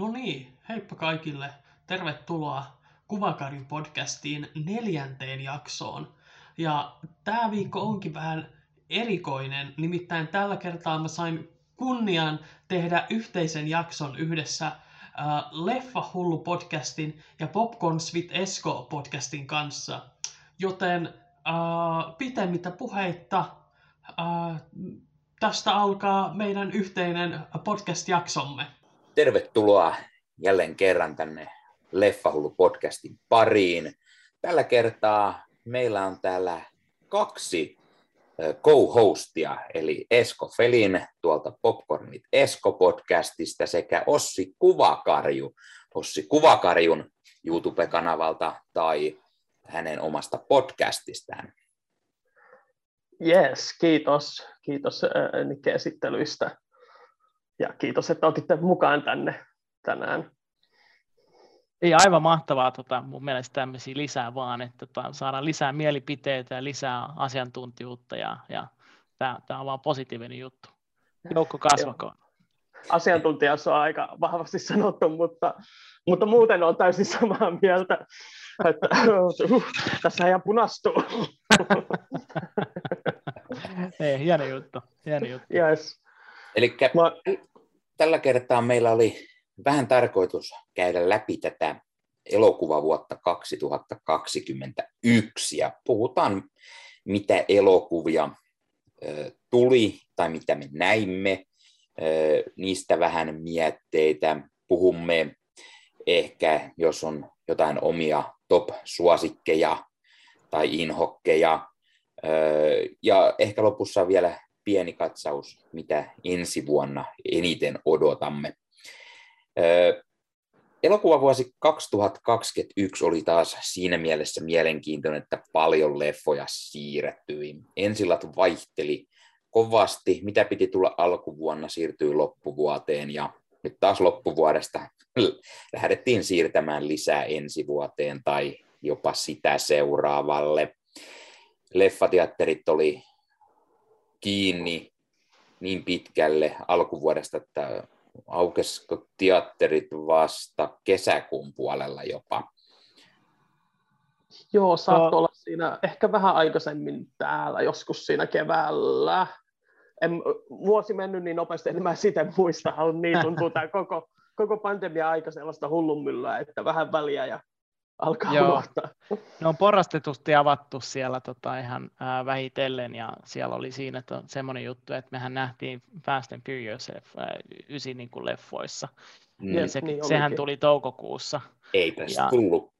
No niin, heippa kaikille. Tervetuloa Kuvakarin podcastiin neljänteen jaksoon. Ja tämä viikko onkin vähän erikoinen, nimittäin tällä kertaa mä sain kunnian tehdä yhteisen jakson yhdessä äh, Leffa Hullu podcastin ja Popcorn Sweet Esko podcastin kanssa. Joten äh, pitemmittä puheitta äh, tästä alkaa meidän yhteinen podcast-jaksomme. Tervetuloa jälleen kerran tänne Leffahullu podcastin pariin. Tällä kertaa meillä on täällä kaksi co-hostia, eli Esko Felin tuolta Popcornit Esko-podcastista sekä Ossi Kuvakarju, Ossi Kuvakarjun YouTube-kanavalta tai hänen omasta podcastistaan. Yes, kiitos. Kiitos Nikke esittelyistä. Ja kiitos, että otitte mukaan tänne tänään. Ei aivan mahtavaa tota, mun mielestä tämmöisiä lisää vaan, että tota, saadaan lisää mielipiteitä ja lisää asiantuntijuutta ja, ja tämä on vaan positiivinen juttu. Joukko kasvakoon. Asiantuntija on aika vahvasti sanottu, mutta, mutta muuten on täysin samaa mieltä, että uh, tässä ihan punastuu. Ei, hieno juttu. Hieno juttu. Yes. Eli Mä... tällä kertaa meillä oli vähän tarkoitus käydä läpi tätä elokuvavuotta 2021 ja puhutaan, mitä elokuvia tuli tai mitä me näimme, niistä vähän mietteitä. Puhumme ehkä, jos on jotain omia top-suosikkeja tai inhokkeja. Ja ehkä lopussa vielä pieni katsaus, mitä ensi vuonna eniten odotamme. Elokuvavuosi 2021 oli taas siinä mielessä mielenkiintoinen, että paljon leffoja siirrettyi. Ensilat vaihteli kovasti, mitä piti tulla alkuvuonna, siirtyi loppuvuoteen ja nyt taas loppuvuodesta lähdettiin siirtämään lisää ensi vuoteen tai jopa sitä seuraavalle. Leffateatterit oli kiinni niin pitkälle alkuvuodesta, että aukesiko teatterit vasta kesäkuun puolella jopa? Joo, saattoi olla siinä ehkä vähän aikaisemmin täällä, joskus siinä keväällä. En, vuosi mennyt niin nopeasti, että mä sitä muista. Niin tuntuu tämä koko, koko pandemia aika sellaista hullunmyllyä, että vähän väliä ja alkaa Joo. unohtaa. Ne on porrastetusti avattu siellä tota, ihan ää, vähitellen ja siellä oli siinä että semmoinen juttu, että mehän nähtiin Fast and Furious ää, ysi niin kuin leffoissa. Mm. Ja se, niin sehän tuli toukokuussa. Eipä ja... tullut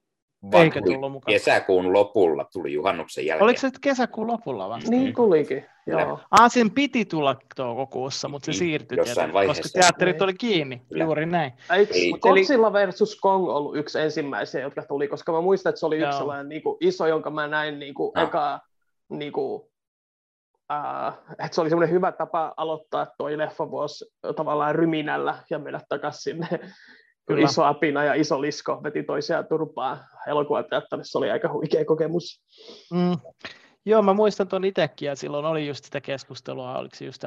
vaan Eikö tullut mukaan? Kesäkuun lopulla tuli juhannuksen jälkeen. Oliko se kesäkuun lopulla vasta? Niin tulikin, joo. Ah, sen piti tulla toukokuussa, mutta se niin, siirtyi jossain vaiheessa. koska teatterit niin. oli kiinni, Kyllä. juuri näin. Eikö Godzilla versus Kong ollut yksi ensimmäisiä, jotka tuli, koska mä muistan, että se oli yksi sellainen niin kuin, iso, jonka mä näin niin kuin, no. eka, niin kuin, Uh, että se oli semmoinen hyvä tapa aloittaa toi leffavuosi tavallaan ryminällä ja mennä takaisin sinne Kyllä. iso apina ja iso lisko veti toisiaan turpaa elokuvateatterissa, oli aika huikea kokemus. Mm. Joo, mä muistan tuon itsekin, ja silloin oli just sitä keskustelua, oliko se just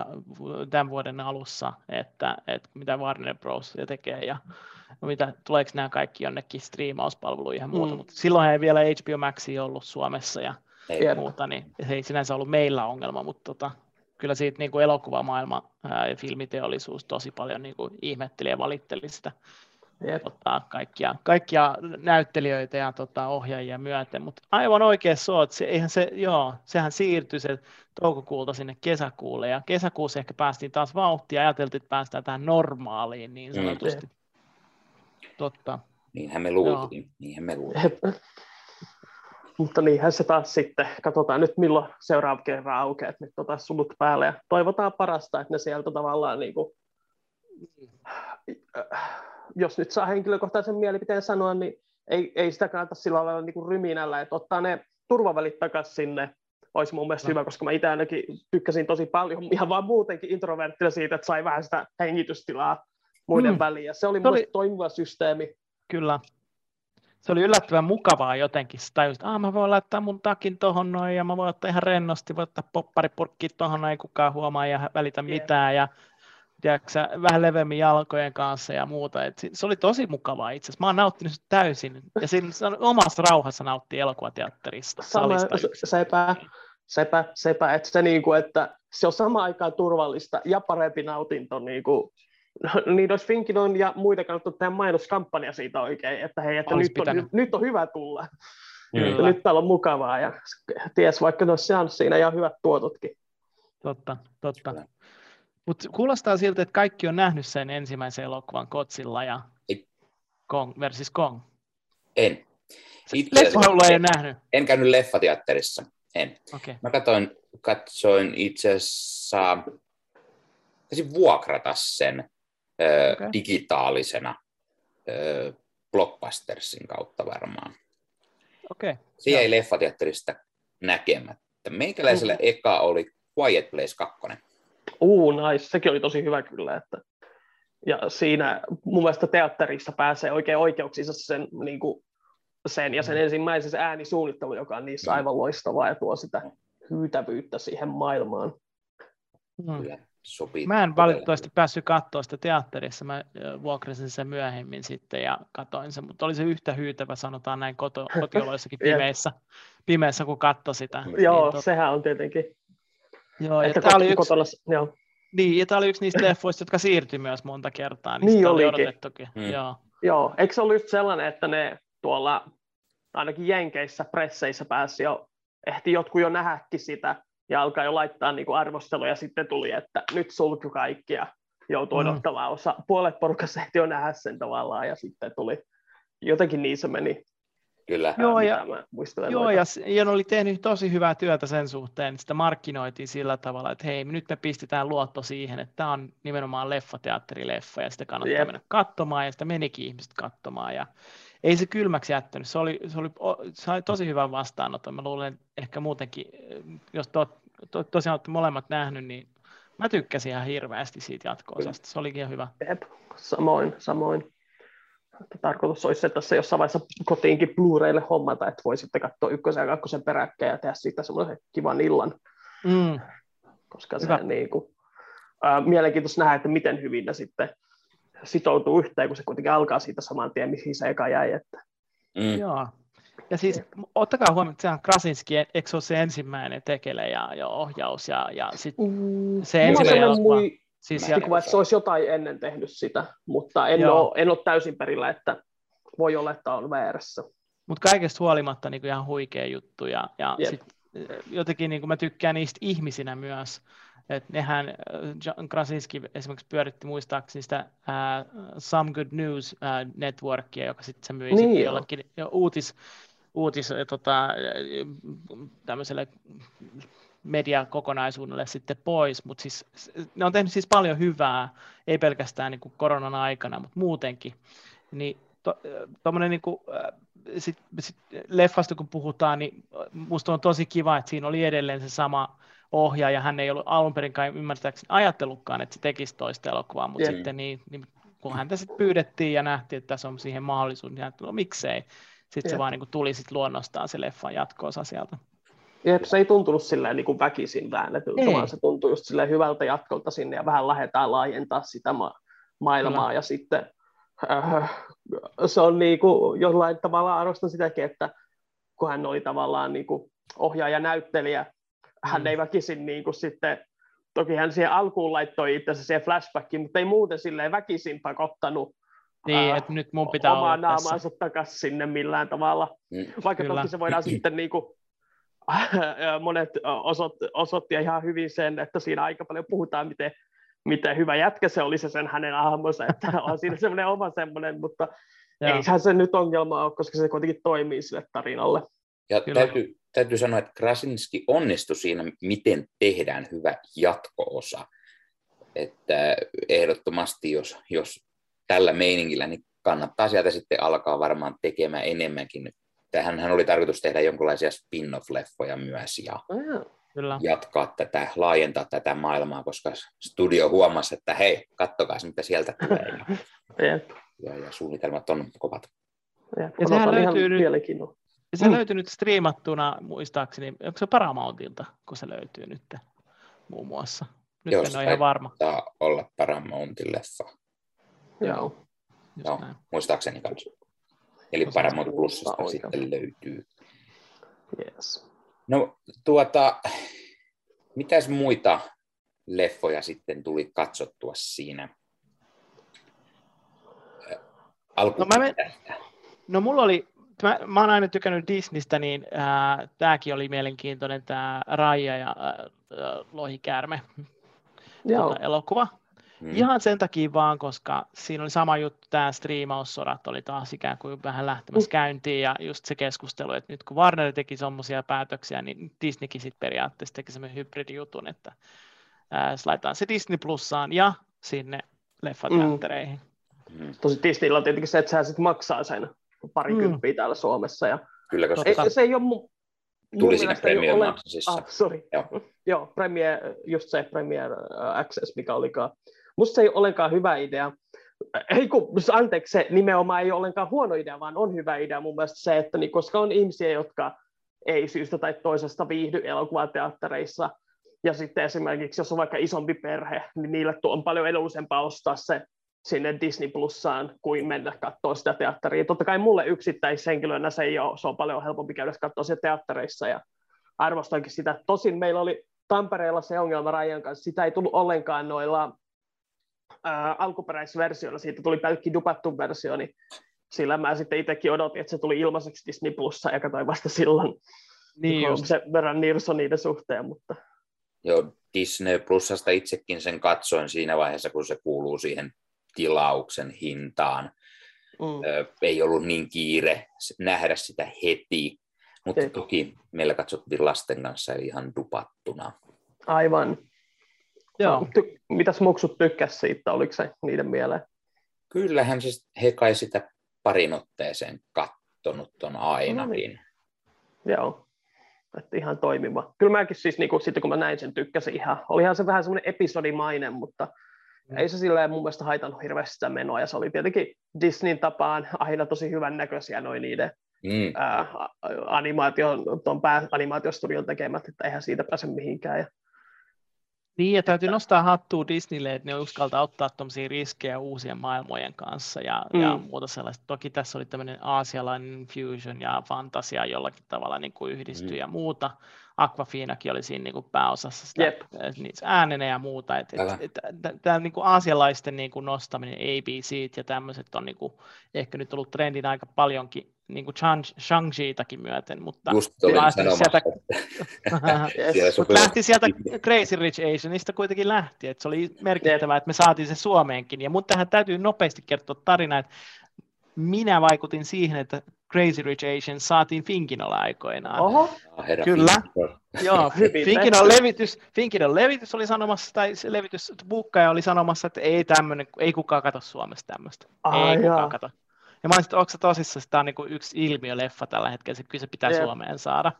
tämän vuoden alussa, että, että mitä Warner Bros. tekee, ja mitä, tuleeko nämä kaikki jonnekin striimauspalveluihin ja muuta, mm. mutta silloin ei vielä HBO Max ollut Suomessa ja ei. muuta, niin se ei sinänsä ollut meillä ongelma, mutta tota, kyllä siitä niin kuin elokuvamaailma ää, ja filmiteollisuus tosi paljon niin kuin ihmetteli ja valitteli sitä tota, kaikkia, kaikkia näyttelijöitä ja tota, ohjaajia myöten, mutta aivan oikeassa olet, se, eihän se, joo, sehän siirtyi se toukokuulta sinne kesäkuulle, ja kesäkuussa ehkä päästiin taas vauhtia, ajateltiin, että päästään tähän normaaliin niin mm. sanotusti. Mm. Totta. Niinhän me luultiin, niinhän me luultiin. Mutta niinhän se taas sitten, katsotaan nyt milloin seuraava kerran aukeaa, että nyt otetaan sulut päälle ja toivotaan parasta, että ne sieltä tavallaan niin kuin, jos nyt saa henkilökohtaisen mielipiteen sanoa, niin ei, ei sitä kannata sillä lailla niin kuin ryminällä, että ottaa ne turvavälit takaisin sinne, olisi mun mielestä no. hyvä, koska mä itse ainakin tykkäsin tosi paljon ihan vaan muutenkin introverttina siitä, että sai vähän sitä hengitystilaa muiden mm. väliin, ja se oli, se oli toimiva systeemi. Kyllä. Se oli yllättävän mukavaa jotenkin. Sitä just, ah, mä voin laittaa mun takin tohon noin, ja mä voin ottaa ihan rennosti, voin ottaa popparipurkki tohon noin, ei kukaan huomaa ja välitä yeah. mitään, ja tiedätkö, vähän leveämmin jalkojen kanssa ja muuta. Et se oli tosi mukavaa itse asiassa. Mä oon nauttinut sitä täysin. Ja siinä omassa rauhassa nauttii elokuvateatterista. Sama, sepä, sepä, sepä, että se, niinku, että se on sama aikaan turvallista ja parempi nautinto niinku, niin olisi Finkinon ja muita kannattaa tehdä mainoskampanja siitä oikein, että hei, että nyt on, nyt on hyvä tulla. Kyllä. Nyt täällä on mukavaa ja ties vaikka ne olisi siinä ihan hyvät tuototkin. Totta, totta. Mutta kuulostaa siltä, että kaikki on nähnyt sen ensimmäisen elokuvan Kotsilla ja Kong versus Kong. En. Leffa ei nähnyt. En käynyt leffateatterissa. En. Okay. Mä katsoin, katsoin itse asiassa, taisin vuokrata sen ö, okay. digitaalisena ö, Blockbustersin kautta varmaan. Okay. Se jäi leffateatterista näkemättä. Meikäläisellä mm-hmm. eka oli Quiet Place 2. Uu, nice. Sekin oli tosi hyvä kyllä. Että... Ja siinä mun mielestä teatterissa pääsee oikein oikeuksissa sen, niin kuin, sen ja sen mm. ensimmäisen se äänisuunnittelu, joka on niissä mm. aivan loistavaa ja tuo sitä hyytävyyttä siihen maailmaan. Mm. Kyllä sopii. Mä en valitettavasti päässyt katsoa sitä teatterissa, mä vuokrasin sen myöhemmin sitten ja katoin sen, mutta oli se yhtä hyytävä, sanotaan näin koto, kotioloissakin pimeissä, pimeissä, kun katsoi sitä. Joo, niin, tot... sehän on tietenkin. Joo, että tämä oli yksi... joo. Niin, ja tämä oli yksi niistä leffoista, jotka siirtyi myös monta kertaa, niin, niin oli odotettukin. Hmm. Joo. Joo, eikö se ollut just sellainen, että ne tuolla ainakin Jenkeissä, presseissä pääsi jo, ehti jotkut jo nähäkin sitä, ja alkaa jo laittaa niin kuin arvosteluja, ja sitten tuli, että nyt sulku kaikki, ja joutui mm. odottamaan osa. Puolet porukasta ehti jo nähdä sen tavallaan, ja sitten tuli, jotenkin niin se meni. Kyllä. Joo, ja, joo ja, ja oli tehnyt tosi hyvää työtä sen suhteen, sitä markkinoitiin sillä tavalla, että hei, nyt me pistetään luotto siihen, että tämä on nimenomaan leffateatterileffa, ja sitä kannattaa yep. mennä katsomaan, ja sitä menikin ihmiset katsomaan, ja ei se kylmäksi jättänyt, se oli, se oli, se oli tosi hyvä vastaanotto, mä luulen, että ehkä muutenkin, jos to, to, tosiaan olette molemmat nähnyt, niin mä tykkäsin ihan hirveästi siitä jatko-osasta, se olikin ihan hyvä. Jep, samoin, samoin. Että tarkoitus olisi, että tässä jossain vaiheessa kotiinkin Blu-raylle hommata, että voi sitten katsoa ykkösen ja kakkosen peräkkäin ja tehdä siitä semmoisen kivan illan. Mm. Koska Hyvä. se niin kuin, äh, mielenkiintoista nähdä, että miten hyvin ne sitten sitoutuu yhteen, kun se kuitenkin alkaa siitä saman tien, mihin se eka jäi. Että. Mm. Joo. Ja siis ottakaa huomioon, että sehän Krasinski, eikö se ole se ensimmäinen tekele ja, ja ohjaus ja, ja sit mm. se ensimmäinen elokuva. Mui, siis ja, että se olisi jotain ennen tehnyt sitä, mutta en, ole, en ole täysin perillä, että voi olla, että on väärässä. Mutta kaikesta huolimatta niin ihan huikea juttu ja, ja sit, jotenkin niin mä tykkään niistä ihmisinä myös, että nehän, äh, John Krasinski esimerkiksi pyöritti muistaakseni sitä uh, Some Good News uh, Networkia, joka sitten se myi niin sitten jollekin uutis, uutis tota, tämmöiselle mediakokonaisuudelle sitten pois, mutta siis ne on tehnyt siis paljon hyvää, ei pelkästään niin kuin koronan aikana, mutta muutenkin. Niin tuommoinen to, niin kuin, sit, sit leffasta kun puhutaan, niin musta on tosi kiva, että siinä oli edelleen se sama ohjaaja, hän ei ollut alun perin kai ymmärtääkseni ajatellutkaan, että se tekisi toista elokuvaa, mutta yeah. sitten niin, niin, kun häntä sitten pyydettiin ja nähtiin, että tässä on siihen mahdollisuus, niin hän no miksei. Sitten yeah. se vaan niin kuin, tuli sit luonnostaan se leffan jatkoosa sieltä. Jep, se ei tuntunut silleen niin kuin väkisin väännetyltä, vaan se tuntui just silleen hyvältä jatkolta sinne ja vähän lähdetään laajentaa sitä ma- maailmaa Kyllä. ja sitten äh, se on niin kuin, jollain tavalla arvostan sitäkin, että kun hän oli tavallaan niin kuin ohjaaja näyttelijä, hän mm. ei väkisin niin kuin sitten, toki hän siihen alkuun laittoi itse asiassa siihen flashbackiin, mutta ei muuten silleen väkisin pakottanut niin, äh, että nyt mun pitää omaa naamaansa takaisin sinne millään tavalla. Mm. Vaikka Kyllä. toki se voidaan sitten niin kuin, monet osoitti, osoitti ihan hyvin sen, että siinä aika paljon puhutaan, miten, miten hyvä jätkä se oli se sen hänen ahmonsa, että on siinä semmoinen oma semmoinen, mutta eihän se nyt ongelma ole, koska se kuitenkin toimii sille tarinalle. Ja täytyy, täytyy sanoa, että Krasinski onnistui siinä, miten tehdään hyvä jatko-osa. Että ehdottomasti, jos, jos tällä meiningillä, niin kannattaa sieltä sitten alkaa varmaan tekemään enemmänkin. Tähän hän oli tarkoitus tehdä jonkinlaisia spin-off-leffoja myös ja mm. Kyllä. jatkaa tätä, laajentaa tätä maailmaa, koska studio huomasi, että hei, kattokaa mitä sieltä tulee. Ja, ja, ja suunnitelmat on kovat. Ja, ja sehän löytyy nyt, se mm. löytyy nyt striimattuna, muistaakseni, onko se Paramountilta, kun se löytyy nyt muun muassa? Nyt Joo, en se ole ihan varma. Olla Paramountin leffa. Joo. Joo, näin. muistaakseni kanssa. Eli Paramount Plusasta oikein? sitten löytyy. Yes. No tuota, mitäs muita leffoja sitten tuli katsottua siinä? Alku No mä men- No mulla oli, mä, mä oon aina tykännyt Disneystä, niin äh, tääkin oli mielenkiintoinen, tämä Raija ja äh, Lohikäärme Joo. tota, elokuva. Mm. Ihan sen takia vaan, koska siinä oli sama juttu, tämä striimaussodat oli taas ikään kuin vähän lähtemässä käyntiin ja just se keskustelu, että nyt kun Warner teki semmoisia päätöksiä, niin Disneykin sitten periaatteessa teki semmoinen hybridijutun, että ää, se laitetaan se Disney Plussaan ja sinne leffateattereihin. Mm. Tosi Disneyllä on tietenkin se, että sehän sit maksaa sen parikymppiä mm. täällä Suomessa. Ja Kyllä, koska ei, Totta. se ei ole mun, mun tuli siinä mielestä ei ole Accessissa. Ah, sorry. Joo. Joo, Premiere, just se Premiere äh, Access, mikä olikaan. Musta se ei ollenkaan hyvä idea. Ei kun, anteeksi, se nimenomaan ei ollenkaan huono idea, vaan on hyvä idea mun mielestä se, että niin, koska on ihmisiä, jotka ei syystä tai toisesta viihdy elokuvateattereissa, ja sitten esimerkiksi, jos on vaikka isompi perhe, niin niille on paljon edullisempaa ostaa se sinne Disney Plussaan, kuin mennä katsoa sitä teatteria. Totta kai mulle yksittäishenkilönä se ei ole, se on paljon helpompi käydä katsoa sitä teattereissa, ja arvostankin sitä. Tosin meillä oli Tampereella se ongelma Rajan kanssa, sitä ei tullut ollenkaan noilla ää, alkuperäisversioilla, siitä tuli pelkki dupattu versio, niin sillä mä sitten itsekin odotin, että se tuli ilmaiseksi Disney Plussa ja katsoin vasta silloin, Niin kun just, se verran nirso niiden suhteen, mutta Joo, Disney Plusasta itsekin sen katsoin siinä vaiheessa, kun se kuuluu siihen tilauksen hintaan. mm, Ö, ei ollut niin kiire nähdä sitä heti, mutta Ei. toki meillä katsottiin lasten kanssa eli ihan dupattuna. aivan. Joo. Ty- mitäs muksut tykkäs siitä, oliko se niiden mieleen? Kyllähän siis he kai sitä parin otteeseen kattonut on ainakin. Joo, että ihan toimiva. Kyllä mäkin siis, niin kuin, sitten kun mä näin sen, tykkäsin ihan. Olihan se vähän semmoinen episodimainen, mutta Mm. ei se silleen mun mielestä haitannut hirveästi sitä menoa. Ja se oli tietenkin Disneyn tapaan aina tosi hyvän näköisiä noin niiden Mm. ää, animaation, tuon pääanimaatiostudion tekemät, että eihän siitä pääse mihinkään. Ja, Niin, ja täytyy nostaa hattua Disneylle, että ne uskaltaa ottaa tuommoisia riskejä uusien maailmojen kanssa ja, mm. ja muuta sellaista. Toki tässä oli tämmöinen aasialainen fusion ja fantasia jollakin tavalla niin kuin yhdistyi Mm. ja muuta. Aquafinakin oli siinä niin kuin pääosassa sitä, niitä äänenä ja muuta. Et, Älä. et, et, Tämä niin kuin aasialaisten niin kuin nostaminen, ABC ja tämmöiset on niin kuin, ehkä nyt ollut trendin aika paljonkin niin kuin Shang- Shang-Chiitakin myöten, mutta Just olin lähti sieltä- yes. Mutta lähti sieltä Crazy Rich Asianista kuitenkin lähti, että se oli merkittävää, että me saatiin se Suomeenkin. Ja mun tähän täytyy nopeasti kertoa tarina, että minä vaikutin siihen, että Crazy Rich Asian saatiin Finkinolla aikoinaan. Oho, Ah, herra Kyllä. Finkel. Joo, Hyvin Finkinon tehty. levitys, Finkinon levitys oli sanomassa, tai se levitys, bukkaaja oli sanomassa, että ei tämmöinen, ei kukaan kato Suomessa tämmöistä. Ei kukaan jaa. kato. Ja mä olin sitten, onko se tosissaan, tämä on niin kuin yksi ilmiöleffa tällä hetkellä, se, kyllä se pitää Jep. Suomeen saada.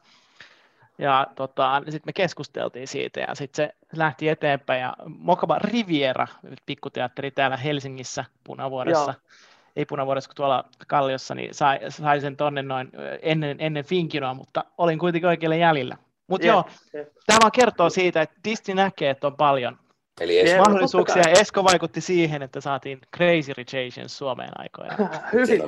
Ja tota, sitten me keskusteltiin siitä ja sitten se lähti eteenpäin ja Mokaba Riviera, pikkuteatteri täällä Helsingissä Punavuoressa, Joo. Ei Punavuoressa kuin tuolla Kalliossa, niin sai, sai sen tonne noin ennen, ennen Finkinoa, mutta olin kuitenkin oikealla jäljellä. Mutta Jep, joo, jep. tämä vaan kertoo siitä, että Disney näkee, että on paljon Eli Esko, mahdollisuuksia. Esko vaikutti siihen, että saatiin Crazy Rich Asians Suomeen aikoinaan. Hyvin.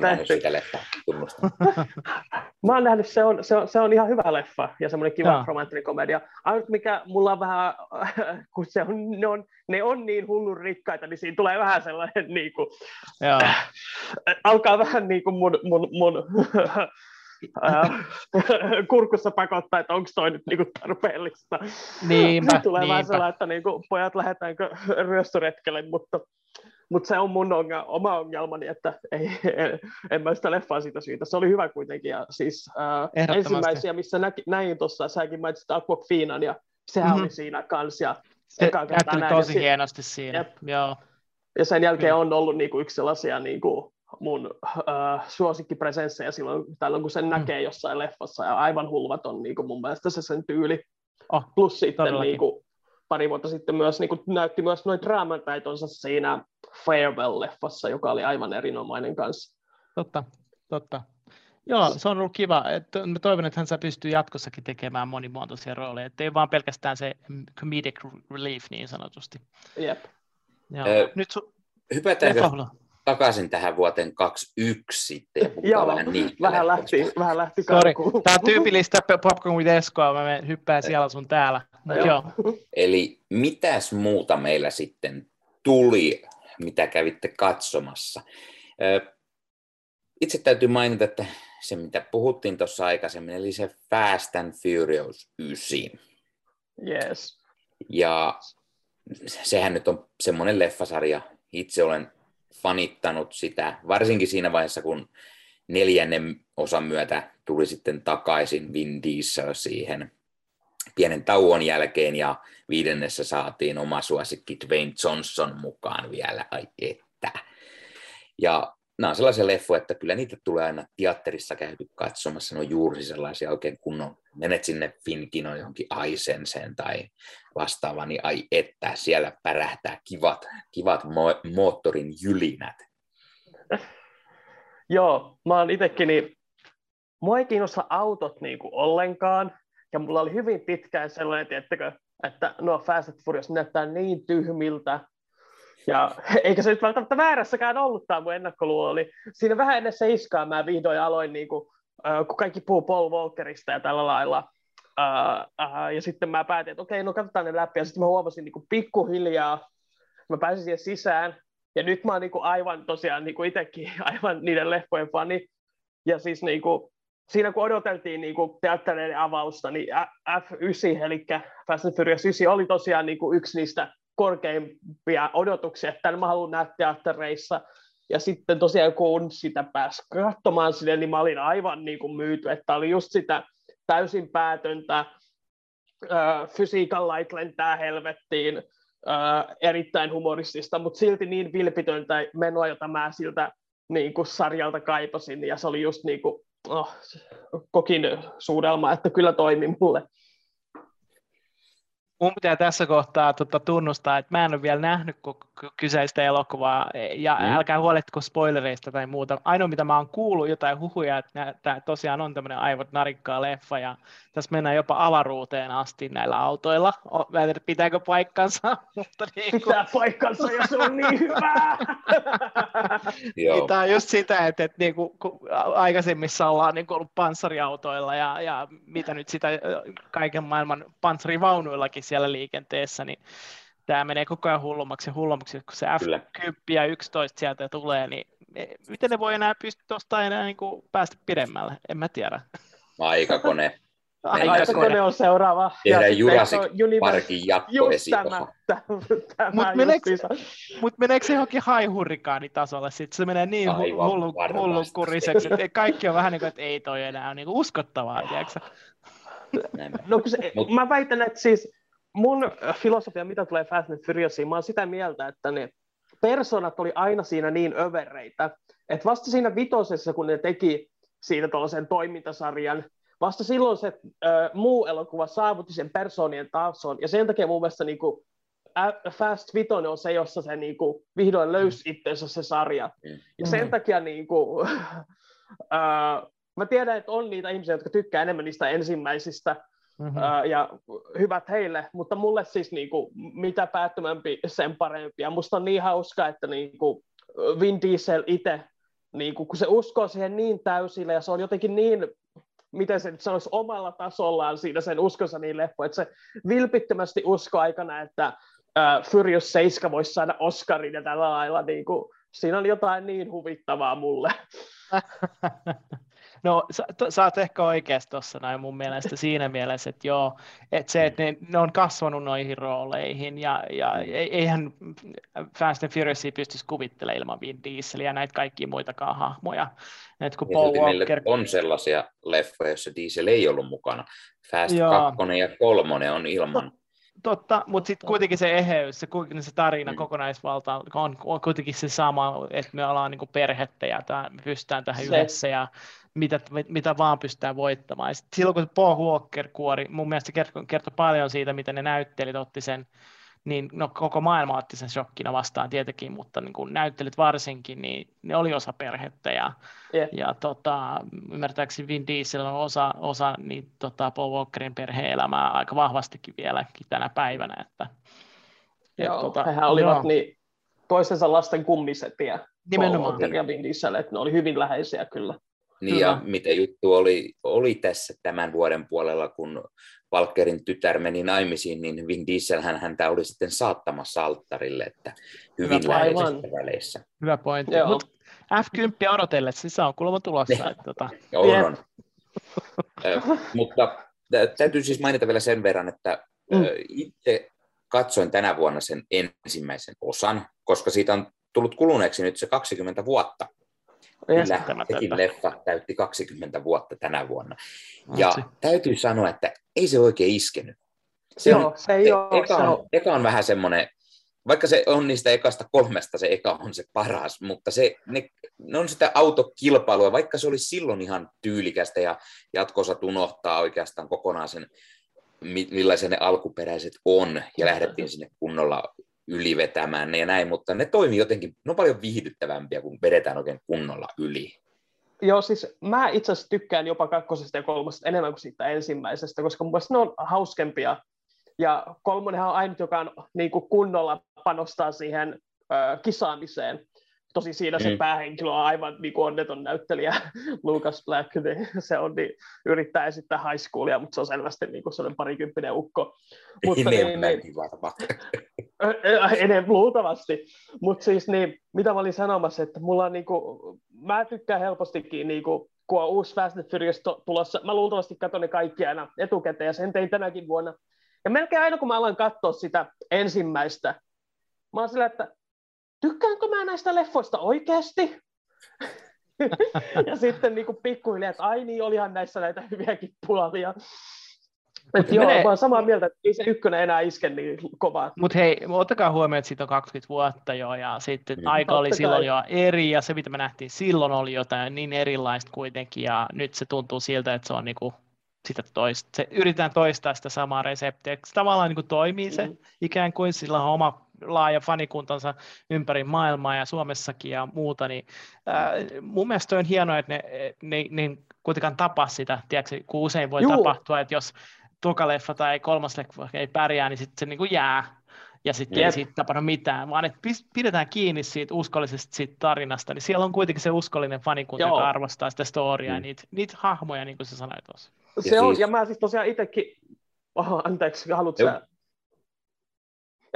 Mä oon nähnyt, se on, se on, se on ihan hyvä leffa ja semmoinen kiva Joo. romanttinen komedia. Ainut mikä mulla on vähän, kun se on, ne, on, ne on niin hullun rikkaita, niin siinä tulee vähän sellainen, niin kuin, Joo. alkaa vähän niin kuin mun, mun, mun kurkussa pakottaa, että onko toi nyt niin kuin tarpeellista. Niinpä, tulee vähän niinpä. sellainen, että niin kuin, pojat lähdetäänkö ryöstöretkelle, mutta mutta se on mun ongelma, oma ongelmani, että ei, en, en mä sitä leffaa siitä syytä. Se oli hyvä kuitenkin. Ja siis, äh, ensimmäisiä, missä näki, näin tuossa, säkin mainitsit Aquafinan, ja sehän Mhm. mm-hmm. oli siinä kanssa. Ja, Se ja tosi si- hienosti siinä. Jep. Joo. ja sen jälkeen Kyllä. on ollut niinku yksi sellaisia niinku mun äh, suosikkipresenssejä silloin, tällöin, kun sen Mm. näkee jossain leffassa. Ja aivan hulvaton niinku mun mielestä se sen tyyli. Oh, Plus sitten todellakin. niinku, pari vuotta sitten myös niinku, näytti myös noin draamataitonsa siinä Farewell-leffassa, joka oli aivan erinomainen kanssa. Totta, totta. Joo, se on ollut kiva. Että mä toivon, että hän saa pystyä jatkossakin tekemään monimuotoisia rooleja, että ei vaan pelkästään se comedic relief niin sanotusti. Jep. Joo. Ö, Nyt su- Hypätäänkö takaisin tähän vuoteen 21 sitten? Joo, vähän, niin, vähän lähti, vähän lähti Sorry. Tämä on tyypillistä Popcorn with Eskoa, mä hyppään siellä sun täällä. Joo. Joo. Eli mitäs muuta meillä sitten tuli, mitä kävitte katsomassa? Itse täytyy mainita, että se mitä puhuttiin tuossa aikaisemmin, eli se Fast and Furious 9. Yes. Ja sehän nyt on semmoinen leffasarja, itse olen fanittanut sitä, varsinkin siinä vaiheessa, kun neljännen osan myötä tuli sitten takaisin Vin Diesel siihen pienen tauon jälkeen ja viidennessä saatiin oma suosikki Dwayne Johnson mukaan vielä, ai että. Ja nämä on sellaisia leffoja, että kyllä niitä tulee aina teatterissa käyty katsomassa, ne on juuri sellaisia oikein kunnon, menet sinne Finkino johonkin Aisenseen tai vastaavaan, niin ai että, siellä pärähtää kivat, kivat mo- moottorin jylinät. Joo, mä oon itekin, niin mua ei kiinnosta autot niinku ollenkaan, ja mulla oli hyvin pitkään sellainen, tiettäkö, että nuo Fast Furious näyttää niin tyhmiltä, ja eikä se nyt välttämättä väärässäkään ollut tämä mun ennakkoluulo. Oli. Siinä vähän ennen seiskaa mä vihdoin aloin, niin kuin, kun kaikki puhuu Paul Walkerista ja tällä lailla. Uh, uh, ja sitten mä päätin, että okei, no katsotaan ne läpi. Ja sitten mä huomasin niin kuin pikkuhiljaa, mä pääsin siihen sisään. Ja nyt mä oon niin kuin aivan tosiaan niin kuin itsekin aivan niiden leffojen fani. Ja siis niin kuin, siinä kun odoteltiin niin kuin teattereiden avausta, niin F9, eli Fast and Furious 9 oli tosiaan niin kuin yksi niistä korkeimpia odotuksia, että mä haluan nähdä teattereissa. Ja sitten tosiaan kun sitä pääsi katsomaan sinne, niin mä olin aivan niin kuin myyty, että oli just sitä täysin päätöntä, äh, fysiikan lait lentää helvettiin, äh, erittäin humoristista, mutta silti niin vilpitöntä menoa, jota mä siltä niin kuin sarjalta kaipasin, ja se oli just niin kuin, oh, kokin suudelma, että kyllä toimi mulle mun pitää tässä kohtaa tota, tunnustaa, että mä en ole vielä nähnyt kyseistä elokuvaa, ja mm. älkää huolehtiko spoilereista tai muuta. Ainoa, mitä mä oon kuullut jotain huhuja, että tämä tosiaan on tämmöinen aivot narikkaa leffa, ja tässä mennään jopa avaruuteen asti näillä autoilla. Mä en tiedä, pitääkö paikkansa, mutta niin kuin... Pitää paikkansa, ja se on niin hyvä! niin, tämä on just sitä, että, että niin kuin, kun aikaisemmissa ollaan niin kuin ollut panssariautoilla, ja, ja mitä nyt sitä kaiken maailman panssarivaunuillakin siellä liikenteessä, niin tämä menee koko ajan hullummaksi ja hullummaksi, kun se F10 ja 11 sieltä tulee, niin e, miten ne voi enää pystyä tuosta enää niin kuin päästä pidemmälle, en mä tiedä. Aikakone. Aikakone on seuraava. Tehdään Jurassic Parkin jatkoesikossa. Mutta meneekö, mut meneekö se johonkin haihurrikaanitasolle? Sitten se menee niin hullu, hullu kuriseksi, että kaikki on vähän niin kuin, että ei toi enää ole niin uskottavaa, tiedätkö? No, se, Mut... Mä väitän, että siis mun filosofia, mitä tulee Fast and Furiousiin, mä oon sitä mieltä, että ne personat oli aina siinä niin övereitä, että vasta siinä vitosessa, kun ne teki siitä tuollaisen toimintasarjan, vasta silloin se ö, muu elokuva saavutti sen personien tason, ja sen takia mun mielestä niin kuin, Fast Vitoinen on se, jossa se niin kuin, vihdoin löysi mm. itsensä se sarja. Mm. Ja sen takia niin kuin, ö, mä tiedän, että on niitä ihmisiä, jotka tykkää enemmän niistä ensimmäisistä, mm-hmm. ja hyvät heille, mutta mulle siis niin kuin, mitä päättömämpi, sen parempi. Ja musta on niin hauska, että niin kuin Vin Diesel itse, niin kuin, kun se uskoo siihen niin täysille, ja se on jotenkin niin miten se nyt sanoisi, omalla tasollaan siinä sen uskonsa niin leppo, että se vilpittömästi usko aikana, että uh, Furious 7 voisi saada Oscarin ja tällä lailla, niin kuin, siinä on jotain niin huvittavaa mulle. No sä, sä oot ehkä oikeassa tuossa näin mun mielestä siinä mielessä, että joo, että se, että ne, ne on kasvanut noihin rooleihin ja, ja eihän Fast and Furiousia pystyisi kuvittelemaan ilman Vin Dieselia ja näitä kaikkia muitakaan hahmoja. Et kun Paul Walker... on sellaisia leffoja, joissa Diesel ei ollut mukana. Fast joo. 2 ja 3 on ilman. Totta, mutta sitten kuitenkin se eheys, se, se tarina mm. kokonaisvalta on, on kuitenkin se sama, että me ollaan niin perhettä ja tämä, me pystytään tähän se. yhdessä ja mitä, mitä vaan pystytään voittamaan. Ja silloin kun Paul Walker kuori, mun mielestä kertoi, kertoi paljon siitä, miten ne näyttelijät otti sen niin no, koko maailma otti sen shokkina vastaan tietenkin, mutta niin kuin näyttelyt varsinkin, niin ne oli osa perhettä ja, yeah. ja tota, ymmärtääkseni Vin Diesel on osa, osa niin, tota, Paul Walkerin perhe-elämää aika vahvastikin vieläkin tänä päivänä. Että, Joo, et, tota, hehän olivat joo. niin toisensa lasten kummisetiä. Nimenomaan. Paul ja Vin Diesel, että ne oli hyvin läheisiä kyllä. Niin ja mitä juttu oli, oli tässä tämän vuoden puolella, kun Valkerin tytär meni naimisiin, niin Vin Diesel hän häntä oli sitten saattamassa alttarille, että hyvin Hyvä läheisistä väleissä. Hyvä pointti. Mut F10 odotellessa, se on kuulemma tulossa. että, tota... on, on. mutta täytyy siis mainita vielä sen verran, että mm. itse katsoin tänä vuonna sen ensimmäisen osan, koska siitä on tullut kuluneeksi nyt se 20 vuotta. Kyllä, sekin leffa täytti 20 vuotta tänä vuonna. Ja Otsi. täytyy sanoa, että ei se oikein iskenyt. Se Joo, on, se ei ole. Eka, on, eka on vähän semmoinen, vaikka se on niistä ekasta kolmesta, se eka on se paras, mutta se, ne, ne on sitä autokilpailua, vaikka se oli silloin ihan tyylikästä ja jatkossa unohtaa oikeastaan kokonaan sen, millaisia ne alkuperäiset on, ja lähdettiin sinne kunnolla ylivetämään ne ja näin, mutta ne toimii jotenkin, ne on paljon viihdyttävämpiä, kun vedetään oikein kunnolla yli. Joo, siis mä itse asiassa tykkään jopa kakkosesta ja kolmosesta enemmän kuin siitä ensimmäisestä, koska mun mielestä ne on hauskempia. Ja kolmonenhan on ainut, joka on, niin kuin kunnolla panostaa siihen ö, kisaamiseen. Tosi siinä se mm. päähenkilö on aivan niin kuin onneton näyttelijä, Lucas Black, niin se on niin, yrittää esittää high schoolia, mutta se on selvästi niin kuin sellainen parikymppinen ukko. Mutta, niin, niin, varmaan. enemmän luultavasti. Mutta siis niin, mitä mä olin sanomassa, että mulla on niinku, mä tykkään helpostikin niinku, kun on uusi Fast and Furious tulossa, mä luultavasti katson ne kaikki aina etukäteen, ja sen tein tänäkin vuonna. Ja melkein aina, kun mä aloin katsoa sitä ensimmäistä, mä oon sillä, että tykkäänkö mä näistä leffoista oikeasti? ja sitten niin kuin pikkuhiljaa, että ai niin, olihan näissä näitä hyviäkin puolia. Et joo, menee... mä olen samaa mieltä, että ei se ykkönen enää iske niin kovaa. Mutta hei, ottakaa huomioon, että siitä on 20 vuotta jo, ja sitten mm. aika oli silloin jo eri, ja se mitä me nähtiin silloin oli jotain niin erilaista kuitenkin, ja nyt se tuntuu siltä, että se on niinku sitä toista, se, yritetään toistaa sitä samaa reseptiä. Se tavallaan niin kuin toimii se, mm. ikään kuin sillä on oma laaja fanikuntansa ympäri maailmaa ja Suomessakin ja muuta, niin ää, mun mielestä on hienoa, että ne, ne, ne kuitenkaan tapaa sitä, tiedätkö, kun usein voi Juu. tapahtua, että jos tokaleffa tai kolmas leffa ei pärjää, niin sitten se niin kuin jää ja sitten yep. ei siitä tapahdu mitään, vaan että pidetään kiinni siitä uskollisesta siitä tarinasta, niin siellä on kuitenkin se uskollinen fanikunta, Joo. joka arvostaa sitä storya mm. ja niitä, niitä hahmoja, niin kuin sä sanoit tuossa. Se ja on, siis... ja mä siis tosiaan itsekin, oho, anteeksi, haluatko sä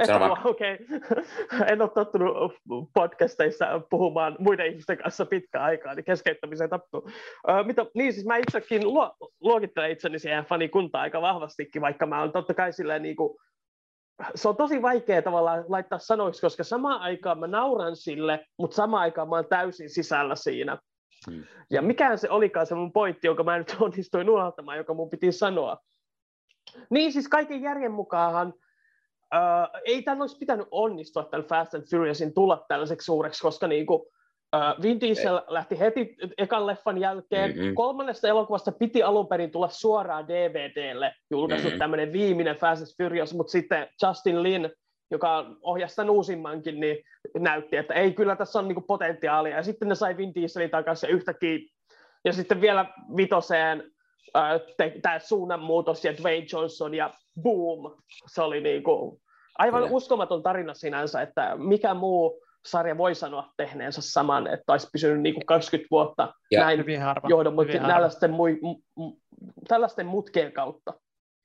okei. Okay. en ole tottunut podcasteissa puhumaan muiden ihmisten kanssa pitkään aikaa, niin keskeyttämiseen taptuu. Uh, mitä, niin siis mä itsekin luo, luokittelen itseni siihen fanikuntaan aika vahvastikin, vaikka mä olen totta kai silleen niin kuin, se on tosi vaikea tavallaan laittaa sanoiksi, koska samaan aikaan mä nauran sille, mutta samaan aikaan mä oon täysin sisällä siinä. Hmm. Ja mikä se olikaan se mun pointti, jonka mä nyt onnistuin unohtamaan, joka mun piti sanoa. Niin siis kaiken järjen mukaanhan Uh, ei tämän olisi pitänyt onnistua tämän Fast and Furiousin tulla tällaiseksi suureksi, koska niin kuin, uh, Vin Diesel ei. lähti heti ekan leffan jälkeen. Mm-hmm. Kolmannesta elokuvasta piti alun perin tulla suoraan DVDlle julkaistu mm-hmm. tämmöinen viimeinen Fast and Furious, mutta sitten Justin Lin, joka on ohjastan uusimmankin, niin näytti, että ei, kyllä tässä on niinku potentiaalia. Ja sitten ne sai Vin Dieselin takaisin yhtäkkiä. Ja sitten vielä vitoseen tämä suunnanmuutos ja Dwayne Johnson ja boom, se oli niin kuin aivan Kyllä. uskomaton tarina sinänsä, että mikä muu sarja voi sanoa tehneensä saman, että olisi pysynyt niin kuin 20 vuotta ja näin johdonmukaisesti tällaisten, mu- tällaisten mutkien kautta.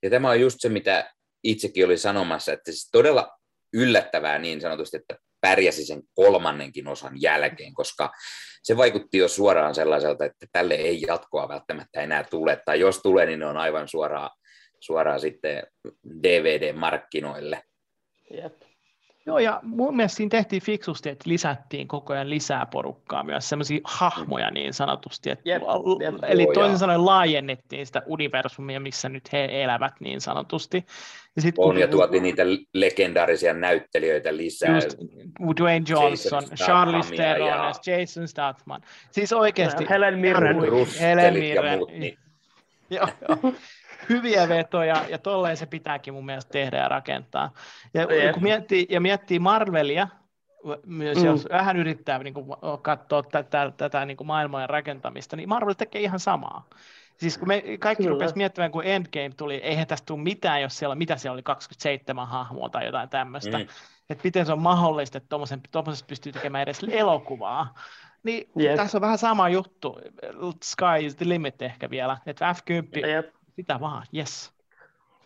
Ja tämä on just se, mitä itsekin oli sanomassa, että siis todella yllättävää niin sanotusti, että pärjäsi sen kolmannenkin osan jälkeen, koska se vaikutti jo suoraan sellaiselta, että tälle ei jatkoa välttämättä enää tule, tai jos tulee, niin ne on aivan suoraan, suoraan sitten DVD-markkinoille. Jep. Joo, ja mun mielestä siinä tehtiin fiksusti, että lisättiin koko ajan lisää porukkaa, myös semmoisia hahmoja niin sanotusti. Että, jep, jep. Eli toisin sanoen laajennettiin sitä universumia, missä nyt he elävät niin sanotusti. Ja sit, on, kun, ja tuotiin niitä legendaarisia näyttelijöitä lisää. Just Dwayne Johnson, Charles Theron, ja... Jason Statham. Siis oikeasti. Helen Mirren. Helen Mirren. Ja muut, niin joo, joo. Hyviä vetoja, ja tolleen se pitääkin mun mielestä tehdä ja rakentaa. Ja, kun miettii, ja miettii Marvelia, myös mm. jos vähän yrittää niin kuin, katsoa tätä, tätä niin kuin maailmojen rakentamista, niin Marvel tekee ihan samaa. Siis kun me kaikki rupesivat miettimään, kun Endgame tuli, eihän tästä tule mitään, jos siellä, mitä siellä oli, 27 hahmoa tai jotain tämmöistä. Mm. Että miten se on mahdollista, että tuommoisesta pystyy tekemään edes elokuvaa. Niin yep. tässä on vähän sama juttu. Sky is the limit ehkä vielä. Että F10, yep. Sitä vaan, yes.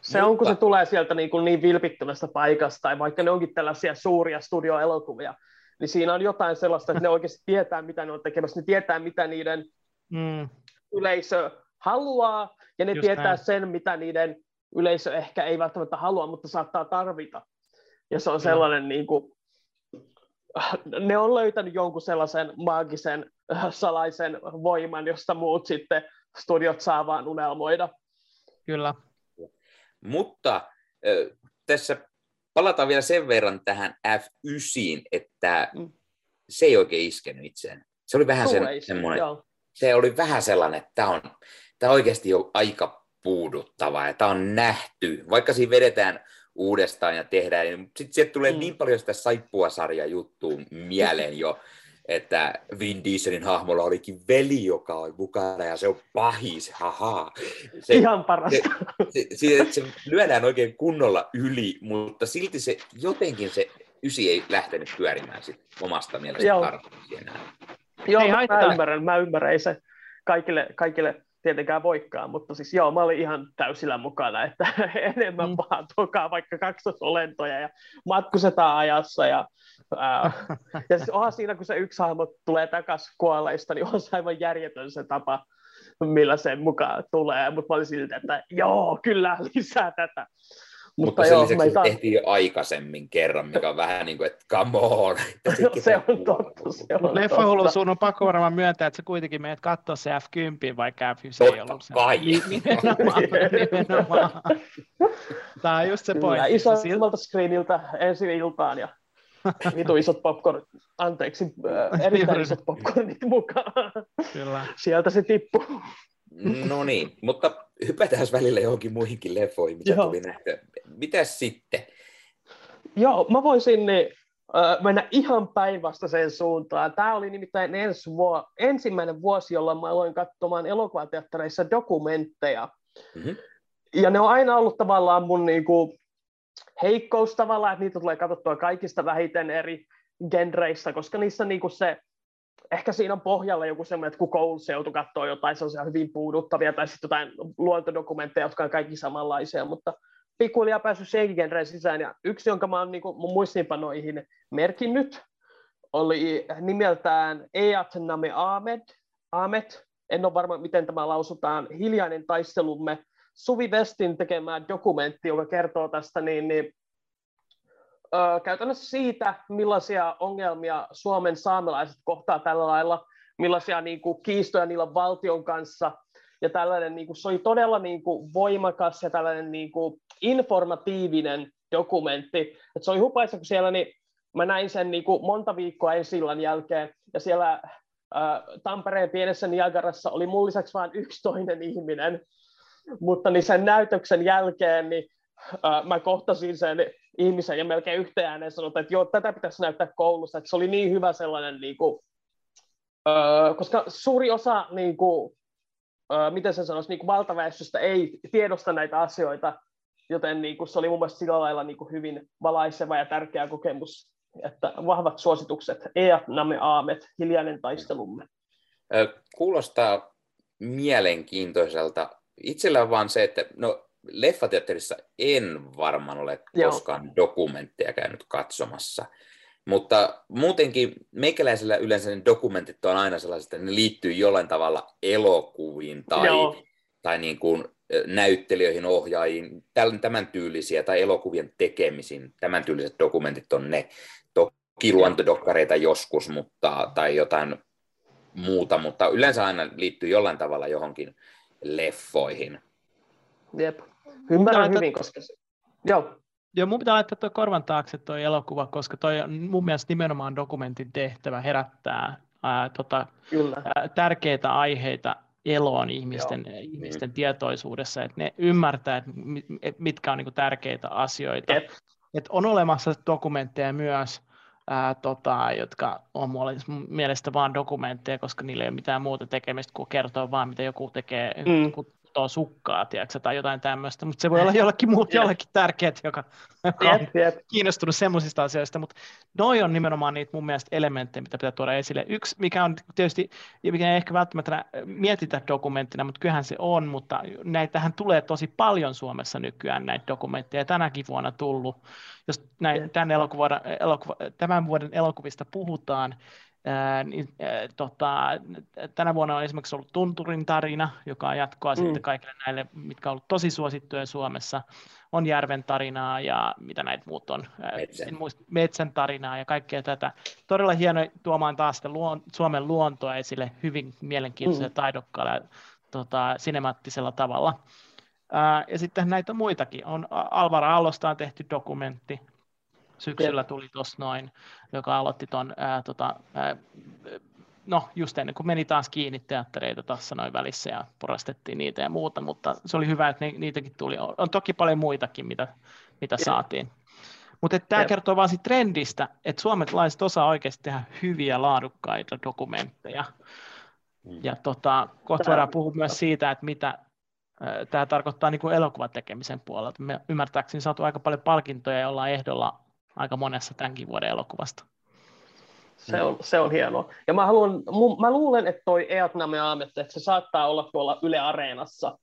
Se Mutta... on, kun se tulee sieltä niin, kuin niin vilpittömästä paikasta, tai vaikka ne onkin tällaisia suuria studioelokuvia, niin siinä on jotain sellaista, että ne oikeasti tietää, mitä ne on tekemässä, ne tietää, mitä niiden mm. yleisö haluaa, ja ne Just tietää näin. sen, mitä niiden yleisö ehkä ei välttämättä halua, mutta saattaa tarvita. Ja se on sellainen, mm. niin kuin, ne on löytänyt jonkun sellaisen maagisen äh, salaisen voiman, josta muut sitten studiot saa vaan unelmoida. Kyllä. Mutta tässä palataan vielä sen verran tähän F9, että mm. se ei oikein iskenyt itseään. Se oli vähän sen, semmoinen, joo. se oli vähän sellainen, että tämä on, tämä oikeasti jo aika puuduttava ja tämä on nähty. Vaikka siinä vedetään uudestaan ja tehdään, niin sitten sieltä tulee mm. niin paljon sitä saippua-sarja juttua mieleen jo, että Vin Dieselin hahmolla olikin veli, joka on mukana ja se on pahis, haha. Se, Ihan parasta. Se, se, se, se lyödään oikein kunnolla yli, mutta silti se jotenkin se ysi ei lähtenyt pyörimään sit omasta mielestä tarpeeksi enää. Joo, ei mä ymmärrän, mä ymmärrän, ei se kaikille, kaikille tietenkään voikkaan, mutta siis joo, mä olin ihan täysillä mukana, että enemmän mm. vaan tuokaa vaikka kaksosolentoja ja matkustetaan ajassa ja, ja siis onhan siinä, kun se yksi hahmo tulee takaisin kuolleista, niin on se aivan järjetön se tapa, millä sen mukaan tulee, mutta mä olin siltä, että joo, kyllä lisää tätä. Mutta, Mutta sen lisäksi se tehtiin jo aikaisemmin kerran, mikä on vähän niin kuin, että come on. Se on totta. Se on Leffa hullu, sun on pakko varmaan myöntää, että sä kuitenkin menet katsoa se F10, vaikka F9 ei ollut se. kai. Nimenomaan, nimenomaan. Tämä on just se pointti. Isolta screeniltä ensi iltaan ja vitu isot popcorn, anteeksi, äh, erittäin isot popcornit mukaan. Kyllä. Sieltä se tippuu. No niin, mutta hypätään välillä johonkin muihinkin leffoihin, mitä Joo. tuli nähtyä. Mitäs sitten? Joo, mä voisin niin, äh, mennä ihan päinvastaiseen suuntaan. Tämä oli nimittäin ensi vuo- ensimmäinen vuosi, jolloin mä aloin katsomaan elokuvateattereissa dokumentteja. Mm-hmm. Ja ne on aina ollut tavallaan mun niin kuin, heikkous tavallaan, että niitä tulee katsottua kaikista vähiten eri genreistä, koska niissä niin kuin se ehkä siinä on pohjalla joku semmoinen, että kun koulussa joutuu katsoa jotain sellaisia hyvin puuduttavia tai sitten jotain luontodokumentteja, jotka on kaikki samanlaisia, mutta pikkuhiljaa päässyt senkin genreen sisään. Ja yksi, jonka mä oon niin mun muistiinpanoihin merkinnyt, oli nimeltään Eat Name Ahmed. Ahmed. En ole varma, miten tämä lausutaan. Hiljainen taistelumme. Suvi Westin tekemä dokumentti, joka kertoo tästä niin, niin käytännössä siitä, millaisia ongelmia Suomen saamelaiset kohtaa tällä lailla, millaisia niin kuin, kiistoja niillä on valtion kanssa, ja tällainen, niin kuin, se oli todella niin kuin, voimakas ja tällainen niin kuin, informatiivinen dokumentti. Et se oli hupaisa, kun siellä niin, mä näin sen niin kuin, monta viikkoa ensi jälkeen, ja siellä Tampereen pienessä Niagarassa oli mun lisäksi vain yksi toinen ihminen, mutta niin sen näytöksen jälkeen niin, ä, mä kohtasin sen ihmisen ja melkein yhteen ääneen sanotaan, että joo, tätä pitäisi näyttää koulussa, että se oli niin hyvä sellainen, niin kuin, öö, koska suuri osa, niin kuin, öö, miten se sanoisi, niin kuin valtaväestöstä ei tiedosta näitä asioita, joten niin kuin, se oli mun mielestä sillä lailla niin kuin hyvin valaiseva ja tärkeä kokemus, että vahvat suositukset, Eat Name Aamet, hiljainen taistelumme. Kuulostaa mielenkiintoiselta. Itsellä on vaan se, että no, leffateatterissa en varmaan ole Joo. koskaan dokumentteja käynyt katsomassa. Mutta muutenkin meikäläisellä yleensä ne dokumentit on aina sellaiset, että ne liittyy jollain tavalla elokuviin tai, tai niin kuin näyttelijöihin, ohjaajiin, tämän tyylisiä tai elokuvien tekemisiin. Tämän tyyliset dokumentit on ne. Toki luontodokkareita joskus mutta, tai jotain muuta, mutta yleensä aina liittyy jollain tavalla johonkin leffoihin. Jep. Ymmärrän hyvin, laittaa... koska se... Joo. Joo, mun pitää laittaa tuo korvan taakse tuo elokuva, koska toi on mun mielestä nimenomaan dokumentin tehtävä herättää ää, tota. Ää, tärkeitä aiheita eloon ihmisten, Joo. ihmisten tietoisuudessa, että ne ymmärtää, että mitkä on niin tärkeitä asioita. Et. Et on olemassa dokumentteja myös, ää, tota, jotka on mun mielestä vain dokumentteja, koska niillä ei ole mitään muuta tekemistä kuin kertoa vaan, mitä joku tekee, mm kutoo sukkaa, tiedätkö, tai jotain tämmöistä, mutta se voi olla jollekin muut, jollekin tärkeät, joka, joka on kiinnostunut semmoisista asioista, mutta noi on nimenomaan niitä mun mielestä elementtejä, mitä pitää tuoda esille. Yksi, mikä on tietysti, mikä ei ehkä välttämättä mietitä dokumenttina, mutta kyllähän se on, mutta näitähän tulee tosi paljon Suomessa nykyään näitä dokumentteja, tänäkin vuonna tullut. Jos näin, tämän, elokuva, tämän vuoden elokuvista puhutaan, Ää, niin, ää, tota, tänä vuonna on esimerkiksi ollut Tunturin tarina, joka on jatkoa mm. sitten kaikille näille, mitkä on ollut tosi suosittuja Suomessa. On Järven tarinaa ja mitä näitä muut on, Metsän, muista, Metsän tarinaa ja kaikkea tätä. Todella hieno tuomaan taas sitä luon, Suomen luontoa esille hyvin mielenkiintoisella mm. taidokkaalla tota, sinemaattisella tavalla. Ää, ja sitten näitä muitakin. On Alvaro Allosta on tehty dokumentti, syksyllä tuli tuossa noin, joka aloitti tuon, tota, no just ennen kuin meni taas kiinni teattereita tuossa noin välissä ja porastettiin niitä ja muuta, mutta se oli hyvä, että niitäkin tuli. On toki paljon muitakin, mitä, mitä saatiin. Mutta tämä kertoo vaan siitä trendistä, että suomalaiset osaa oikeasti tehdä hyviä, laadukkaita dokumentteja. Mm. Ja tota, kohta voidaan puhua myös siitä, että mitä tämä tarkoittaa niin kuin elokuvan tekemisen puolelta. Me ymmärtääkseni saatu aika paljon palkintoja ja ollaan ehdolla aika monessa tämänkin vuoden elokuvasta. Se on, se on hienoa. Ja mä, haluan, mä luulen, että toi Eatname Aamet, että se saattaa olla tuolla Yle Areenassa.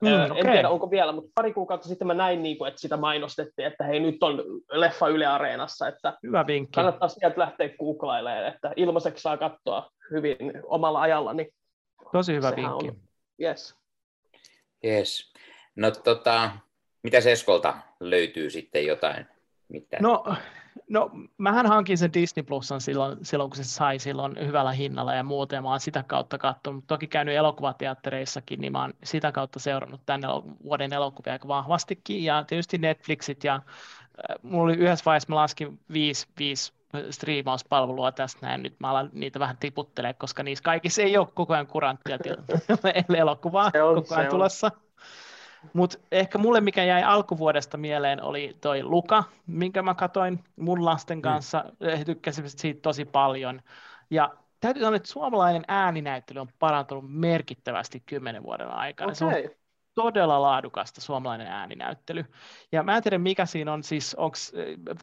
Mm, en okay. tiedä, onko vielä, mutta pari kuukautta sitten mä näin, niin kuin, että sitä mainostettiin, että hei, nyt on leffa Yle Areenassa. Että Hyvä vinkki. Kannattaa sieltä lähteä googlailemaan, että ilmaiseksi saa katsoa hyvin omalla ajalla. Niin Tosi hyvä vinkki. On, yes. Yes. No tota, mitä Eskolta löytyy sitten jotain mitään? No, no mähän hankin sen Disney Plusan silloin, silloin, kun se sai silloin hyvällä hinnalla ja muuten, ja mä oon sitä kautta katsonut, toki käynyt elokuvateattereissakin, niin mä oon sitä kautta seurannut tänne vuoden elokuvia aika vahvastikin, ja tietysti Netflixit, ja äh, mulla oli yhdessä vaiheessa, mä laskin viisi, viisi striimauspalvelua tästä näin, nyt mä alan niitä vähän tiputtelemaan, koska niissä kaikissa ei ole koko ajan kuranttia elokuvaa on, koko ajan tulossa. On. Mutta ehkä mulle mikä jäi alkuvuodesta mieleen oli toi Luka, minkä mä katoin mun lasten mm. kanssa. Mm. He tykkäsivät siitä tosi paljon. Ja täytyy sanoa, että suomalainen ääninäyttely on parantunut merkittävästi kymmenen vuoden aikana. Okay. Se on todella laadukasta suomalainen ääninäyttely. Ja mä en tiedä, mikä siinä on, siis onks,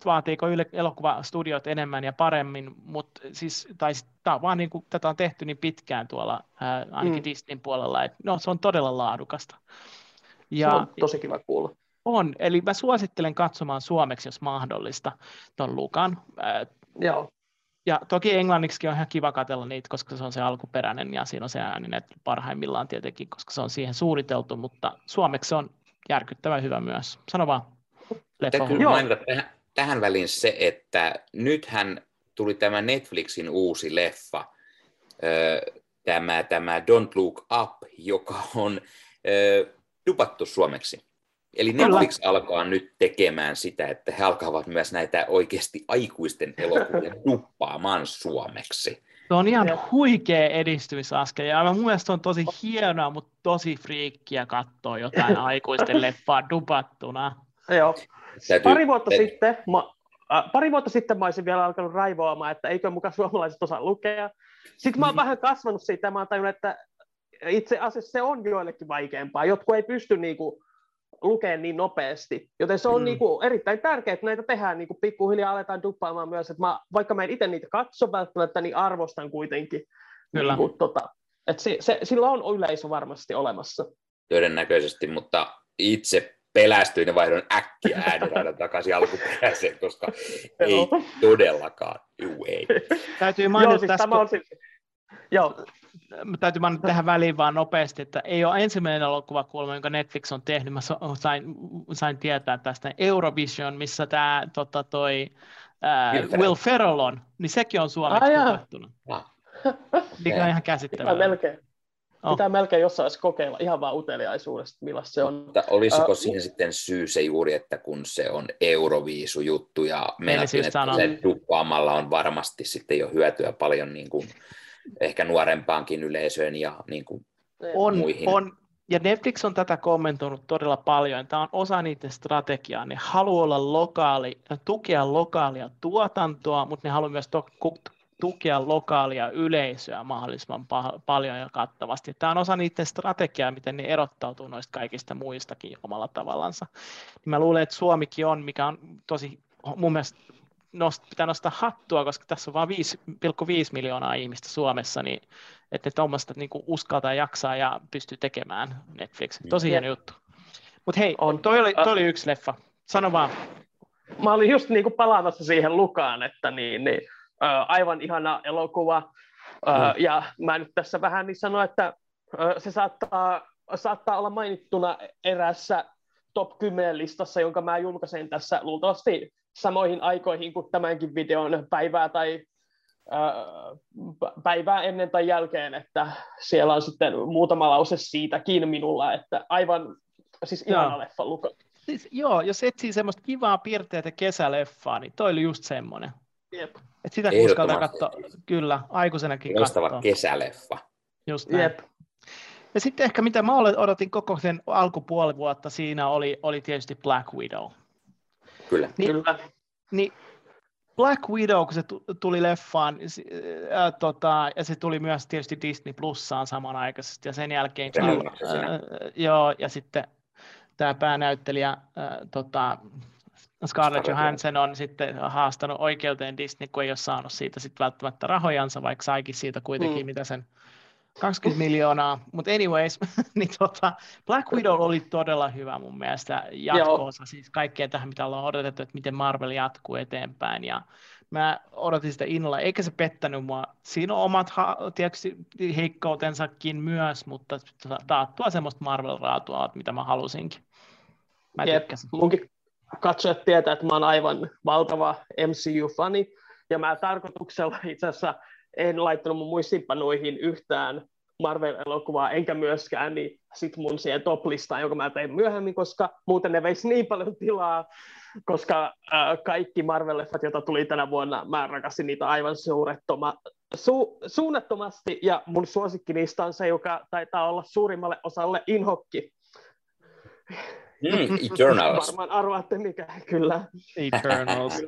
vaatiiko yle, elokuvastudiot enemmän ja paremmin, mutta siis, tai tämä on vaan niin kuin, tätä on tehty niin pitkään tuolla, ää, ainakin mm. Disneyn puolella, että no, se on todella laadukasta. Ja, se on tosi kiva kuulla. On, eli mä suosittelen katsomaan suomeksi, jos mahdollista, tuon Lukan. Joo. Ja toki englanniksi on ihan kiva katsella niitä, koska se on se alkuperäinen ja siinä on se ääni että parhaimmillaan tietenkin, koska se on siihen suunniteltu, mutta suomeksi se on järkyttävän hyvä myös. Sano vaan. Täytyy mainita tähän, tähän väliin se, että nythän tuli tämä Netflixin uusi leffa, tämä, tämä Don't Look Up, joka on dupattu suomeksi. Eli Netflix Kyllä. alkaa nyt tekemään sitä, että he alkavat myös näitä oikeasti aikuisten elokuvia duppaamaan suomeksi. Se on ihan huikea edistymisaskel, ja mun mielestä on tosi hienoa, mutta tosi friikkiä katsoa jotain aikuisten leffaa dupattuna. Joo. Täytyy, pari, vuotta te... sitten, mä, äh, pari vuotta sitten mä olisin vielä alkanut raivoamaan, että eikö mukaan suomalaiset osaa lukea. Sitten mä oon mm. vähän kasvanut siitä, ja mä oon tajunnut, että itse asiassa se on joillekin vaikeampaa. Jotkut ei pysty niinku lukemaan niin nopeasti. Joten se on mm. niinku erittäin tärkeää, että näitä tehdään niinku pikkuhiljaa aletaan duppaamaan myös. Että mä, vaikka mä en itse niitä katso välttämättä, niin arvostan kuitenkin. Kyllä. Niinku, tota, että se, se, sillä on yleisö varmasti olemassa. Todennäköisesti, mutta itse pelästyin ja vaihdon äkkiä ääniraidan takaisin alkuperäiseen, koska ei todellakaan. Juu, ei. Täytyy mainita Joo, siis tästä... Tämä on siis, Joo täytyy vaan tähän väliin vaan nopeasti, että ei ole ensimmäinen elokuvakulma, jonka Netflix on tehnyt. Mä sain, sain tietää tästä Eurovision, missä tämä tota, toi, ää, Will Ferrell on, niin sekin on suomeksi tuotettunut. Mikä on ihan käsittämätöntä. melkein. Oh. Pitää melkein jossain kokeilla ihan vaan uteliaisuudesta, millaista se on. Mutta olisiko uh, siinä sitten syy se juuri, että kun se on Euroviisu-juttu ja meinatin, että se duppaamalla on varmasti sitten jo hyötyä paljon niin kuin ehkä nuorempaankin yleisöön ja niin kuin on, muihin. on, ja Netflix on tätä kommentoinut todella paljon. Tämä on osa niiden strategiaa. Ne haluaa olla lokaali, tukea lokaalia tuotantoa, mutta ne haluaa myös to- tukea lokaalia yleisöä mahdollisimman pa- paljon ja kattavasti. Tämä on osa niiden strategiaa, miten ne erottautuu noista kaikista muistakin omalla tavallansa. Niin mä luulen, että Suomikin on, mikä on tosi mun mielestä nost, pitää nostaa hattua, koska tässä on vain 5,5 miljoonaa ihmistä Suomessa, niin että ne tuommoista niin uskaltaa jaksaa ja pystyy tekemään Netflix. Tosi hieno juttu. Mutta hei, On. toi oli, toi oli yksi leffa. Sano vaan. Mä olin just niin kuin palaamassa siihen Lukaan, että niin, niin, äh, aivan ihana elokuva. Äh, Mm. Ja mä nyt tässä vähän niin sanon, että äh, se saattaa, saattaa olla mainittuna erässä top 10 listassa, jonka mä julkaisen tässä luultavasti samoihin aikoihin kuin tämänkin videon päivää tai päivää ennen tai jälkeen, että siellä on sitten muutama lause siitäkin minulla, että aivan siis ihana Joo. leffa Luka. Siis, joo, jos etsii semmoista kivaa piirteitä kesäleffaa, niin toi oli just semmoinen. Jep. Et sitä uskaltaa katsoa, kyllä, aikuisenakin katsoa. kesäleffa. Just näin. Jep. Ja sitten ehkä mitä mä odotin koko sen alkupuoli vuotta, siinä oli, oli tietysti Black Widow. Kyllä. Niin, Kyllä. niin Black Widow, kun se tu- tuli leffaan, niin ää, tota, ja se tuli myös tietysti Disney Plussaan samanaikaisesti, ja sen jälkeen, siinä. ää, joo, ja sitten tämä päänäyttelijä, ää, tota, Scarlett Scarlett Johansson on sitten haastanut oikeuteen Disney, kun ei ole saanut siitä sitten välttämättä rahojansa, vaikka saikin siitä kuitenkin, Mm. mitä sen 20 miljoonaa, mutta anyways, niin tota, Black Widow oli todella hyvä mun mielestä jatkoosa, siis kaikkeen tähän, mitä ollaan odotettu, että miten Marvel jatkuu eteenpäin, ja mä odotin sitä innolla, eikä se pettänyt mua. Siinä on omat ha- tietysti heikkoutensakin myös, mutta taattua semmoista Marvel-raatua, mitä mä halusinkin. Mä Jep. tykkäsin. Munkin katsojat tietää, että mä oon aivan valtava MCU-fani, ja mä tarkoituksella itse asiassa en laittanut mun muistiinpanoihin yhtään Marvel-elokuvaa, enkä myöskään niin sit mun siihen top-listaan, jonka mä tein myöhemmin, koska muuten ne veisi niin paljon tilaa, koska äh, kaikki Marvel-leffat, joita tuli tänä vuonna, mä rakastin niitä aivan suurettoma, su, suunnattomasti, ja mun suosikki niistä on se, joka taitaa olla suurimmalle osalle inhokki. Mm, Eternals. Varmaan arvaatte mikä, kyllä. Eternals.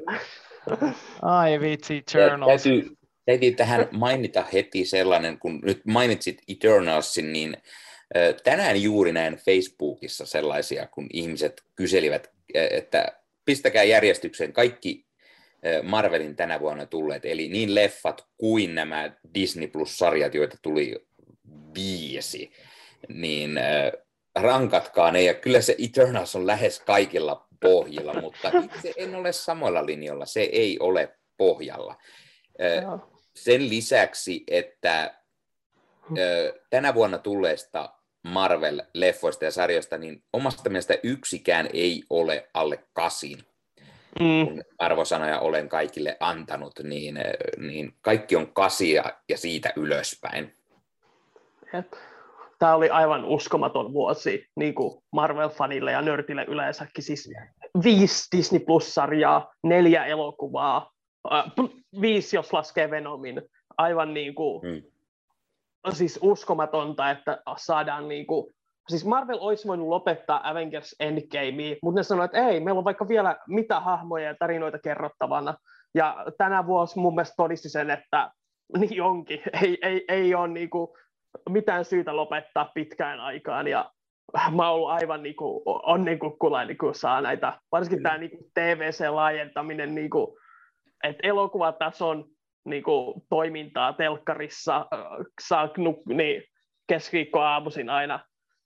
Ai vitsi, Ja Eternals. Täytyy, täytyy tähän mainita heti sellainen, kun nyt mainitsit Eternalsin, niin tänään juuri näin Facebookissa sellaisia, kun ihmiset kyselivät, että pistäkää järjestykseen kaikki Marvelin tänä vuonna tulleet, eli niin leffat kuin nämä Disney Plus-sarjat, joita tuli viisi, niin ö, rankatkaa ne, ja kyllä se Eternals on lähes kaikilla pohjilla, mutta itse en ole samoilla linjoilla, se ei ole pohjalla. Sen lisäksi, että ö, tänä vuonna tulleesta Marvel-leffoista ja sarjoista, niin omasta mielestä yksikään ei ole alle kasin. Mm, Kun arvosanoja olen kaikille antanut, niin, niin kaikki on kasia ja siitä ylöspäin. jep. Tämä oli aivan uskomaton vuosi niin kuin Marvel-fanille ja nörtille yleensäkin. Siis viisi Disney Plus-sarjaa, neljä elokuvaa, viisi jos laskee Venomin. Aivan niin kuin, Mm. siis uskomatonta, että saadaan niin kuin, siis Marvel olisi voinut lopettaa Avengers Endgame, mutta ne sanoivat, että ei, meillä on vaikka vielä mitä hahmoja ja tarinoita kerrottavana. Ja tänä vuosi mun mielestä todisti sen, että niin onkin, ei, ei, ei ole niin kuin mitään syytä lopettaa pitkään aikaan. Ja mä oon ollut aivan niin kuin, onnenkukkulainen, kun saa näitä, varsinkin tämä niin TVC-laajentaminen, niin kuin, että elokuvatason niin kuin, toimintaa telkkarissa saa nuk- niin, keskiviikkoaamuisin aina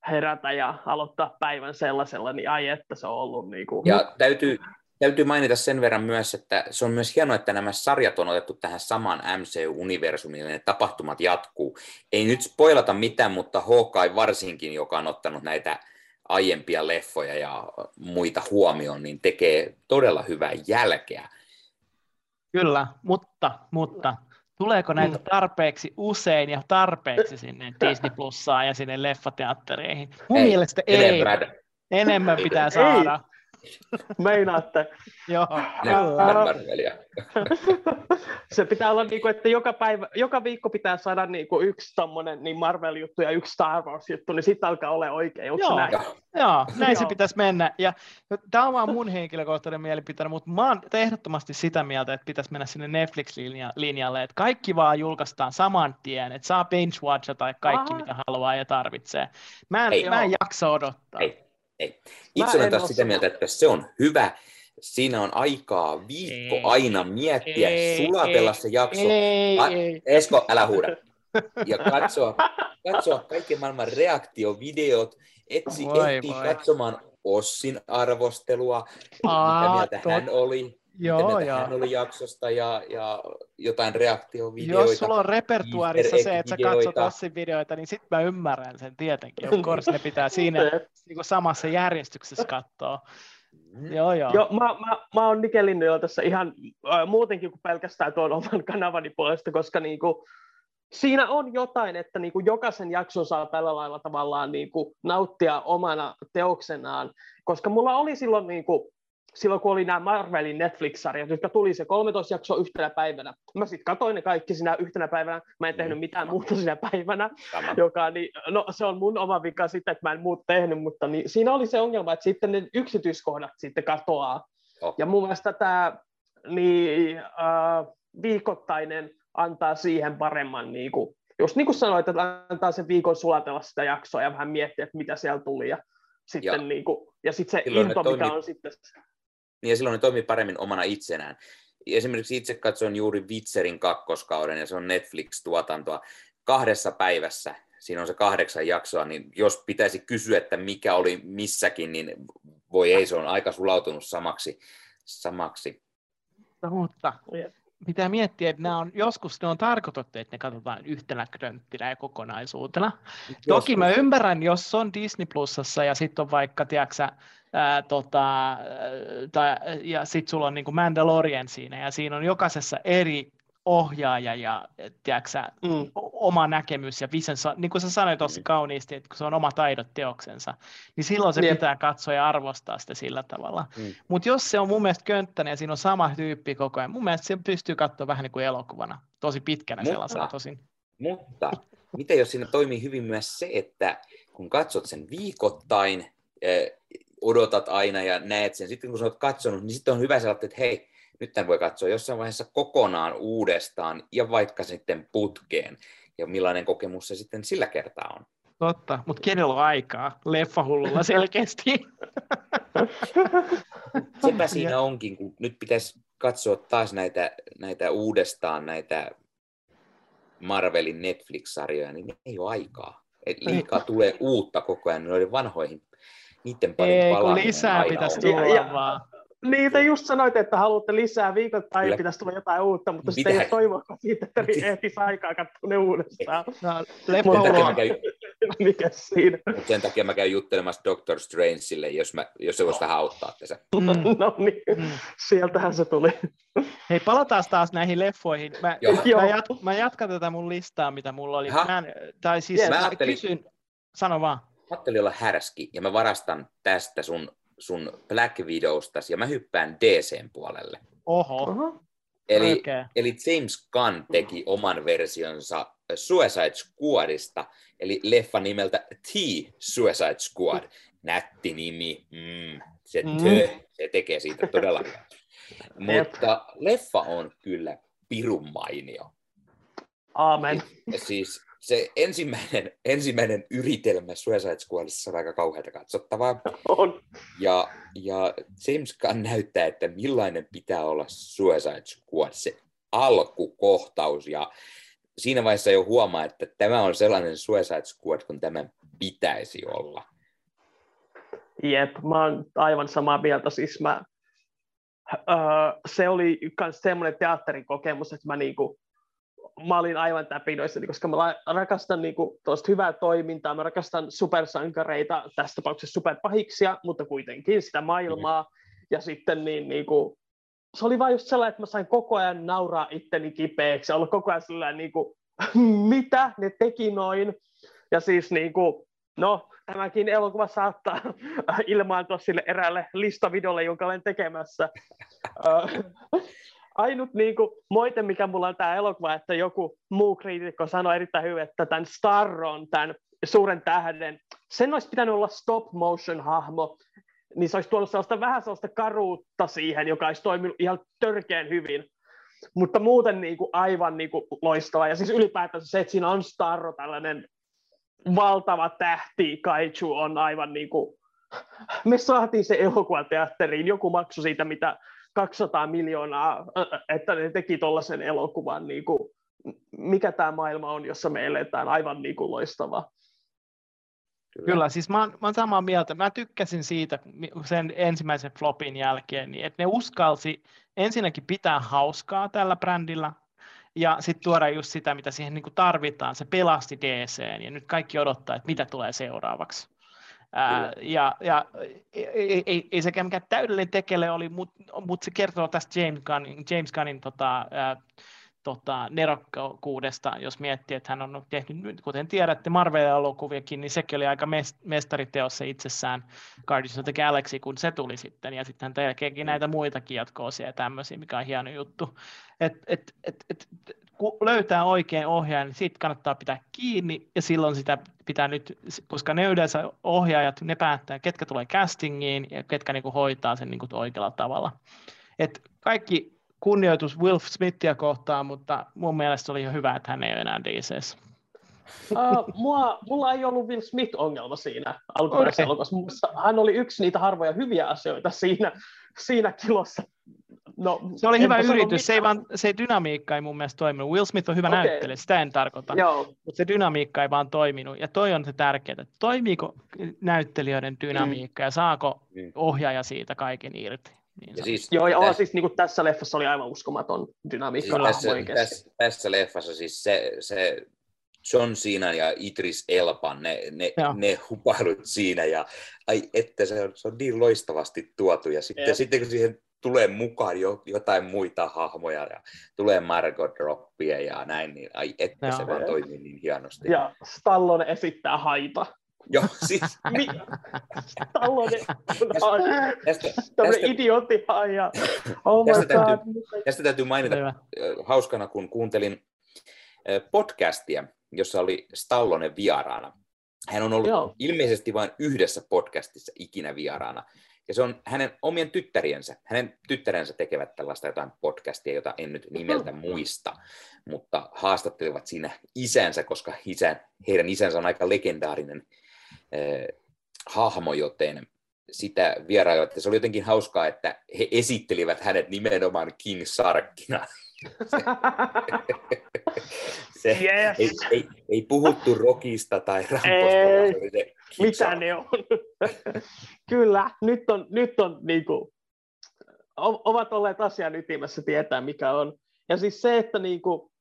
herätä ja aloittaa päivän sellaisella, niin ai että se on ollut niin kuin, Ja täytyy, täytyy mainita sen verran myös, että se on myös hienoa, että nämä sarjat on otettu tähän samaan MCU-universumiin, ne tapahtumat jatkuu. Ei nyt spoilata mitään, mutta Hawkeye varsinkin, joka on ottanut näitä aiempia leffoja ja muita huomioon, niin tekee todella hyvää jälkeä. Kyllä, mutta, mutta tuleeko näitä Mm. tarpeeksi usein ja tarpeeksi sinne Disney Plussaan ja sinne leffateattereihin? Mun Ei, mielestä ei. Enemmän. Enemmän pitää Ei. Meinaatte? Joo, Marvelia. se pitää olla niin kuin, että joka, päivä, joka viikko pitää saada niin kuin yksi tommonen niin Marvel-juttu ja yksi Star Wars-juttu, niin sitten alkaa olla oikein. Joo. näin? Joo, näin se pitäisi mennä. Ja tämä on vaan mun henkilökohtainen mielipiteeni, mutta mä oon ehdottomasti sitä mieltä, että pitäisi mennä sinne Netflix-linjalle, että kaikki vaan julkaistaan saman tien, että saa binge-watchata kaikki, Aha. mitä haluaa ja tarvitsee. Mä en, Ei. mä en jaksa odottaa. Ei. Ei. Itse olen en taas sitä mieltä, että se on hyvä. Siinä on aikaa viikko Ei. aina miettiä, Ei, sulatella ei, se jakso. Ei, A- ei. Esko, älä huuda. Ja katsoa, katsoa kaiken maailman reaktiovideot, etsi, Voi, ehtii voi. katsomaan Ossin arvostelua, Aa, mitä mieltä tot- hän oli, Joo, hän oli jaksosta ja, ja jotain reaktiovideoita. Jos sulla on repertuaarissa Easter se, että sä katsot Ossin videoita, niin sit mä ymmärrän sen tietenkin. Of course ne pitää siinä niin kuin samassa järjestyksessä katsoa. Mm. Joo, joo. Joo, mä, mä, mä oon Nikelinnillä tässä ihan äh, muutenkin kuin pelkästään tuon oman kanavani puolesta, koska niinku, siinä on jotain, että niinku jokaisen jakson saa tällä lailla tavallaan niinku nauttia omana teoksenaan, koska mulla oli silloin, niinku, silloin kun oli nämä Marvelin Netflix-sarjat, jotka tuli se 13 jaksoa yhtenä päivänä. Mä sitten katoin ne kaikki sinä yhtenä päivänä, mä en tehnyt mitään muuta sinä päivänä, Sama. joka, niin, no se on mun oma vika sitten, että mä en muut tehnyt, mutta niin, siinä oli se ongelma, että sitten ne yksityiskohdat sitten katoaa. Oh. Ja mun mielestä tämä niin, äh, viikoittainen antaa siihen paremman, niin kuin, just niin kuin sanoit, että antaa sen viikon sulatella sitä jaksoa ja vähän miettiä, että mitä siellä tuli. Ja sitten, Ja- niin kuin, ja sitten se Silloin into, mikä toimii- on sitten... Niin ja silloin ne toimii paremmin omana itsenään. Esimerkiksi itse katsoin juuri Witcherin kakkoskauden, ja se on Netflix-tuotantoa kahdessa päivässä. Siinä on se kahdeksan jaksoa, niin jos pitäisi kysyä, että mikä oli missäkin, niin voi ei, se on aika sulautunut samaksi. samaksi. No, mutta Jep. Pitää miettiä, että nämä on, joskus ne on tarkoitettu, että ne katsotaan yhtenä krönttinä ja kokonaisuutena. Toki mä ymmärrän, jos on Disney Plusassa ja sitten on vaikka, tiedätkö, ää, tota, tai, ja sitten sulla on niin Mandalorian siinä ja siinä on jokaisessa eri ohjaaja ja tiedätkö, Mm. oma näkemys ja vision, niin kuin sä sanoit tuossa kauniisti, että kun se on oma taidot teoksensa, niin silloin se Jep. pitää katsoa ja arvostaa sitä sillä tavalla. Mm. Mutta jos se on mun mielestä könttäinen ja siinä on sama tyyppi koko ajan, mun mielestä se pystyy katsoa vähän niin kuin elokuvana, tosi pitkänä Mutta- sellaisena tosin. Mutta mitä jos siinä toimii hyvin myös se, että kun katsot sen viikoittain, eh, odotat aina ja näet sen, sitten kun sä oot katsonut, niin sitten on hyvä sellainen, että hei, nyt tämän voi katsoa jossain vaiheessa kokonaan uudestaan ja vaikka sitten putkeen. Ja millainen kokemus se sitten sillä kertaa on. Totta, mutta kenellä on aikaa? Leffahullulla selkeästi. Sepä siinä onkin, kun nyt pitäisi katsoa taas näitä, näitä uudestaan, näitä Marvelin Netflix-sarjoja, niin ei ole aikaa. Et liikaa tulee uutta koko ajan, noiden vanhoihin, niiden parin Ei, kun lisää pitäisi tulla ja- vaan. Niin, te just sanoitte, että haluatte lisää viikoittain Kyllä. ja pitäisi tulla jotain uutta, mutta sitten ei ole toivoa siitä, että ehtisi aikaa katsoa ne uudestaan. No, Sen takia, leffahullu, mä käyn, Mikä siinä? mut sen takia mä käyn juttelemassa Doctor Strangelle, jos, mä, jos se voisi vähän auttaa tässä. mm, No niin, mm. sieltähän se tuli. Hei, palataan taas näihin leffoihin. Mä, Joo. mä, jat, mä jatkan tätä mun listaa, mitä mulla oli. Mä en, tai siis Yes. mä Mä kysyn, sano vaan. Ajattelin olla härski ja mä varastan tästä sun, sun Black Widowstas ja mä hyppään DCn puolelle. Oho, Oho. Eli, okay. eli James Gunn teki oman versionsa Suicide Squadista, eli leffa nimeltä T Suicide Squad. Nätti nimi, mm, se, Mm. tö, se tekee siitä todella. Mutta leffa on kyllä pirun mainio. Aamen. Siis se ensimmäinen, ensimmäinen yritelmä Suicide Squadissa on aika kauheata katsottavaa. On. Ja, ja James Gunn näyttää, että millainen pitää olla Suicide Squad, se alkukohtaus. Ja siinä vaiheessa jo huomaa, että tämä on sellainen Suicide Squad, kun tämä pitäisi olla. Jep, mä oon aivan samaa mieltä. Siis mä, öö, se oli myös semmoinen teatterikokemus, että mä, niinku, mä olin aivan täpinoissani, koska mä rakastan niinku, tuosta hyvää toimintaa, mä rakastan supersankareita, tässä tapauksessa superpahiksia, mutta kuitenkin sitä maailmaa. Ja sitten niin, niinku, se oli vain just sellainen, että mä sain koko ajan nauraa itteni kipeäksi olla koko ajan sellainen, niinku, mitä ne teki noin. Ja siis niinku, No, tämäkin elokuva saattaa ilmaantua sille eräälle listavideolle, jonka olen tekemässä. Ainut niin kuin, moite, mikä mulla on tämä elokuva, että joku muu kriitikko sanoi erittäin hyvin, että tämän Starron, tämän suuren tähden, sen olisi pitänyt olla stop motion hahmo, niin se olisi tuonut sellaista vähän sellaista karuutta siihen, joka olisi toiminut ihan törkeän hyvin. Mutta muuten niin kuin, aivan niin kuin, loistava. Ja siis ylipäätään se, että siinä on Starro, tällainen valtava tähti, Kaiju on aivan niin kuin, me saatiin se elokuvateatteriin, joku maksoi siitä mitä 200 miljoonaa, että ne teki tuollaisen elokuvan, niin kuin, mikä tämä maailma on, jossa me eletään, aivan niin kuin loistava. Kyllä. Kyllä, siis mä oon, mä oon samaa mieltä. Mä tykkäsin siitä sen ensimmäisen flopin jälkeen, niin että ne uskalsi ensinnäkin pitää hauskaa tällä brändillä, ja sitten tuoda just sitä, mitä siihen niin tarvitaan. Se pelasti DC, ja nyt kaikki odottaa, että mitä tulee seuraavaksi. Ää, ja, ja ei, ei, ei sekään mikään täydellinen tekele oli, mutta mut se kertoo tästä James Gunnin, James Gunnin tota, ää, tota, nerokkuudesta, jos miettii, että hän on tehnyt, kuten tiedätte, Marvel-elokuviakin, niin sekin oli aika mestariteos se itsessään. Guardians of the Galaxy, kun se tuli sitten, ja sitten hän tekeekin näitä muitakin jatkoosia ja tämmöisiä, mikä on hieno juttu. Et, et, et, et, kun löytää oikein ohjaajan, niin siitä kannattaa pitää kiinni, ja silloin sitä pitää nyt, koska ne yleensä ohjaajat, ne päättää, ketkä tulee castingiin, ja ketkä niinku hoitaa sen niinku oikealla tavalla. Et kaikki kunnioitus Will Smithia kohtaan, mutta mun mielestä oli jo hyvä, että hän ei ole enää DCs. Uh, mua, mulla ei ollut Will Smith-ongelma siinä alkuperäisessä okay. elokuvassa. Hän oli yksi niitä harvoja hyviä asioita siinä, siinä kilossa. No, se oli hyvä yritys, se, ei vaan, se dynamiikka ei mun mielestä toiminut. Will Smith on hyvä okay. näyttelijä, sitä en tarkoita, Joo. mutta se dynamiikka ei vaan toiminut. Ja toi on se tärkeää, että toimiiko näyttelijöiden dynamiikka mm. ja saako mm. ohjaaja siitä kaiken irti. Niin ja siis, Joo, ja tässä, siis niin kuin tässä leffassa oli aivan uskomaton dynamiikka. Siis tässä, tässä, tässä leffassa siis se, se John Cena ja Idris Elban, ne, ne, ne hupailut siinä, ja ai että se on, se on niin loistavasti tuotu, ja sitten, sitten kun siihen tulee mukaan jo, jotain muita hahmoja, ja tulee Margot Robbie ja näin, niin ai että ja, se vaan toimii niin hienosti. Ja Stallone esittää haita. Joo, siis... Mi- Tällainen tästä, tästä, idiootti ja oh tästä, täytyy, tästä täytyy mainita Hyvä. hauskana, kun kuuntelin podcastia, jossa oli Stallone vieraana. Hän on ollut Joo. ilmeisesti vain yhdessä podcastissa ikinä vieraana. Ja se on hänen omien tyttäriensä. Hänen tyttärensä tekevät tällaista jotain podcastia, jota en nyt nimeltä muista, mutta haastattelivat siinä isänsä, koska isä, heidän isänsä on aika legendaarinen eh, hahmo, joten sitä vierailivat. Se oli jotenkin hauskaa, että he esittelivät hänet nimenomaan King Sarkkina. se, yes. ei, ei, ei puhuttu rokista tai ramposta. mitä ne on? Kyllä, nyt on, nyt on niin kuin, ovat olleet asian ytimessä tietää, mikä on. Ja siis se, että niin kuin,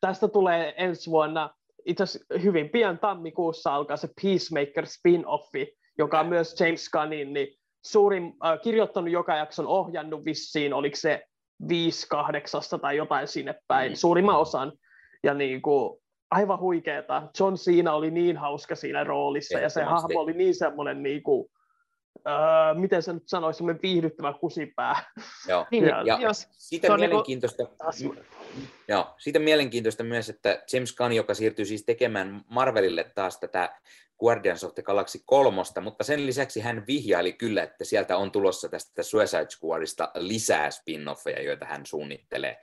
tästä tulee ensi vuonna itse asiassa hyvin pian tammikuussa alkaa se Peacemaker spin-offi, joka on myös James Gunnin niin suurin, äh, kirjoittanut joka jakson, ohjannut vissiin, oliko se viisi kahdeksasta tai jotain sinne päin, mm. suurimman osan. Ja niin kuin, aivan huikeeta. John Cena oli niin hauska siinä roolissa, ja se hahmo oli niin semmoinen, niin kuin, öö, miten se nyt sanoisi, semmoinen viihdyttävä kusipää. Joo, niin, ja, ja jos, siitä niinku mielenkiintoista, niin kuin... joo, siitä mielenkiintoista myös, että James Gunn, joka siirtyy siis tekemään Marvelille taas tätä Guardians of the Galaxy kolmosta, mutta sen lisäksi hän vihjaili kyllä, että sieltä on tulossa tästä Suicide Squadista lisää spin-offeja, joita hän suunnittelee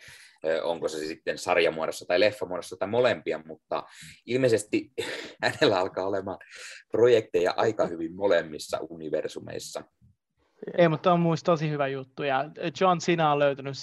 onko se sitten sarjamuodossa tai leffamuodossa tai molempia, mutta ilmeisesti hänellä alkaa olemaan projekteja aika hyvin molemmissa universumeissa. Ei, mutta on muista tosi hyvä juttu. Ja John Cena on löytänyt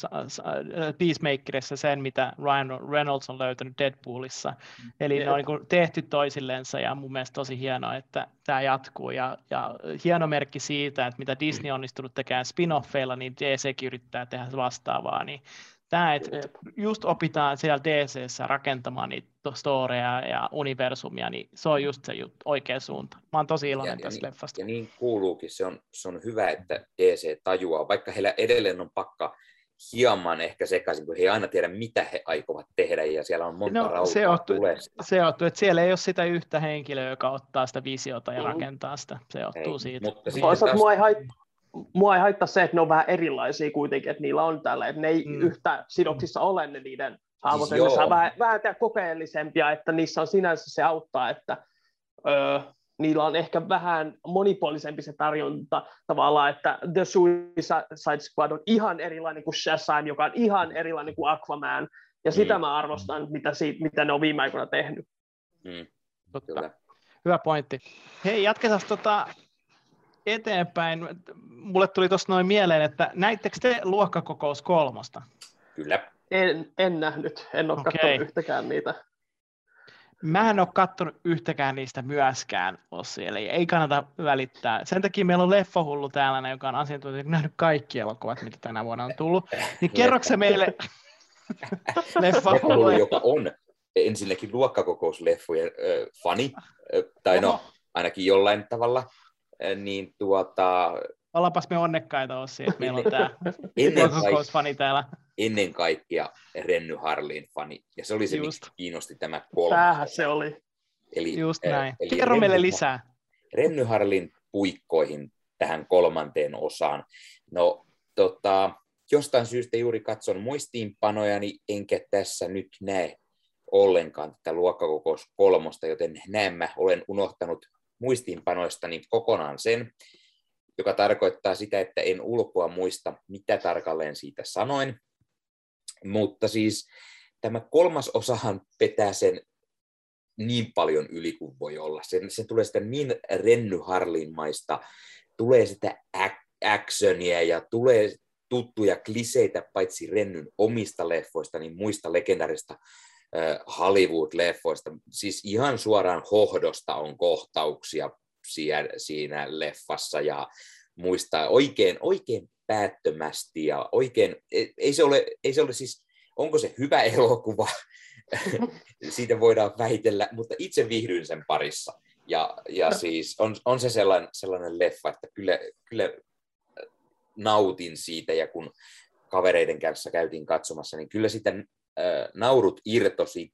Peacemakerissa sen, mitä Ryan Reynolds on löytänyt Deadpoolissa. Eli ne on niin tehty toisillensa ja mun mielestä tosi hienoa, että tämä jatkuu. Ja, ja hieno merkki siitä, että mitä Disney on onnistunut tekemään spin-offeilla, niin DC yrittää tehdä vastaavaa. Niin Tämä, että just opitaan siellä dc rakentamaan niitä storeja ja universumia, niin se on just se juttu, oikea suunta. Mä oon tosi iloinen ja, tästä ja leffasta. Ja niin kuuluukin, se on, se on hyvä, että DC tajuaa, vaikka heillä edelleen on pakka hieman ehkä sekaisin, kun he ei aina tiedä, mitä he aikovat tehdä, ja siellä on monta no, rautaa se johtuu, se johtuu, että siellä ei ole sitä yhtä henkilöä, joka ottaa sitä visiota ja mm. rakentaa sitä. Se johtuu ei, siitä. Mutta taas... mua ei haittaa mua ei haittaa se, että ne on vähän erilaisia kuitenkin, että niillä on tällä, että ne ei mm. yhtä sidoksissa ole ne niiden hahmot, siis ne saa vähän, vähän kokeellisempia, että niissä on sinänsä se auttaa, että öö, niillä on ehkä vähän monipuolisempi se tarjonta tavallaan, että The Suicide Squad on ihan erilainen kuin Shazam, joka on ihan erilainen kuin Aquaman, ja sitä mm. mä arvostan, mitä, siitä, mitä ne on viime aikoina tehnyt. Mm. Totta. Hyvä pointti. Hei, jatketaan tota eteenpäin. Mulle tuli tuossa noin mieleen, että näittekö te luokkakokous kolmosta? Kyllä. En, en nähnyt, en ole okay. katsonut yhtäkään niitä. Mä en ole katsonut yhtäkään niistä myöskään, Ossi, eli ei kannata välittää. Sen takia meillä on Leffahullu täällä, joka on asiantuntija, nähnyt kaikki elokuvat, mitä tänä vuonna on tullut. Niin kerroksä meille Leffahullu, joka on ensinnäkin luokkakokousleffojen äh, fani, äh, tai no ainakin jollain tavalla, niin tuota... Ollaanpas me onnekkaita Ossi, että meillä on tämä luokkakokousfani täällä ennen kaikkea Renny Harlin fani, ja se oli se, Just. miksi kiinnosti tämä kolmas. Tämähän se oli. Eli, Just näin. Eli Kerro Renny, meille lisää. Renny Harlin puikkoihin tähän kolmanteen osaan. No, tota, jostain syystä juuri katson muistiinpanojani, enkä tässä nyt näe ollenkaan tätä luokkakokous kolmosta, joten näen mä olen unohtanut muistiinpanoistani kokonaan sen, joka tarkoittaa sitä, että en ulkoa muista, mitä tarkalleen siitä sanoin. Mutta siis tämä kolmas osahan petää sen niin paljon yli kuin voi olla. Sen, sen tulee sitä niin Renny Harlinmaista, tulee sitä actionia ja tulee tuttuja kliseitä paitsi Rennyn omista leffoista, niin muista legendarista Hollywood-leffoista. Siis ihan suoraan hohdosta on kohtauksia siinä, siinä leffassa ja muistaa oikein, oikein päättömästi ja oikein, ei se ole, ei se ole siis, onko se hyvä elokuva, siitä voidaan väitellä, mutta itse viihdyin sen parissa. Ja, ja no. siis on, on se sellainen, sellainen leffa, että kyllä, kyllä nautin siitä ja kun kavereiden kanssa käytiin katsomassa, niin kyllä sitä äh, naurut irtosi.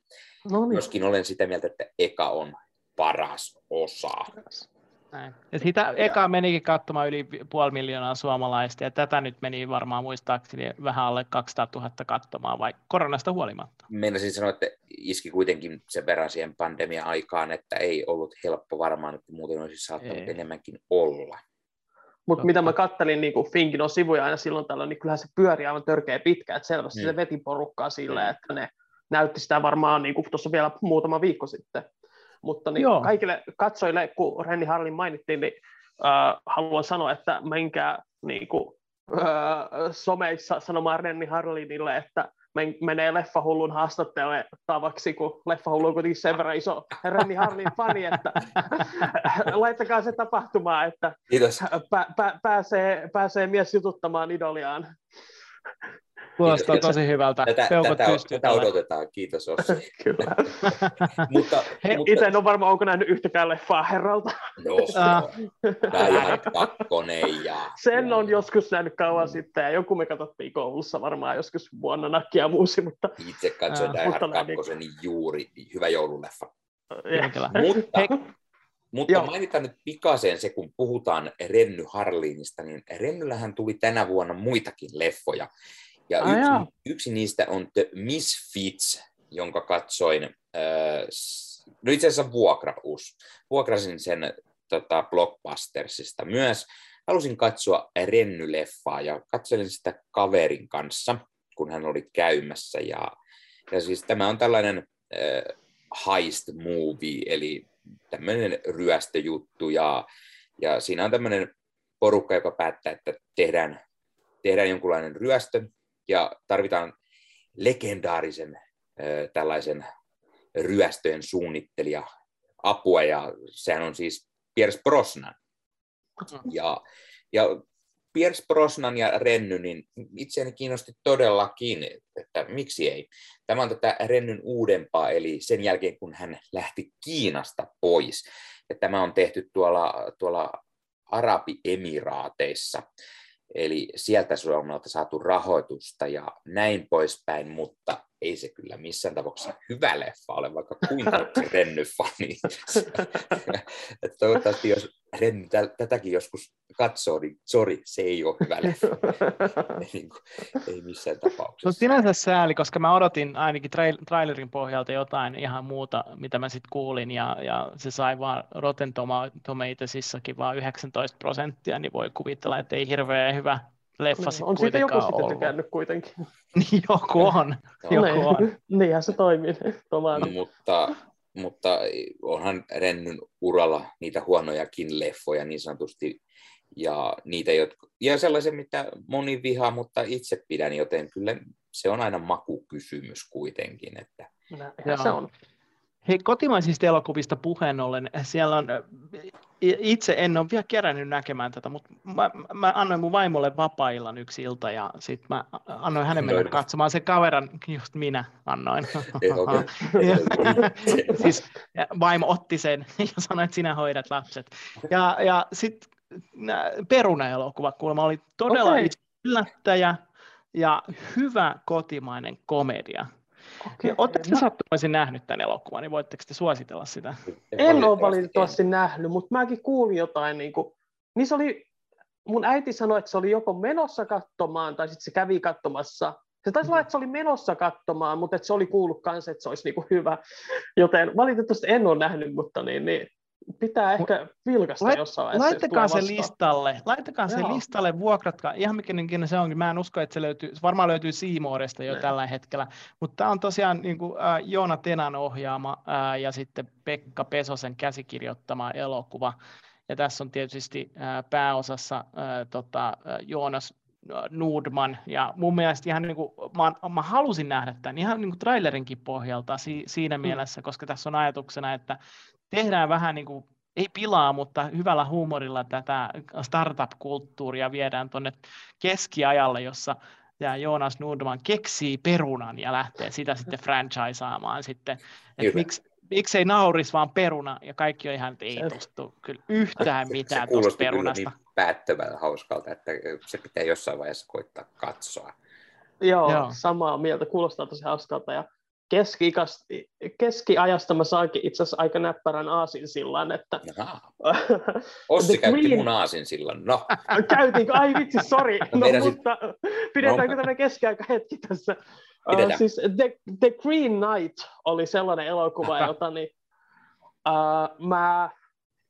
No niin. Joskin olen sitä mieltä, että eka on paras osa. Näin. Ja sitä eka menikin katsomaan yli puoli miljoonaa suomalaista, ja tätä nyt meni varmaan muistaakseni vähän alle 200 000 katsomaan, vai koronasta huolimatta? Meinasin sanoa, että iski kuitenkin sen verran siihen pandemia-aikaan, että ei ollut helppo varmaan, että muuten olisi saattanut ei. enemmänkin olla. Mutta mitä mä kattelin niin Finkin on sivuja aina silloin tällöin, niin kyllähän se pyörii aivan törkeä pitkä, että selvästi mm. se veti porukkaa silleen, mm. että ne näytti sitä varmaan niin tuossa vielä muutama viikko sitten. Mutta niin kaikille katsojille, kun Renni Harlin mainittiin, niin äh, haluan sanoa, että menkää niin kuin, äh, someissa sanomaan Renni Harlinille, että men, menee Leffahullun tavaksi, kun Leffahullu on kuitenkin sen verran iso Renni Harlin fani, että laittakaa se tapahtumaan, että Kiitos. Pä, pä, pääsee, pääsee mies jututtamaan idoliaan. Kuulostaa tosi hyvältä. Tätä, tätä, tätä odotetaan, kiitos Ossi. Kyllä. mutta, He, mutta... Itse en ole varma, onko nähnyt yhtäkään leffaa herralta. No, Päijät kakkonen ja... Sen on joskus nähnyt kauan mm. sitten, ja joku me katsottiin koulussa varmaan joskus vuonna Nakkia muusi, mutta... Itse katsoin Päijät kakkosen, niin juuri hyvä joululeffa. mutta, He... Mutta Joo. mainitaan nyt pikaisen se, kun puhutaan Renny Harlinista, niin Rennyllähän tuli tänä vuonna muitakin leffoja. Ja ah, yksi, yksi niistä on The Misfits, jonka katsoin, äh, no itse asiassa vuokraus. Vuokrasin sen tota, Blockbustersista myös. Halusin katsoa Renny-leffaa ja katselin sitä kaverin kanssa, kun hän oli käymässä. Ja, ja siis tämä on tällainen äh, heist movie, eli tämmöinen ryöstöjuttu. Ja, ja siinä on tämmöinen porukka, joka päättää, että tehdään, tehdään jonkunlainen ryöstö, ja tarvitaan legendaarisen tällaisen ryöstöjen suunnittelija apua, ja sehän on siis Piers Brosnan. Ja, ja Piers Brosnan ja Renny, niin itseäni kiinnosti todellakin, että miksi ei. Tämä on tätä Rennyn uudempaa, eli sen jälkeen kun hän lähti Kiinasta pois. Ja tämä on tehty tuolla, tuolla Arabi-emiraateissa. Eli sieltä Suomelta saatu rahoitusta ja näin poispäin, mutta ei se kyllä missään tapauksessa hyvä leffa ole, vaikka kuinka Renny-fani. toivottavasti jos Renny tätäkin joskus katsoo, niin sori, se ei ole hyvä leffa. ei, ei missään tapauksessa. No sinänsä sääli, koska mä odotin ainakin trail- trailerin pohjalta jotain ihan muuta, mitä mä sitten kuulin, ja, ja se sai vaan Rotten Tomatoesissakin vaan 19 prosenttia, niin voi kuvitella, että ei hirveän hyvä leffa niin, On siitä joku sitten tykännyt kuitenkin. niin joku on. joku niin, on. Niinhän se toimii. No, mutta, mutta onhan Rennyn uralla niitä huonojakin leffoja niin sanotusti, ja, niitä, jotka, ja sellaisia, mitä moni vihaa, mutta itse pidän, joten kyllä se on aina makukysymys kuitenkin. Että... se on. Hei, kotimaisista elokuvista puheen ollen, siellä on, itse en ole vielä kerännyt näkemään tätä, mutta mä, mä annoin mun vaimolle vapaa yksi ilta ja sitten mä annoin hänen mennä katsomaan se kaveran, just minä annoin. siis vaimo otti sen ja sanoi, että sinä hoidat lapset. Ja, ja sitten peruna-elokuva kuulemma oli todella okay. yllättäjä ja hyvä kotimainen komedia. Okay. Oletteko te sattumaisin nähnyt tämän elokuvan, niin voitteko te suositella sitä? En ole valitettavasti nähnyt, mutta mäkin kuulin jotain, niin, kuin, niin se oli, mun äiti sanoi, että se oli joko menossa katsomaan, tai sitten se kävi katsomassa. Se taisi olla, että se oli menossa katsomaan, mutta että se oli kuullut kanssa, että se olisi niin kuin hyvä. Joten valitettavasti en ole nähnyt, mutta niin, niin pitää ehkä vilkasta Lait, jossain vaiheessa. Laittakaa se listalle, laittakaa se listalle, vuokratkaa, ihan mikä se onkin, mä en usko, että se löytyy, varmaan löytyy Siimooresta jo ne. tällä hetkellä, mutta tämä on tosiaan niin kuin, äh, Joona Tenan ohjaama äh, ja sitten Pekka Pesosen käsikirjoittama elokuva, ja tässä on tietysti äh, pääosassa äh, tota, äh, Joonas Nordman, ja mun mielestä ihan niin kuin, mä, mä halusin nähdä tämän ihan niin kuin trailerinkin pohjalta si, siinä mm. mielessä, koska tässä on ajatuksena, että tehdään vähän niin kuin, ei pilaa, mutta hyvällä huumorilla tätä startup-kulttuuria viedään tuonne keskiajalle, jossa ja Joonas Nordman keksii perunan ja lähtee sitä sitten franchisaamaan sitten. Että miksi, miksei nauris vaan peruna, ja kaikki on ihan, että ei tostu kyllä yhtään mitään tuosta perunasta. Niin päättävän hauskalta, että se pitää jossain vaiheessa koittaa katsoa. Joo, Joo. samaa mieltä, kuulostaa tosi hauskalta, ja keski keskiajasta mä saankin itse asiassa aika näppärän aasinsillan, että... Ossi käytti Green... mun aasinsillan, no. Käytiinkö? Ai vitsi, sori. No, no mutta pidetäänkö no. tämmöinen keskiaika hetki tässä? Uh, siis The, The Green Knight oli sellainen elokuva, jota niin, uh, mä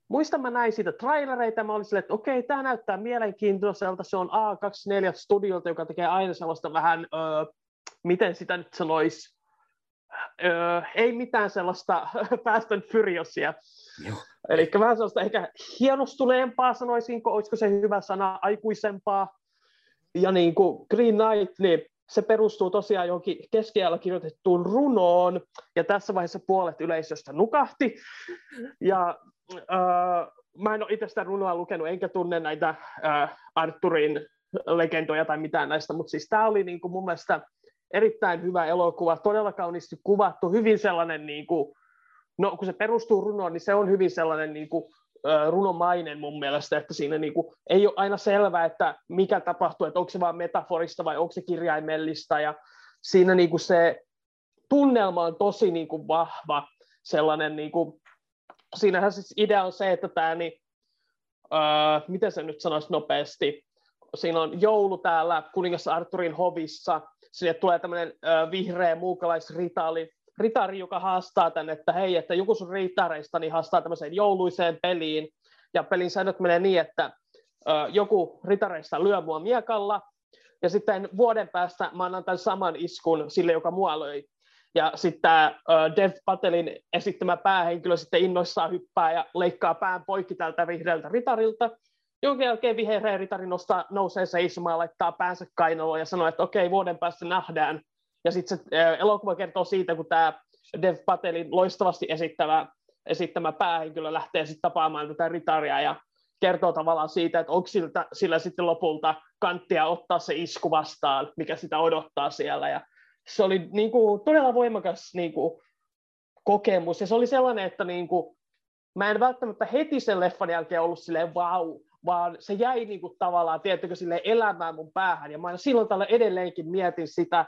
muistan, mä näin siitä trailereita, mä olin silleen, että okei, tämä näyttää mielenkiintoiselta, se on A24 studiolta, joka tekee aina sellaista vähän, uh, miten sitä nyt sanoisi, öö, ei mitään sellaista Fast and Furiousia. Eli vähän sellaista ehkä hienostuneempaa, sanoisinko, olisiko se hyvä sana, aikuisempaa. Ja niin kuin Green Knight, niin se perustuu tosiaan johonkin keskiajalla kirjoitettuun runoon, ja tässä vaiheessa puolet yleisöstä nukahti. Ja äh, mä en ole itse sitä runoa lukenut, enkä tunne näitä äh, Arturin legendoja tai mitään näistä, mutta siis tämä oli niin kuin mun mielestä erittäin hyvä elokuva, todella kauniisti kuvattu, hyvin sellainen, niin kuin, no kun se perustuu runoon, niin se on hyvin sellainen niin kuin, runomainen mun mielestä, että siinä niin kuin, ei ole aina selvää, että mikä tapahtuu, että onko se vain metaforista vai onko se kirjaimellista, ja siinä niin kuin se tunnelma on tosi niin kuin vahva, sellainen, niin kuin, siinähän siis idea on se, että tämä, niin, uh, miten se nyt sanoisi nopeasti, siinä on joulu täällä kuningas Arturin hovissa, sinne tulee tämmöinen vihreä muukalaisritari, ritari, joka haastaa tänne, että hei, että joku sun ritareista niin haastaa tämmöiseen jouluiseen peliin, ja pelin säännöt menee niin, että joku ritareista lyö mua miekalla, ja sitten vuoden päästä mä annan tämän saman iskun sille, joka mua löi. Ja sitten tämä Dev Patelin esittämä päähenkilö sitten innoissaan hyppää ja leikkaa pään poikki tältä vihreältä ritarilta, jonka jälkeen vihreä ritari nostaa, nousee seisomaan, laittaa päänsä kainaloon ja sanoo, että okei, vuoden päästä nähdään. Ja sitten se elokuva kertoo siitä, kun tämä Dev Patelin loistavasti esittävä, esittämä päähenkilö lähtee sitten tapaamaan tätä ritaria ja kertoo tavallaan siitä, että onko siltä, sillä sitten lopulta kanttia ottaa se isku vastaan, mikä sitä odottaa siellä. Ja se oli niin kuin, todella voimakas niin kuin, kokemus, ja se oli sellainen, että niin kuin, mä en välttämättä heti sen leffan jälkeen ollut silleen vau, vaan se jäi niin kuin tavallaan, tiettykö, sille elämään mun päähän, ja mä silloin tällä edelleenkin mietin sitä,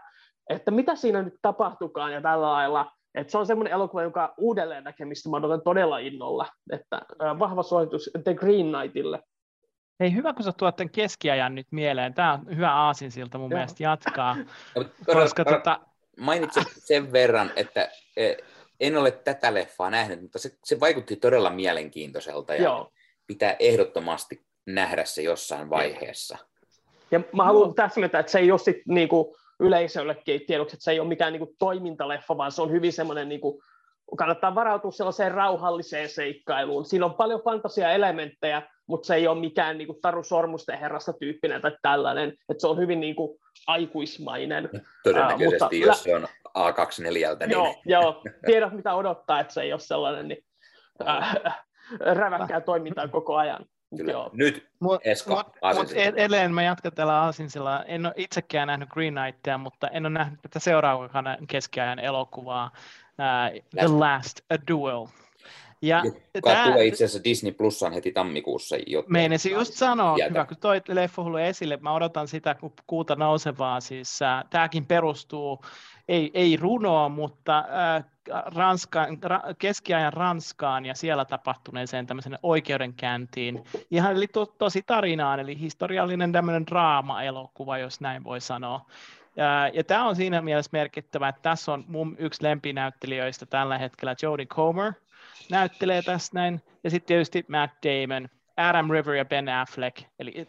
että mitä siinä nyt tapahtukaan ja tällä lailla, että se on semmoinen elokuva, joka uudelleen näkemistä mä odotan todella innolla, että vahva suositus The Green Knightille. Hei, hyvä, kun sä tuot tämän keskiajan nyt mieleen. Tämä on hyvä aasinsilta mun Joo. mielestä jatkaa. Koska, tota... Mainitsin sen verran, että e, en ole tätä leffaa nähnyt, mutta se, se vaikutti todella mielenkiintoiselta ja Joo. Pitää ehdottomasti nähdä se jossain vaiheessa. Ja mä haluan täsmentää, että se ei ole sit niinku yleisöllekin tiedoksi, että se ei ole mikään niinku toimintaleffa, vaan se on hyvin semmoinen, niinku, kannattaa varautua sellaiseen rauhalliseen seikkailuun. Siinä on paljon fantasiaelementtejä, mutta se ei ole mikään niinku Taru Sormusten herrasta tyyppinen tai tällainen, että se on hyvin niinku aikuismainen. Todennäköisesti, uh, mutta, jos se on A24. Niin... Joo, joo, tiedät mitä odottaa, että se ei ole sellainen niin, äh, räväkkää toimintaa koko ajan. Kyllä. Joo. Nyt Esko mut, mut edelleen mä jatkan tällä Aasinsilla. En ole itsekään nähnyt Green Knightia, mutta en ole nähnyt tätä seuraavaa keskiajan elokuvaa, uh, The Last A Duel. Ja Joka tämä, tulee itse asiassa Disney Plusaan heti tammikuussa. Meinasin just sanoa, jätä. hyvä kun toi leffa esille, mä odotan sitä kuuta nousevaa. Siis, äh, tämäkin perustuu, ei, ei runoa, mutta äh, Ranskaan, ra, keskiajan Ranskaan ja siellä tapahtuneeseen tämmöisen oikeudenkäyntiin. Ihan eli to, tosi tarinaan, eli historiallinen tämmöinen draama-elokuva, jos näin voi sanoa. Ja, ja tämä on siinä mielessä merkittävä, että tässä on mun yksi lempinäyttelijöistä tällä hetkellä Jodie Comer, näyttelee tässä näin, ja sitten tietysti Matt Damon, Adam River ja Ben Affleck, eli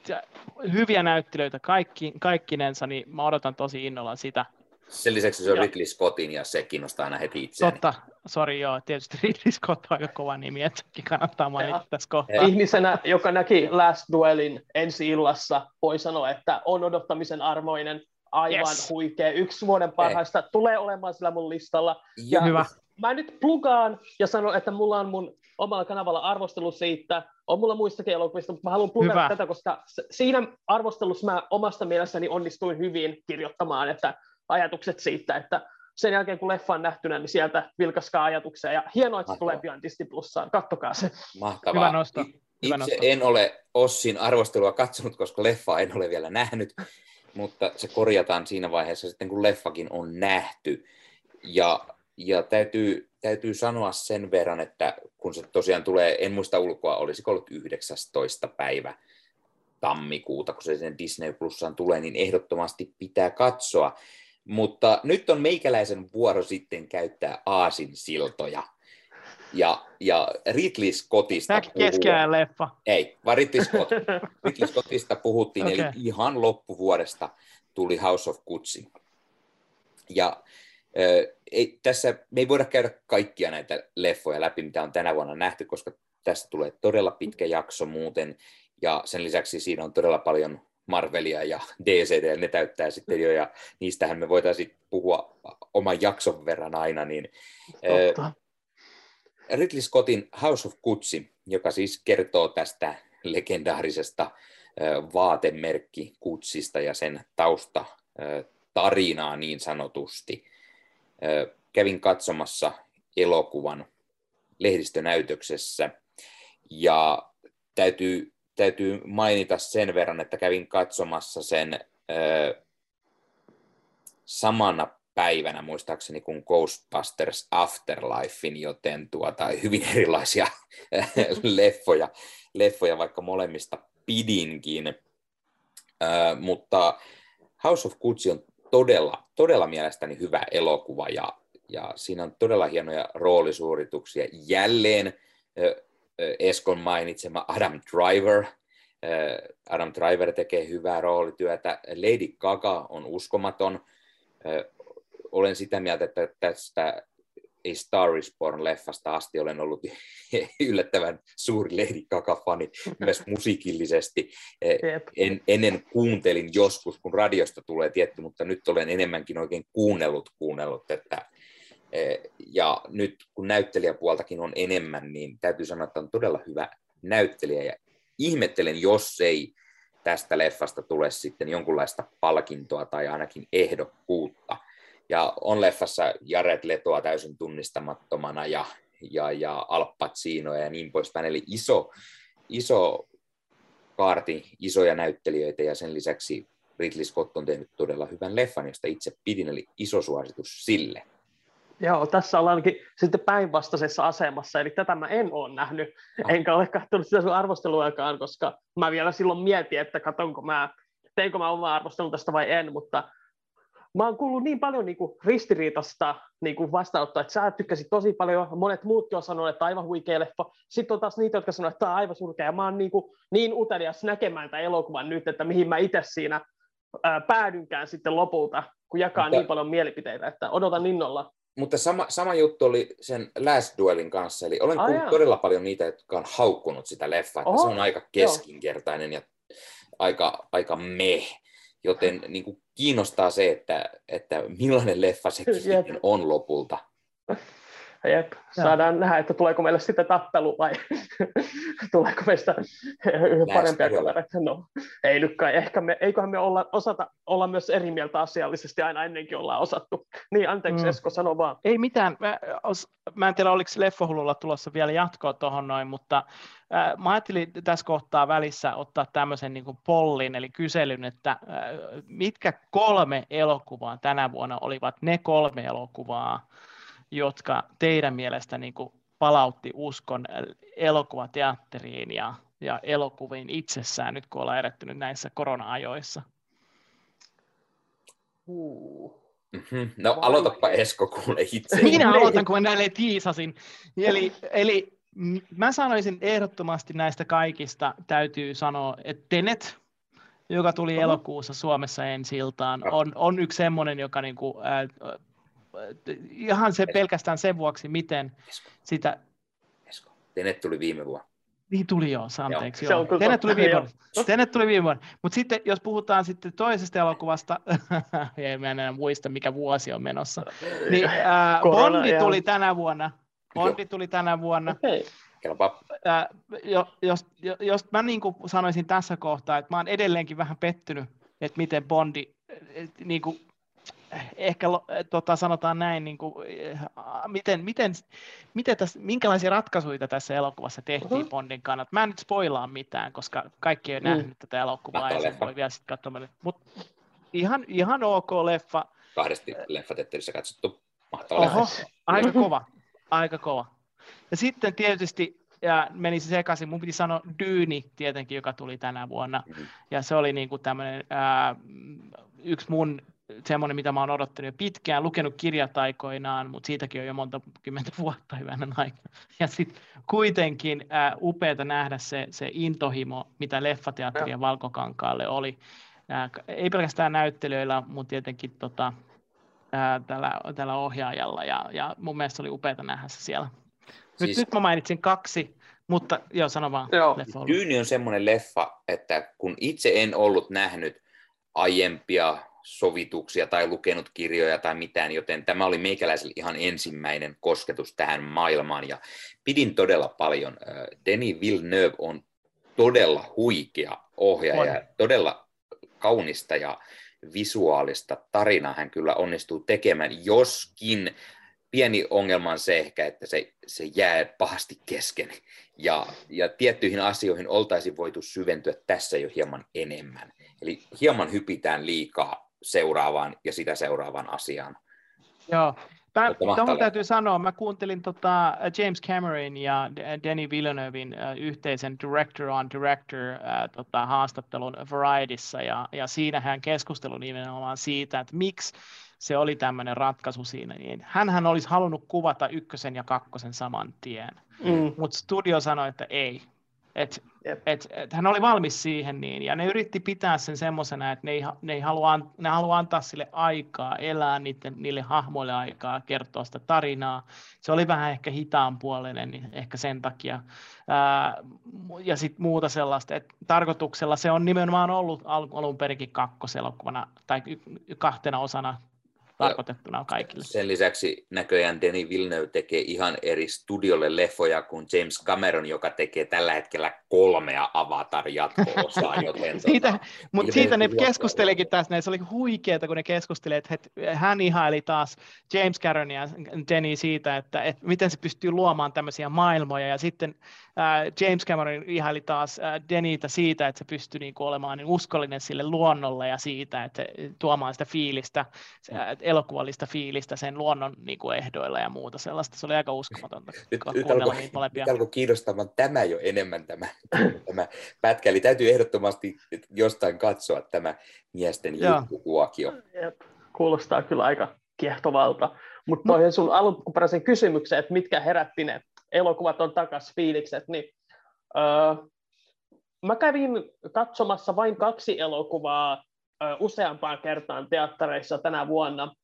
hyviä näyttelijöitä kaikki, kaikkinensa, niin mä odotan tosi innolla sitä. Sen lisäksi se on ja. Ridley Scottin ja se kiinnostaa aina heti itseäni. Totta, sori joo, tietysti Ridley Scott on aika kova nimi, että sekin kannattaa mainita ja. tässä kohtaa. Ihmisenä, joka näki Last Duelin ensi illassa, voi sanoa, että on odottamisen armoinen, aivan yes. huikea, yksi vuoden parhaista, Ei. tulee olemaan sillä mun listalla. Ja Hyvä mä nyt plugaan ja sanon, että mulla on mun omalla kanavalla arvostelu siitä, on mulla muistakin elokuvista, mutta mä haluan plugata Hyvä. tätä, koska siinä arvostelussa mä omasta mielestäni onnistuin hyvin kirjoittamaan, että ajatukset siitä, että sen jälkeen kun leffa on nähtynä, niin sieltä vilkaskaa ajatuksia, ja hienoa, että se tulee pian Disney Plussaan, kattokaa se. Mahtavaa. Hyvä nosto. Hyvä Itse nosto. en ole Ossin arvostelua katsonut, koska leffa en ole vielä nähnyt, mutta se korjataan siinä vaiheessa sitten, kun leffakin on nähty. Ja ja täytyy, täytyy sanoa sen verran, että kun se tosiaan tulee, en muista ulkoa, olisiko ollut 19. päivä tammikuuta, kun se sen Disney Plussaan tulee, niin ehdottomasti pitää katsoa. Mutta nyt on meikäläisen vuoro sitten käyttää aasin siltoja. Ja, ja Ridley Scottista puhuu... leffa. Ei, vaan Ridley, Scott. Ridley Scottista puhuttiin, okay. eli ihan loppuvuodesta tuli House of Gucci. Ja ei, tässä me ei voida käydä kaikkia näitä leffoja läpi, mitä on tänä vuonna nähty, koska tästä tulee todella pitkä jakso muuten, ja sen lisäksi siinä on todella paljon Marvelia ja DC, ne täyttää sitten jo, ja niistähän me voitaisiin puhua oman jakson verran aina, niin Totta. Ridley Scottin House of Gucci, joka siis kertoo tästä legendaarisesta vaatemerkki Gucciista ja sen tausta tarinaa niin sanotusti kävin katsomassa elokuvan lehdistönäytöksessä ja täytyy, täytyy mainita sen verran, että kävin katsomassa sen ö, samana päivänä muistaakseni kuin Ghostbusters Afterlifein, joten tuota, hyvin erilaisia leffoja, leffoja, vaikka molemmista pidinkin. Ö, mutta House of Gucci on todella, todella mielestäni hyvä elokuva ja, ja siinä on todella hienoja roolisuorituksia. Jälleen Eskon mainitsema Adam Driver. Adam Driver tekee hyvää roolityötä. Lady Gaga on uskomaton. Olen sitä mieltä, että tästä ei Star is Born-leffasta asti olen ollut yllättävän suuri Lady Gaga-fani myös musiikillisesti. En, ennen kuuntelin joskus, kun radiosta tulee tietty, mutta nyt olen enemmänkin oikein kuunnellut, kuunnellut, että ja nyt kun näyttelijäpuoltakin on enemmän, niin täytyy sanoa, että on todella hyvä näyttelijä ja ihmettelen, jos ei tästä leffasta tule sitten jonkunlaista palkintoa tai ainakin ehdokkuutta ja on leffassa Jared Letoa täysin tunnistamattomana ja, ja, ja Al Pacinoa ja niin poispäin. Eli iso, iso kaarti isoja näyttelijöitä ja sen lisäksi Ridley Scott on tehnyt todella hyvän leffan, josta itse pidin, eli iso suositus sille. Joo, tässä ollaankin sitten päinvastaisessa asemassa, eli tätä mä en ole nähnyt, enkä ole katsonut sitä sun arvosteluakaan, koska mä vielä silloin mietin, että katsonko mä, teinkö mä oma arvostelun tästä vai en, mutta mä oon kuullut niin paljon niin kuin ristiriitasta niin kuin vastaanottoa, että sä tykkäsit tosi paljon, monet muutkin on sanonut, että aivan huikea leffa. Sitten on taas niitä, jotka sanoo, että tämä on aivan surkea. Ja mä oon niin, kuin, niin utelias näkemään tämän elokuvan nyt, että mihin mä itse siinä ää, päädynkään sitten lopulta, kun jakaa Mutta... niin paljon mielipiteitä, että odotan innolla. Mutta sama, sama juttu oli sen Last Duelin kanssa, eli olen kuullut todella paljon niitä, jotka on haukkunut sitä leffaa, että Oho, se on aika keskinkertainen joo. ja aika, aika meh. Joten niin kuin kiinnostaa se, että, että millainen leffa se on lopulta. Jep, saadaan nähdä, että tuleeko meille sitten tappelu vai tuleeko meistä parempia kavereita. No, ei nyt kai. Ehkä me, eiköhän me olla, osata olla myös eri mieltä asiallisesti, aina ennenkin ollaan osattu. Niin, anteeksi mm. Esko, sano vaan. Ei mitään. Mä, os, mä en tiedä, oliko Leffohululla tulossa vielä jatkoa tuohon noin, mutta äh, mä ajattelin tässä kohtaa välissä ottaa tämmöisen niin kuin pollin, eli kyselyn, että äh, mitkä kolme elokuvaa tänä vuonna olivat ne kolme elokuvaa, jotka teidän mielestä niin kuin palautti uskon elokuvateatteriin ja, ja elokuviin itsessään nyt, kun ollaan erettynyt näissä korona-ajoissa? Uh. Mm-hmm. No aloitapa Esko kuule itse. Minä aloitan, kun mä näille tiisasin. Eli, eli mä sanoisin ehdottomasti näistä kaikista, täytyy sanoa, että Tenet, joka tuli elokuussa Suomessa ensi iltaan, on, on yksi semmoinen, joka niinku, äh, ihan se pelkästään sen vuoksi, miten Esko. sitä... Esko. Tenet tuli viime vuonna. Niin tuli joo, anteeksi. Joo. joo. Tenet tuli viime vuonna. Tenet tuli viime vuonna. Mutta sitten jos puhutaan sitten toisesta elokuvasta, ei mä enää muista mikä vuosi on menossa, niin äh, Bondi tuli tänä vuonna. Bondi tuli tänä vuonna. Okay. Äh, jos, jos, jos mä niin kuin sanoisin tässä kohtaa, että mä oon edelleenkin vähän pettynyt, että miten Bondi niin kuin ehkä tota, sanotaan näin, niin kuin, miten, miten, miten tässä, minkälaisia ratkaisuja tässä elokuvassa tehtiin uh-huh. Bondin kannalta. Mä en nyt spoilaa mitään, koska kaikki ei ole mm. nähnyt tätä elokuvaa ja sen voi vielä sitten katsoa. Mutta ihan, ihan ok leffa. Kahdesti leffatetterissä katsottu. Mahtava Oho, leffa. aika kova, aika kova. Ja sitten tietysti ja meni se sekaisin. Mun piti sanoa Dyyni tietenkin, joka tuli tänä vuonna. Mm-hmm. Ja se oli niin kuin tämmöinen, ää, yksi mun semmoinen, mitä mä oon odottanut jo pitkään, lukenut kirjat aikoinaan, mutta siitäkin on jo monta kymmentä vuotta hyvänä aikana. Ja sitten kuitenkin äh, upeata nähdä se, se intohimo, mitä leffateatteri ja Valkokankaalle oli. Äh, ei pelkästään näyttelijöillä, mutta tietenkin tota, äh, tällä, tällä ohjaajalla, ja, ja mun mielestä oli upeata nähdä se siellä. Nyt, siis... nyt mä mainitsin kaksi, mutta joo, sano vaan. Joo. Dyyni on semmoinen leffa, että kun itse en ollut nähnyt aiempia sovituksia tai lukenut kirjoja tai mitään, joten tämä oli meikäläiselle ihan ensimmäinen kosketus tähän maailmaan ja pidin todella paljon. Denis Villeneuve on todella huikea ohjaaja, on. todella kaunista ja visuaalista tarinaa hän kyllä onnistuu tekemään, joskin pieni ongelma on se ehkä, että se, se jää pahasti kesken. Ja, ja tiettyihin asioihin oltaisiin voitu syventyä tässä jo hieman enemmän. Eli hieman hypitään liikaa seuraavaan ja sitä seuraavaan asiaan. Joo, Tuohon täytyy sanoa, mä kuuntelin tota James Cameron ja Danny Villeneuvein uh, yhteisen Director on Director uh, tota, haastattelun Varietyssä, ja, ja siinä hän keskustelu nimenomaan siitä, että miksi se oli tämmöinen ratkaisu siinä, niin hän olisi halunnut kuvata ykkösen ja kakkosen saman tien, mm. mutta studio sanoi, että ei, et, et, et hän oli valmis siihen niin, ja ne yritti pitää sen semmoisena, että ne ei, ne ei halua, ne halua antaa sille aikaa, elää niiden, niille hahmoille aikaa, kertoa sitä tarinaa. Se oli vähän ehkä hitaanpuolinen, niin ehkä sen takia. Ää, ja sitten muuta sellaista, että tarkoituksella se on nimenomaan ollut alun perinkin kakkoselokuvana tai kahtena osana tarkoitettuna kaikille. Sen lisäksi näköjään Denis Villeneuve tekee ihan eri studiolle leffoja kuin James Cameron, joka tekee tällä hetkellä kolmea Avatar-jatko-osaa. Joten siitä, tota, mutta siitä ne keskustelikin tästä, se oli huikeaa, kun ne keskustelivat, että hän ihaili taas James Cameron ja Denis siitä, että, että miten se pystyy luomaan tämmöisiä maailmoja, ja sitten James Cameron ihaili taas Denitä siitä, että se pystyi niin kuin olemaan niin uskollinen sille luonnolle ja siitä, että tuomaan sitä fiilistä, elokuvallista fiilistä sen luonnon niin kuin ehdoilla ja muuta sellaista. Se oli aika uskomatonta nyt, nyt alkoi, Nyt alkoi kiinnostamaan tämä jo enemmän tämä, tämä pätkä, eli täytyy ehdottomasti jostain katsoa tämä miesten juttukuokio. Kuulostaa kyllä aika kiehtovalta. Mutta noihin sun alkuperäisen kysymykseen, että mitkä herätti ne elokuvat on takas fiilikset, niin öö, mä kävin katsomassa vain kaksi elokuvaa öö, useampaan kertaan teattereissa tänä vuonna,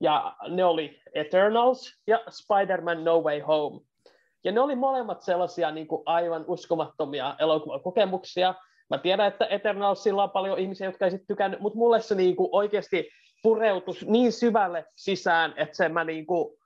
ja ne oli Eternals ja Spider-Man No Way Home. Ja ne oli molemmat sellaisia niin kuin aivan uskomattomia elokuvakokemuksia. Mä tiedän, että Eternalsilla on paljon ihmisiä, jotka ei sitten tykännyt, mutta mulle se niin kuin oikeasti pureutus niin syvälle sisään, että se mä niin kuin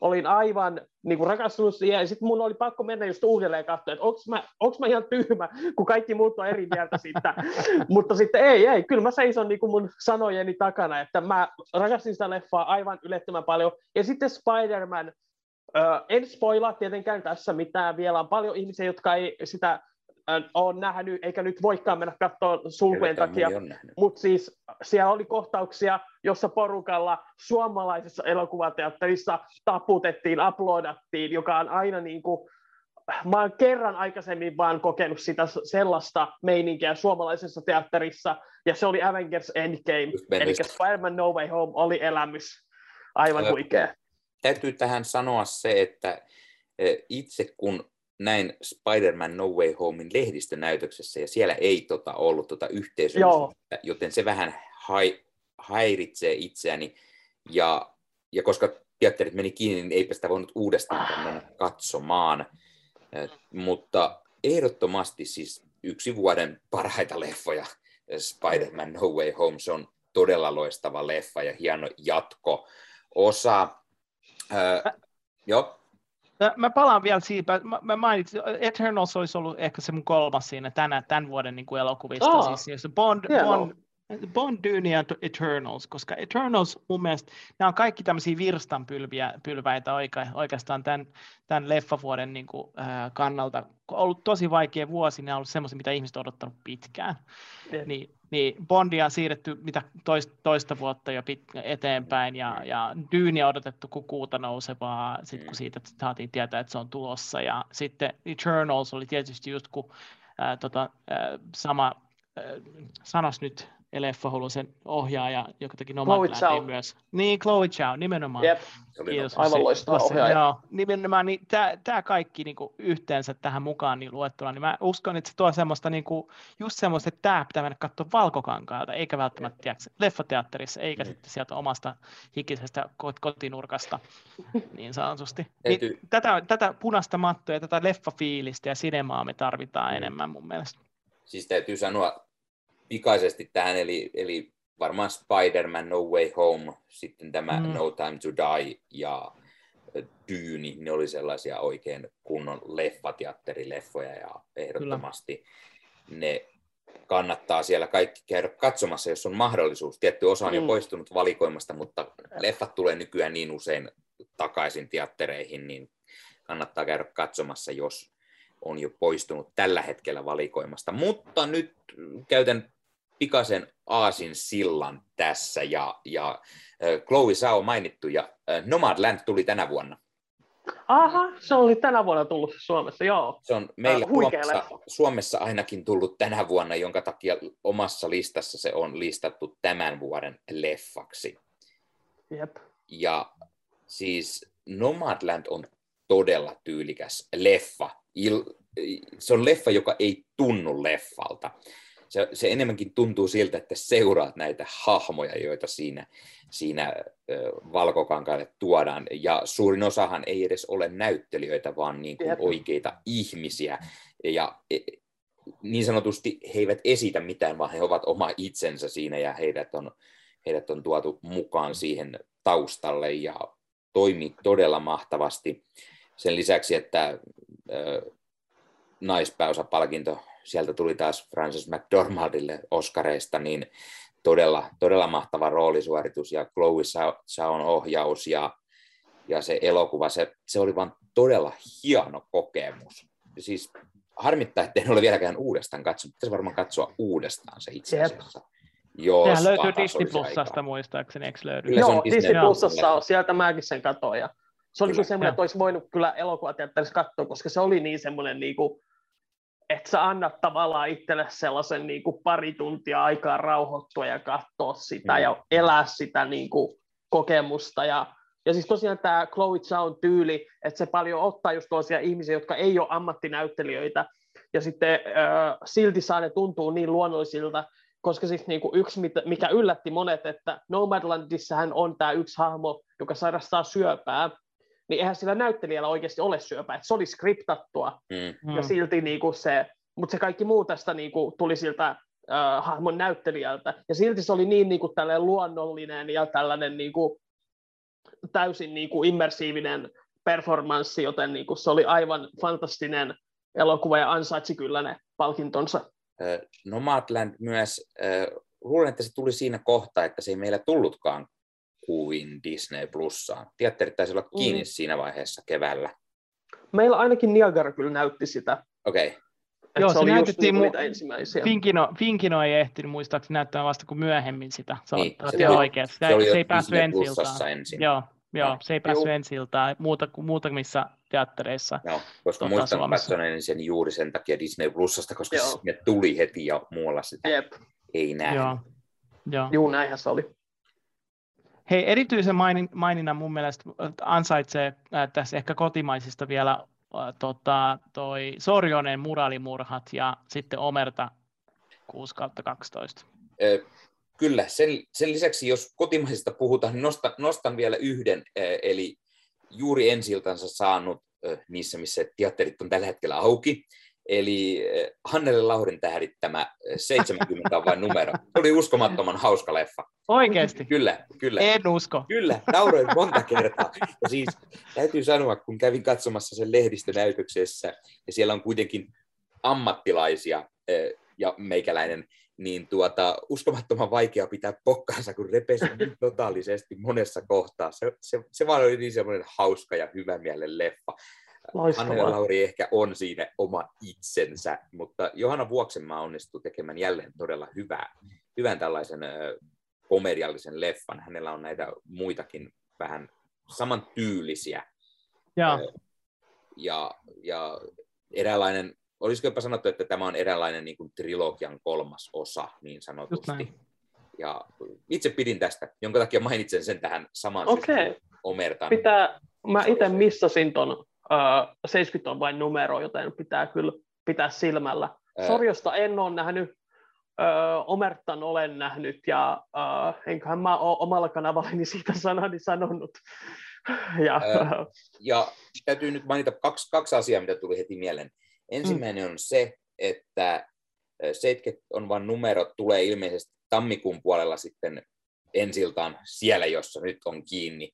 olin aivan niin kuin rakastunut siihen, ja sitten mun oli pakko mennä just uudelleen katsoa, että onko mä, onks mä ihan tyhmä, kun kaikki muut on eri mieltä siitä. Mutta sitten ei, ei, kyllä mä seison niin kuin mun sanojeni takana, että mä rakastin sitä leffaa aivan ylettömän paljon. Ja sitten Spider-Man, en spoilaa tietenkään tässä mitään. Vielä on paljon ihmisiä, jotka ei sitä on nähnyt, eikä nyt voikaan mennä katsoa sulkujen takia, mutta siis siellä oli kohtauksia, jossa porukalla suomalaisessa elokuvateatterissa taputettiin, aplodattiin, joka on aina niin kuin, mä oon kerran aikaisemmin vaan kokenut sitä sellaista meininkiä suomalaisessa teatterissa, ja se oli Avengers Endgame, eli Spider-Man No Way Home oli elämys. Aivan huikea. Täytyy tähän sanoa se, että itse kun näin Spider-Man No Way Homein lehdistönäytöksessä, ja siellä ei tota, ollut tota yhteisöllisyyttä, joten se vähän hai, häiritsee itseäni, ja, ja koska teatterit meni kiinni, niin eipä sitä voinut uudestaan mennä katsomaan, mutta ehdottomasti siis yksi vuoden parhaita leffoja, Spider-Man No Way Home, se on todella loistava leffa ja hieno jatko osa. Äh, joo. Mä, mä palaan vielä siitä, mä, mä mainitsin, Eternals olisi ollut ehkä se mun kolmas siinä tänä, tämän vuoden niin kuin elokuvista, oh, siis Bond, Bond, Bond, Dune ja Eternals, koska Eternals mun mielestä, nämä on kaikki tämmöisiä virstanpylväitä oika, oikeastaan tämän, tämän leffavuoden niin kuin, äh, kannalta. On ollut tosi vaikea vuosi, ne on ollut semmoisia, mitä ihmiset on odottanut pitkään. Yeah. Niin, niin Bondia on siirretty mitä toista, toista vuotta jo pit, eteenpäin, ja, ja Dyyniä odotettu kukuuta nousevaa, sit kun mm. siitä saatiin tietää, että se on tulossa, ja sitten Eternals oli tietysti just kun ää, tota, ää, sama, ää, sanos nyt leffahullu sen ohjaaja, joka teki Nomadlandin myös. Niin, Chloe Chow, nimenomaan. Yep. Kiitos. Aivan loistava ohjaaja. Joo, nimenomaan niin tämä kaikki niin kuin, yhteensä tähän mukaan niin luettuna, niin mä uskon, että se tuo semmoista, niin kuin, just semmoista, että tämä pitää mennä katsoa valkokankaalta, eikä välttämättä tiedätkö, leffateatterissa, eikä mm. sitten sieltä omasta hikisestä kotinurkasta, niin sanotusti. Niin, tätä, tätä punaista mattoa ja tätä leffafiilistä ja sinemaa me tarvitaan mm. enemmän mun mielestä. Siis täytyy sanoa, pikaisesti tähän, eli, eli varmaan Spider-Man No Way Home, sitten tämä mm. No Time to Die ja Dyyni, ne oli sellaisia oikein kunnon leffateatterileffoja ja ehdottomasti Kyllä. ne kannattaa siellä kaikki käydä katsomassa, jos on mahdollisuus. Tietty osa on mm. jo poistunut valikoimasta, mutta leffat tulee nykyään niin usein takaisin teattereihin, niin kannattaa käydä katsomassa, jos on jo poistunut tällä hetkellä valikoimasta. Mutta nyt käytän pikaisen aasin sillan tässä ja, ja Chloe Sao mainittu ja Nomadland tuli tänä vuonna. Aha, se oli tänä vuonna tullut Suomessa, joo. Se on meillä äh, Suomessa, Suomessa ainakin tullut tänä vuonna, jonka takia omassa listassa se on listattu tämän vuoden leffaksi. Jep. Ja siis Nomadland on todella tyylikäs leffa. Il, se on leffa, joka ei tunnu leffalta se, se enemmänkin tuntuu siltä, että seuraat näitä hahmoja, joita siinä, siinä valkokankaille tuodaan. Ja suurin osahan ei edes ole näyttelijöitä, vaan niin kuin oikeita ihmisiä. Ja e, niin sanotusti he eivät esitä mitään, vaan he ovat oma itsensä siinä ja heidät on, heidät on tuotu mukaan siihen taustalle ja toimii todella mahtavasti. Sen lisäksi, että naispääosapalkinto sieltä tuli taas Francis McDormandille Oscareista, niin todella, todella mahtava roolisuoritus ja Chloe Saon ohjaus ja, ja se elokuva, se, se oli vaan todella hieno kokemus. siis harmittaa, että en ole vieläkään uudestaan katsonut. Pitäisi varmaan katsoa uudestaan se itse asiassa. Jos Sehän löytyy Disney Plusasta muistaakseni, eikö löydy? Kyllä Joo, Disney, Disney Plusassa on, sieltä mäkin sen katoin. Ja se oli kyllä semmoinen, että olisi voinut kyllä elokuvateatterissa katsoa, koska se oli niin semmoinen, niin kuin, että sä annat tavallaan itselle sellaisen niin kuin pari tuntia aikaa rauhoittua ja katsoa sitä mm. ja elää sitä niin kuin, kokemusta. Ja, ja siis tosiaan tämä Chloe Zhao tyyli, että se paljon ottaa just tuollaisia ihmisiä, jotka ei ole ammattinäyttelijöitä, ja sitten äh, silti saa ne tuntuu niin luonnollisilta, koska siis niin kuin yksi, mikä yllätti monet, että Nomadlandissahan on tämä yksi hahmo, joka sairastaa syöpää, niin eihän sillä näyttelijällä oikeasti ole syöpää, että se oli skriptattua, mm. ja silti niin kuin se, mutta se kaikki muu tästä niin kuin tuli siltä äh, hahmon näyttelijältä, ja silti se oli niin, niin kuin tällainen luonnollinen ja tällainen niin kuin, täysin niin kuin immersiivinen performanssi, joten niin kuin se oli aivan fantastinen elokuva ja ansaitsi kyllä ne palkintonsa. Nomadland myös, luulen, että se tuli siinä kohtaa, että se ei meillä tullutkaan kuin Disney Plussaan. Teatteri taisi olla kiinni mm. siinä vaiheessa keväällä. Meillä ainakin Niagara kyllä näytti sitä. Okei. Okay. Joo, se, se näytettiin mu- ensimmäisiä. Finkino, Finkino ei ehtinyt muistaakseni näyttää vasta kuin myöhemmin sitä. Se, niin, se, se, oli, se, oli se ei päässyt ensin. Joo, Joo, se ei päässyt ensi iltaan muuta, muutamissa teattereissa. Joo, koska tota, muistan katsoneeni sen juuri sen takia Disney Plusasta, koska Joo. se tuli heti ja muualla sitä Jep. ei näe. Joo. Joo. Juu, näinhän se oli. Hei, erityisen mainin, maininnan mun mielestä ansaitsee äh, tässä ehkä kotimaisista vielä äh, tota, toi Sorjonen muralimurhat ja sitten Omerta 6 12. Kyllä, sen, sen lisäksi jos kotimaisista puhutaan, niin nostan, nostan vielä yhden, eli juuri ensiltansa saanut niissä, missä teatterit on tällä hetkellä auki, eli Hannele Laurin tähdittämä 70 on vain numero. Se oli uskomattoman hauska leffa. Oikeasti? Kyllä, kyllä. En usko. Kyllä, nauroin monta kertaa. Ja siis täytyy sanoa, kun kävin katsomassa sen lehdistönäytöksessä, ja siellä on kuitenkin ammattilaisia, ja meikäläinen niin tuota, uskomattoman vaikea pitää pokkaansa, kun repesi niin totaalisesti monessa kohtaa. Se, se, se vaan oli niin semmoinen hauska ja hyvä mielen leffa. Loistavaa. Anna Lauri ehkä on siinä oma itsensä, mutta Johanna Vuoksenmaa onnistuu tekemään jälleen todella hyvää, hyvän tällaisen komediallisen leffan. Hänellä on näitä muitakin vähän samantyylisiä. Ja, ja, ja eräänlainen olisiko jopa sanottu, että tämä on eräänlainen niin kuin trilogian kolmas osa, niin sanotusti. Ja itse pidin tästä, jonka takia mainitsen sen tähän samaan okay. omertaan. Pitää, mä itse missasin ton 70 on vain numero, joten pitää kyllä pitää silmällä. Sorjosta en ole nähnyt, uh, Omertan olen nähnyt, ja uh, enköhän mä ole omalla kanavallani siitä sanani sanonut. ja, ja täytyy nyt mainita kaksi, kaksi asiaa, mitä tuli heti mieleen. Ensimmäinen mm. on se, että 70 on vain numero, tulee ilmeisesti tammikuun puolella sitten ensiltaan siellä, jossa nyt on kiinni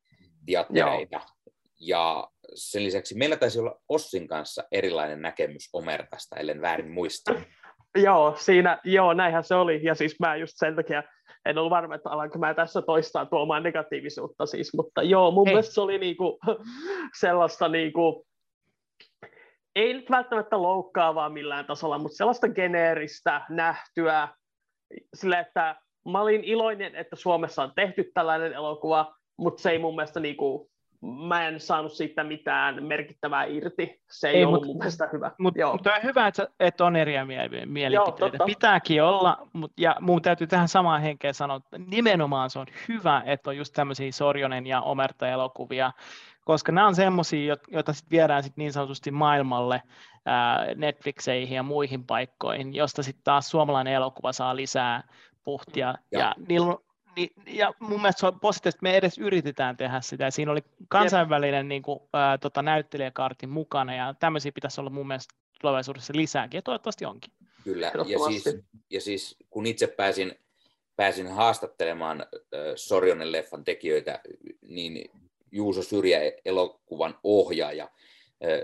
teattereita. Joo. Ja sen lisäksi meillä taisi olla Ossin kanssa erilainen näkemys Omertasta, ellen väärin muista. Joo, siinä, joo, näinhän se oli. Ja siis mä just sen takia en ollut varma, että alanko mä tässä toistaa tuomaan negatiivisuutta siis, mutta joo, mun Hei. mielestä se oli niinku sellaista niinku, ei nyt välttämättä loukkaavaa millään tasolla, mutta sellaista geneeristä nähtyä, sille, että mä olin iloinen, että Suomessa on tehty tällainen elokuva, mutta se ei mun mielestä niinku, mä en saanut siitä mitään merkittävää irti. Se ei, ei ollut mun mielestä hyvä. Mutta mut on hyvä, että, että on eriä mielipiteitä. Joo, Pitääkin olla, mut, ja mun täytyy tähän samaan henkeen sanoa, että nimenomaan se on hyvä, että on just tämmöisiä Sorjonen ja Omerta-elokuvia, koska nämä on semmoisia, joita sit viedään sit niin sanotusti maailmalle, Netflixeihin ja muihin paikkoihin, josta sitten taas suomalainen elokuva saa lisää puhtia. Ja, ja, niillä, ni, ja mun mielestä se on positiivista, että me edes yritetään tehdä sitä. Siinä oli kansainvälinen niin kuin, ää, tota, näyttelijäkaartin mukana, ja tämmöisiä pitäisi olla mun mielestä tulevaisuudessa lisääkin, ja toivottavasti onkin. Kyllä, ja siis, ja siis kun itse pääsin, pääsin haastattelemaan äh, Sorjonen leffan tekijöitä, niin Juuso Syrjä elokuvan ohjaaja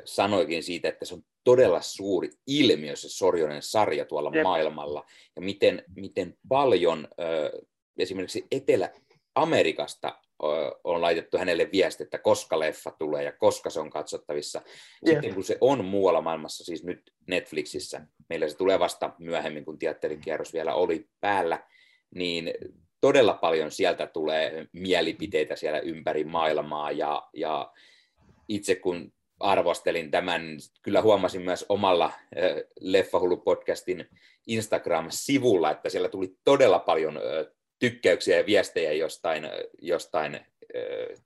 sanoikin siitä, että se on todella suuri ilmiö se Sorjonen sarja tuolla Jep. maailmalla ja miten, miten paljon esimerkiksi Etelä-Amerikasta on laitettu hänelle viesti, että koska leffa tulee ja koska se on katsottavissa. Sitten yeah. kun se on muualla maailmassa, siis nyt Netflixissä, meillä se tulee vasta myöhemmin, kun teatterikierros vielä oli päällä, niin todella paljon sieltä tulee mielipiteitä siellä ympäri maailmaa ja, ja itse kun arvostelin tämän, kyllä huomasin myös omalla Leffahullu-podcastin Instagram-sivulla, että siellä tuli todella paljon tykkäyksiä ja viestejä jostain, jostain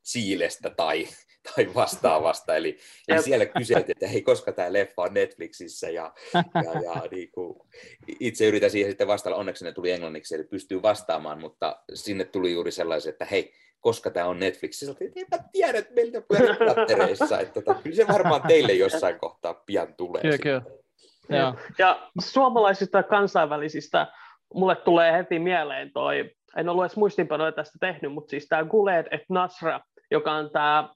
Chiilestä tai, tai vastaavasta. Eli, eli siellä kyseltiin, että hei, koska tämä leffa on Netflixissä. Ja, ja, ja niin kuin, itse yritän siihen sitten vastailla. Onneksi ne tuli englanniksi, eli pystyy vastaamaan, mutta sinne tuli juuri sellaiset, että hei, koska tämä on Netflixissä. En mä tiedä, että meiltä teattereissa. Että tota, kyllä se varmaan teille jossain kohtaa pian tulee. Kyllä, kyllä. Ja. ja suomalaisista ja kansainvälisistä mulle tulee heti mieleen toi en ollut edes muistinpanoja tästä tehnyt, mutta siis tämä Guled et Nasra, joka on tämä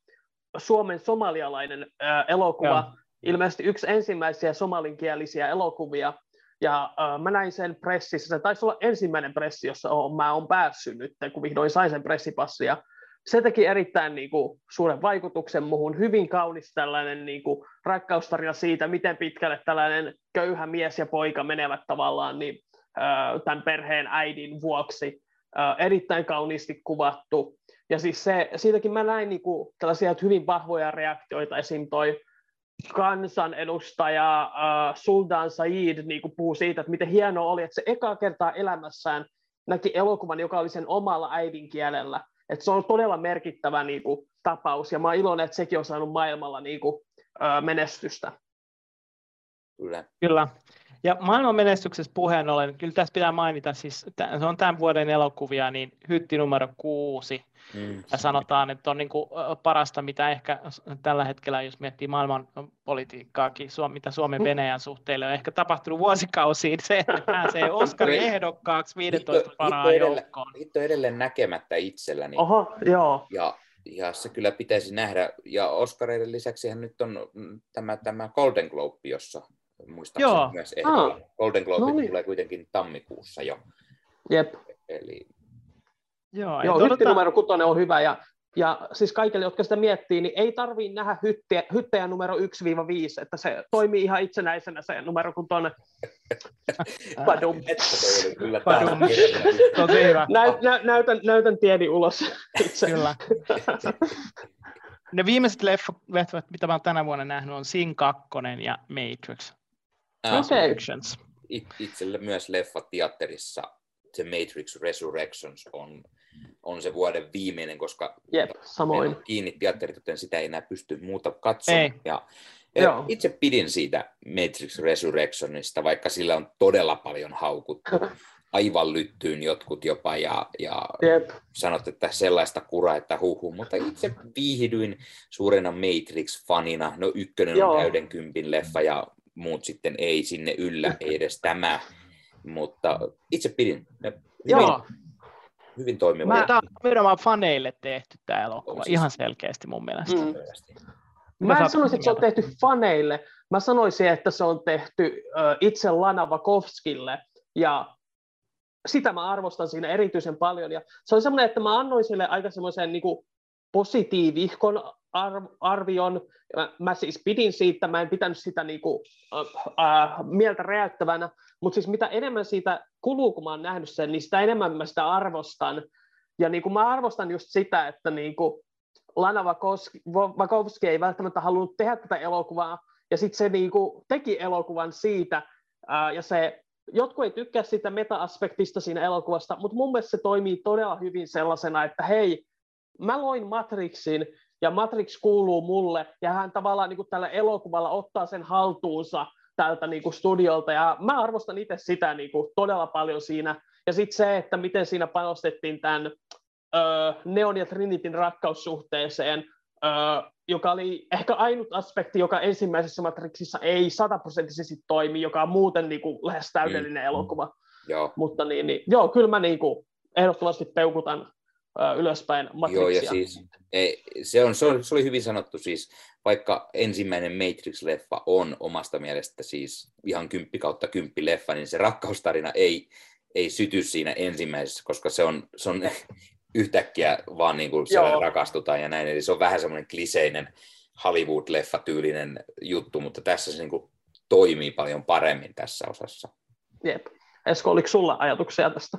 Suomen somalialainen ää, elokuva, Joo. ilmeisesti yksi ensimmäisiä somalinkielisiä elokuvia, ja äh, mä näin sen pressissä, se taisi olla ensimmäinen pressi, jossa on, mä oon päässyt nyt, kun vihdoin sain sen pressipassin, ja se teki erittäin niin kuin, suuren vaikutuksen muhun, hyvin kaunis tällainen niin kuin, rakkaustarina siitä, miten pitkälle tällainen köyhä mies ja poika menevät tavallaan niin, äh, tämän perheen äidin vuoksi, erittäin kauniisti kuvattu. Ja siis se, siitäkin mä näin niin kuin, tällaisia hyvin vahvoja reaktioita, esim. toi kansanedustaja äh, Sultan Said niin kuin puhuu siitä, että miten hienoa oli, että se ekaa kertaa elämässään näki elokuvan, joka oli sen omalla äidinkielellä. Että se on todella merkittävä niin kuin, tapaus, ja mä oon iloinen, että sekin on saanut maailmalla niin kuin, äh, menestystä. Kyllä. Kyllä. Ja maailman menestyksessä puheen ollen, kyllä tässä pitää mainita, siis se on tämän vuoden elokuvia, niin hytti numero kuusi. Mm. Ja sanotaan, että on niin kuin parasta, mitä ehkä tällä hetkellä, jos miettii maailman politiikkaakin, mitä Suomen Venäjän suhteille on ehkä tapahtunut vuosikausiin, se, että pääsee Oskarin ehdokkaaksi 15 parhaan joukkoon. Hitto edelleen näkemättä itselläni. Oho, joo. Ja, ja se kyllä pitäisi nähdä. Ja Oskareiden lisäksi nyt on tämä, tämä Golden Globe, jossa muistaakseni Joo. myös ehdolla. Ah. Golden Globe no niin. tulee kuitenkin tammikuussa jo. Jep. Eli... Joo, Joo hytti numero kutonen on hyvä ja, ja siis kaikille, jotka sitä miettii, niin ei tarvii nähdä hyttejä, hyttejä numero 1-5, että se toimii ihan itsenäisenä se numero kutonen. Padum. Padum. Tosi hyvä. Näyt, nä, näytän, näytän tieni ulos itse. Kyllä. Ne viimeiset leffat, mitä mä oon tänä vuonna nähnyt, on Sin 2 ja Matrix. Okay. Itselle myös leffa teatterissa The Matrix Resurrections on, on se vuoden viimeinen, koska Jep, samoin. kiinni teatterit, joten sitä ei enää pysty muuta katsomaan. Ei. Ja, ja itse pidin siitä Matrix Resurrectionista, vaikka sillä on todella paljon haukuttu. aivan lyttyyn jotkut jopa ja, ja yep. sanot, että sellaista kuraa, että huhu, mutta itse viihdyin suurena Matrix-fanina. No ykkönen Joo. on täyden kympin leffa ja muut sitten ei sinne yllä, ei edes tämä, mutta itse pidin. Hyvin, Joo. hyvin toimiva. Mä, tämä on nimenomaan faneille tehty tämä elokuva, siis... ihan selkeästi mun mielestä. Mm. Mä, Mä en sanoisi, että se on tehty faneille. Mä sanoisin, että se on tehty itse Lana Vakovskille. Ja sitä mä arvostan siinä erityisen paljon. Ja se oli semmoinen, että mä annoin sille aika semmoisen niin positiivihkon arvion. Mä, mä siis pidin siitä, mä en pitänyt sitä niin kuin, äh, äh, mieltä räjäyttävänä, mutta siis mitä enemmän siitä kuluu, kun mä oon nähnyt sen, niin sitä enemmän mä sitä arvostan. Ja niin kuin mä arvostan just sitä, että niin kuin Lana Vakovski ei välttämättä halunnut tehdä tätä elokuvaa, ja sitten se niin kuin teki elokuvan siitä, ää, ja se jotkut ei tykkää sitä meta-aspektista siinä elokuvasta, mutta mun mielestä se toimii todella hyvin sellaisena, että hei, mä loin Matrixin, ja Matrix kuuluu mulle, ja hän tavallaan niin kuin tällä elokuvalla ottaa sen haltuunsa tältä niin kuin studiolta, ja mä arvostan itse sitä niin kuin todella paljon siinä, ja sitten se, että miten siinä panostettiin tämän ö, Neon ja Trinitin rakkaussuhteeseen, ö, joka oli ehkä ainut aspekti, joka ensimmäisessä Matrixissa ei sataprosenttisesti toimi, joka on muuten niin kuin lähes täydellinen mm. elokuva. Joo. Mutta niin, niin, joo, kyllä mä niin kuin ehdottomasti peukutan ylöspäin Matrixia. Joo, ja siis ei, se, on, se, oli, se oli hyvin sanottu siis, vaikka ensimmäinen Matrix-leffa on omasta mielestä siis ihan kymppi kautta kymppi leffa, niin se rakkaustarina ei, ei syty siinä ensimmäisessä, koska se on, se on yhtäkkiä vaan niin kuin rakastutaan ja näin. Eli se on vähän semmoinen kliseinen Hollywood-leffa-tyylinen juttu, mutta tässä se niin kuin toimii paljon paremmin tässä osassa. Jep. Esko, oliko sulla ajatuksia tästä?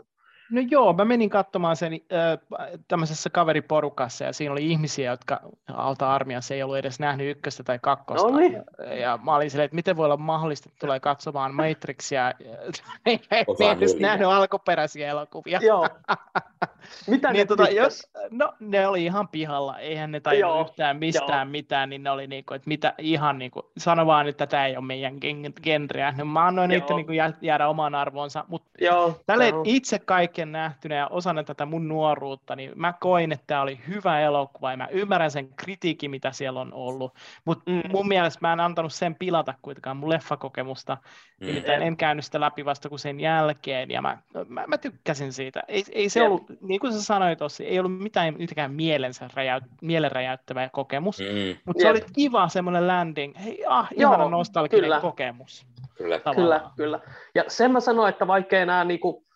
No joo, mä menin katsomaan sen äh, tämmöisessä kaveriporukassa ja siinä oli ihmisiä, jotka alta armiassa ei ollut edes nähnyt ykköstä tai kakkosta. No niin. Ja mä olin silleen, että miten voi olla mahdollista, että tulee katsomaan Matrixia, ei edes nähnyt alkuperäisiä elokuvia. Joo. Mitä niin, ne tota, jos, no ne oli ihan pihalla, eihän ne tajunnut yhtään mistään joo. mitään, niin ne oli niinku, että mitä ihan niinku, sano vaan, että tämä ei ole meidän genreä. No, mä annoin niitä niinku jäädä omaan arvoonsa, mutta tälle itse kaiken nähtynä ja osana tätä mun nuoruutta, niin mä koin, että tämä oli hyvä elokuva ja mä ymmärrän sen kritiikin, mitä siellä on ollut, mutta mm. mun mielestä mä en antanut sen pilata kuitenkaan mun leffakokemusta, mm. nimittäin en käynyt sitä läpi vasta kuin sen jälkeen ja mä, mä, mä tykkäsin siitä. Ei, ei se ollut, niin kuin sä sanoit tuossa, ei ollut mitään yhtäkään mielensä räjäyt, mielenräjäyttävä kokemus, mm. mutta se oli kiva semmoinen landing, hei, ah, ihana nostalginen kokemus. Kyllä. kyllä, kyllä. Ja sen mä sanoin, että vaikka enää niinku,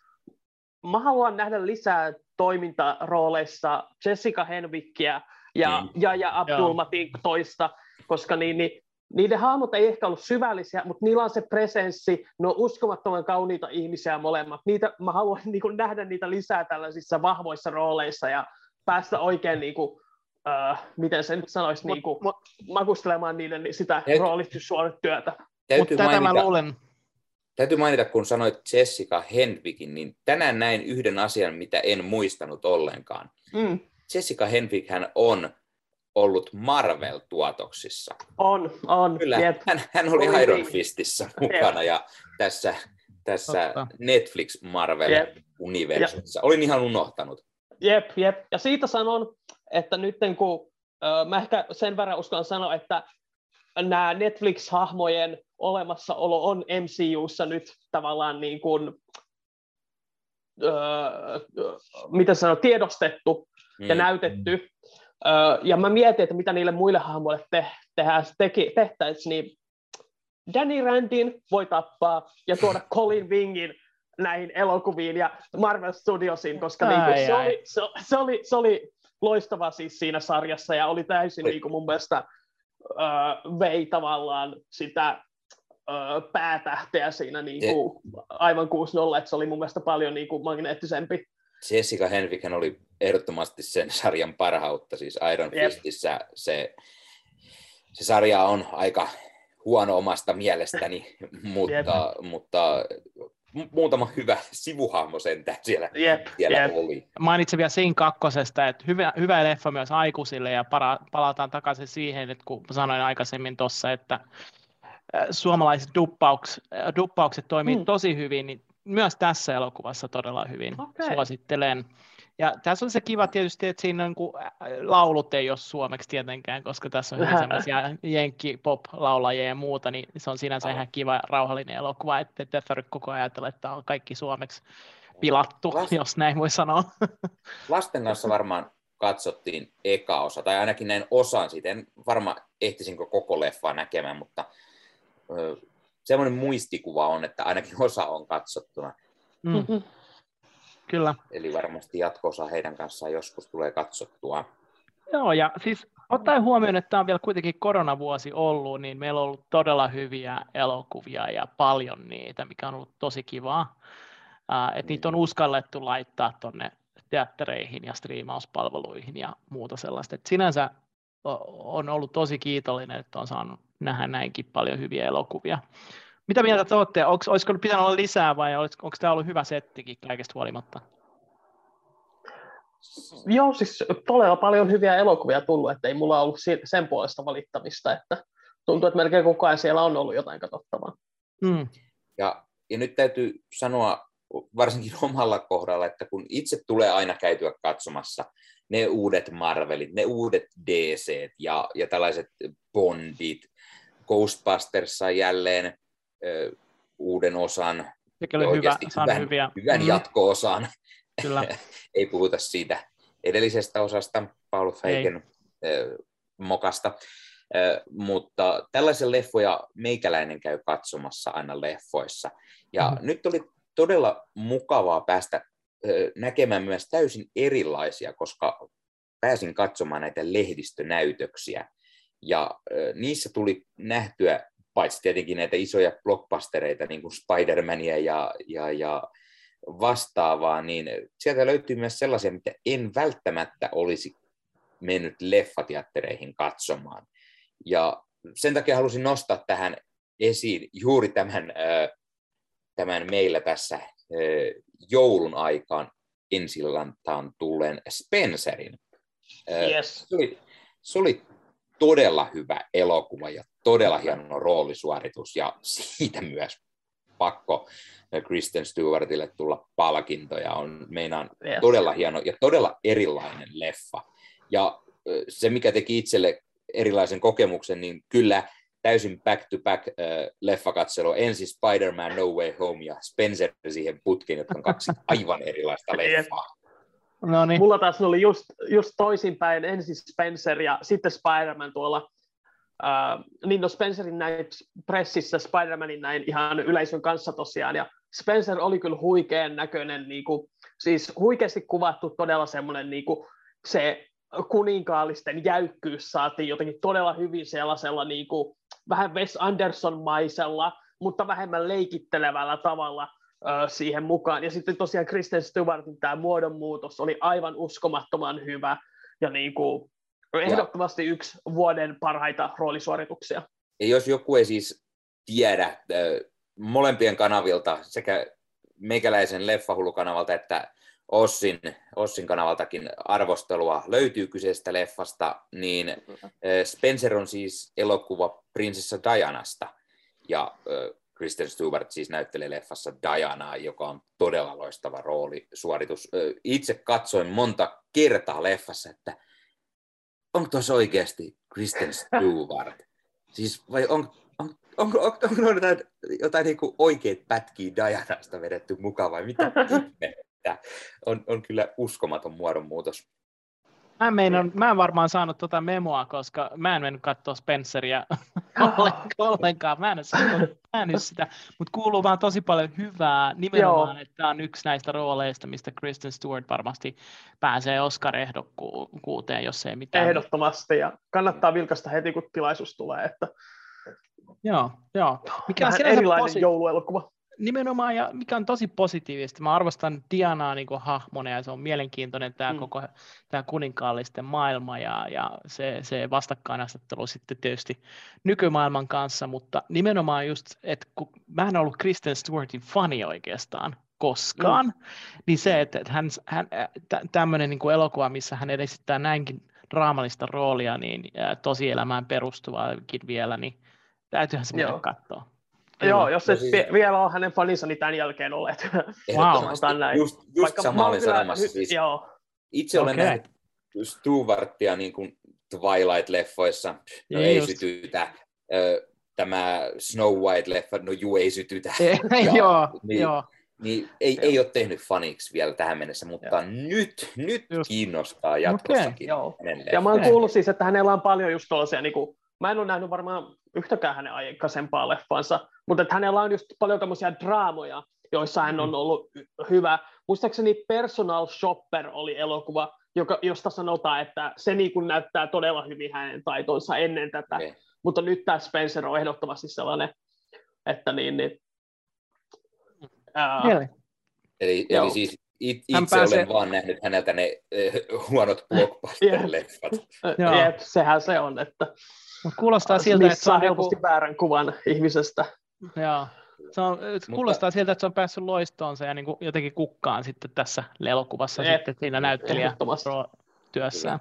mä haluan nähdä lisää toimintarooleissa Jessica Henwickia ja, mm. ja, ja Abdul Matin toista, koska niin, niin, niiden hahmot ei ehkä ollut syvällisiä, mutta niillä on se presenssi, ne on uskomattoman kauniita ihmisiä molemmat. Niitä, mä haluan niin kuin, nähdä niitä lisää tällaisissa vahvoissa rooleissa ja päästä oikein, niin kuin, uh, miten se nyt sanoisi, niin kuin, makustelemaan niiden sitä roolityssuonetyötä. Mutta tätä mä luulen, täytyy mainita, kun sanoit Jessica Henwickin, niin tänään näin yhden asian, mitä en muistanut ollenkaan. Mm. Jessica Henwick hän on ollut Marvel-tuotoksissa. On, on. Kyllä, yep. hän, hän oli on Iron Fistissä mukana yep. ja tässä, tässä Netflix Marvel-universumissa. Yep. Olin ihan unohtanut. Jep, jep. Ja siitä sanon, että nyt kun äh, mä ehkä sen verran uskallan sanoa, että nämä Netflix-hahmojen olemassaolo on MCUssa nyt tavallaan niin kuin, öö, mitä sanoo, tiedostettu mm. ja näytetty. Öö, ja mä mietin, että mitä niille muille hahmoille te, tehdään, teki, tehtäisiin, niin Danny Randin voi tappaa ja tuoda Colin Wingin näihin elokuviin ja Marvel Studiosiin, koska ai, niin kuin, se, oli, se, se, oli, se oli loistava siis siinä sarjassa ja oli täysin niin kuin mun mielestä uh, vei tavallaan sitä uh, päätähteä siinä niin kuin, aivan 6-0, että se oli mun mielestä paljon niin kuin magneettisempi. Jessica Henwick oli ehdottomasti sen sarjan parhautta, siis Iron yep. Fistissä se, se sarja on aika huono omasta mielestäni, mutta, mutta muutama hyvä sivuhahmo sentään siellä, yep, siellä yep. oli. Mainitsin vielä siinä kakkosesta, että hyvä, hyvä leffa myös aikuisille ja para, palataan takaisin siihen, että kun sanoin aikaisemmin tuossa, että suomalaiset duppauks, duppaukset toimii hmm. tosi hyvin, niin myös tässä elokuvassa todella hyvin. Okay. Suosittelen. Ja tässä on se kiva tietysti, että siinä on, kun laulut ei ole suomeksi tietenkään, koska tässä on ihan sellaisia jenkki-pop-laulajia ja muuta, niin se on sinänsä ihan kiva rauhallinen elokuva, että ette tarvitse koko ajan ajatella, että on kaikki suomeksi pilattu, Lasten, jos näin voi sanoa. Lasten kanssa varmaan katsottiin eka osa, tai ainakin näin osan siitä. En varmaan ehtisinkö koko leffaa näkemään, mutta semmoinen muistikuva on, että ainakin osa on katsottuna. Mm-hmm. Kyllä. Eli varmasti jatkoosa heidän kanssaan joskus tulee katsottua. Joo, ja siis ottaen huomioon, että tämä on vielä kuitenkin koronavuosi ollut, niin meillä on ollut todella hyviä elokuvia ja paljon niitä, mikä on ollut tosi kivaa. Uh, että niitä on uskallettu laittaa tuonne teattereihin ja striimauspalveluihin ja muuta sellaista. Et sinänsä on ollut tosi kiitollinen, että on saanut nähdä näinkin paljon hyviä elokuvia. Mitä mieltä te olette? Onko, olisiko pitänyt olla lisää vai onko tämä ollut hyvä settikin kaikesta huolimatta? Joo, siis todella paljon hyviä elokuvia tullut, että ei mulla ollut sen puolesta valittamista, että tuntuu, että melkein koko ajan siellä on ollut jotain katsottavaa. Mm. Ja, ja nyt täytyy sanoa varsinkin omalla kohdalla, että kun itse tulee aina käytyä katsomassa ne uudet Marvelit, ne uudet DC ja, ja tällaiset Bondit, Ghostbusters sai jälleen uuden osan, hyvä, hyvän, hyviä. hyvän mm. jatko-osan. Kyllä. Ei puhuta siitä edellisestä osasta, Paul Feigen mokasta. mutta tällaisen leffoja meikäläinen käy katsomassa aina leffoissa. Ja mm-hmm. nyt oli todella mukavaa päästä näkemään myös täysin erilaisia, koska pääsin katsomaan näitä lehdistönäytöksiä. Ja niissä tuli nähtyä, paitsi tietenkin näitä isoja blockbustereita, niin kuin Spider-Mania ja, ja, ja vastaavaa, niin sieltä löytyy myös sellaisia, mitä en välttämättä olisi mennyt leffateattereihin katsomaan. Ja sen takia halusin nostaa tähän esiin juuri tämän, tämän meillä tässä joulun aikaan ensillantaan tulleen Spencerin. Yes. Se, oli, se oli todella hyvä elokuva ja todella hieno roolisuoritus ja siitä myös pakko Kristen Stewartille tulla palkintoja. On meinaan yes. todella hieno ja todella erilainen leffa. Ja se, mikä teki itselle erilaisen kokemuksen, niin kyllä täysin back-to-back äh, leffakatselu. Ensin Spider-Man No Way Home ja Spencer siihen putkiin, jotka on kaksi aivan erilaista leffaa. No niin. Mulla taas oli just, just toisinpäin, ensin Spencer ja sitten Spider-Man tuolla. Uh, niin no Spencerin näin pressissä, Spider-Manin näin ihan yleisön kanssa tosiaan, ja Spencer oli kyllä huikean näköinen, niin kuin, siis huikeasti kuvattu todella semmoinen niin kuin, se kuninkaallisten jäykkyys saatiin jotenkin todella hyvin sellaisella niin kuin, vähän Wes Anderson-maisella, mutta vähemmän leikittelevällä tavalla ö, siihen mukaan. Ja sitten tosiaan Kristen Stewartin tämä muodonmuutos oli aivan uskomattoman hyvä ja niin kuin, ehdottomasti ja. yksi vuoden parhaita roolisuorituksia. Ja jos joku ei siis tiedä molempien kanavilta, sekä meikäläisen leffahulukanavalta että Ossin, Ossin kanavaltakin arvostelua löytyy kyseisestä leffasta, niin Spencer on siis elokuva prinsessa Dianasta, ja Kristen Stewart siis näyttelee leffassa Dianaa, joka on todella loistava roolisuoritus. Itse katsoin monta kertaa leffassa, että onko tuossa oikeasti Kristen Stewart? Siis vai on, on, onko, onko, onko jotain, jotain niin oikeat pätkiä Dianasta vedetty mukaan vai mitä että on, on kyllä uskomaton muodonmuutos. Mä, meinan, mä en varmaan saanut tuota memoa, koska mä en mennyt katsoa Spenceria ollenkaan. Mä en, en sitä, mutta kuuluu vaan tosi paljon hyvää nimenomaan, Joo. että tämä on yksi näistä rooleista, mistä Kristen Stewart varmasti pääsee Oscar-ehdokkuuteen, jos ei mitään. Ehdottomasti, ja kannattaa vilkasta heti, kun tilaisuus tulee. Että... Joo, joo. Mikä on erilainen posi- jouluelokuva nimenomaan, ja mikä on tosi positiivista, mä arvostan Dianaa niin hahmona, ja se on mielenkiintoinen tämä mm. koko tämä kuninkaallisten maailma, ja, ja se, se vastakkainasettelu sitten tietysti nykymaailman kanssa, mutta nimenomaan just, että kun mä en ollut Kristen Stewartin fani oikeastaan, koskaan, mm. niin se, että, hän, hän, tämmöinen niin elokuva, missä hän esittää näinkin draamallista roolia, niin tosielämään perustuvaakin vielä, niin täytyyhän se mennä katsoa. Joo, jos et siis... vielä ole hänen faninsa, niin tämän jälkeen olet. Wow. näin. Just, just Vaikka sama olin sanomassa. Siis joo. Itse olen okay. nähnyt Stewartia niin kuin Twilight-leffoissa, no ei just. sytytä. Tämä Snow White-leffa, no juu, ei sytytä. ja, joo, niin, joo. Niin ei, ei ole tehnyt faniksi vielä tähän mennessä, mutta joo. nyt, nyt just. kiinnostaa jatkossakin. Okay, ja mä oon kuullut siis, että hänellä on paljon just tuollaisia niin kuin mä en ole nähnyt varmaan yhtäkään hänen aikaisempaa leffansa, mutta että hänellä on just paljon tämmöisiä draamoja, joissa hän on mm. ollut hyvä. Muistaakseni Personal Shopper oli elokuva, joka, josta sanotaan, että se niin kuin näyttää todella hyvin hänen taitonsa ennen tätä, okay. mutta nyt tämä Spencer on ehdottomasti sellainen, että niin, niin ää, eli, eli siis it, itse pääsee... olen vaan nähnyt häneltä ne äh, huonot blockbuster-leffat. Jep, sehän se on, että Mut kuulostaa siltä, että se on helposti joku... väärän kuvan ihmisestä. Joo. Se on, kuulostaa Mutta... siltä, että se on päässyt loistoonsa ja niin kuin jotenkin kukkaan sitten tässä elokuvassa Eep. sitten siinä näyttelijä työssään.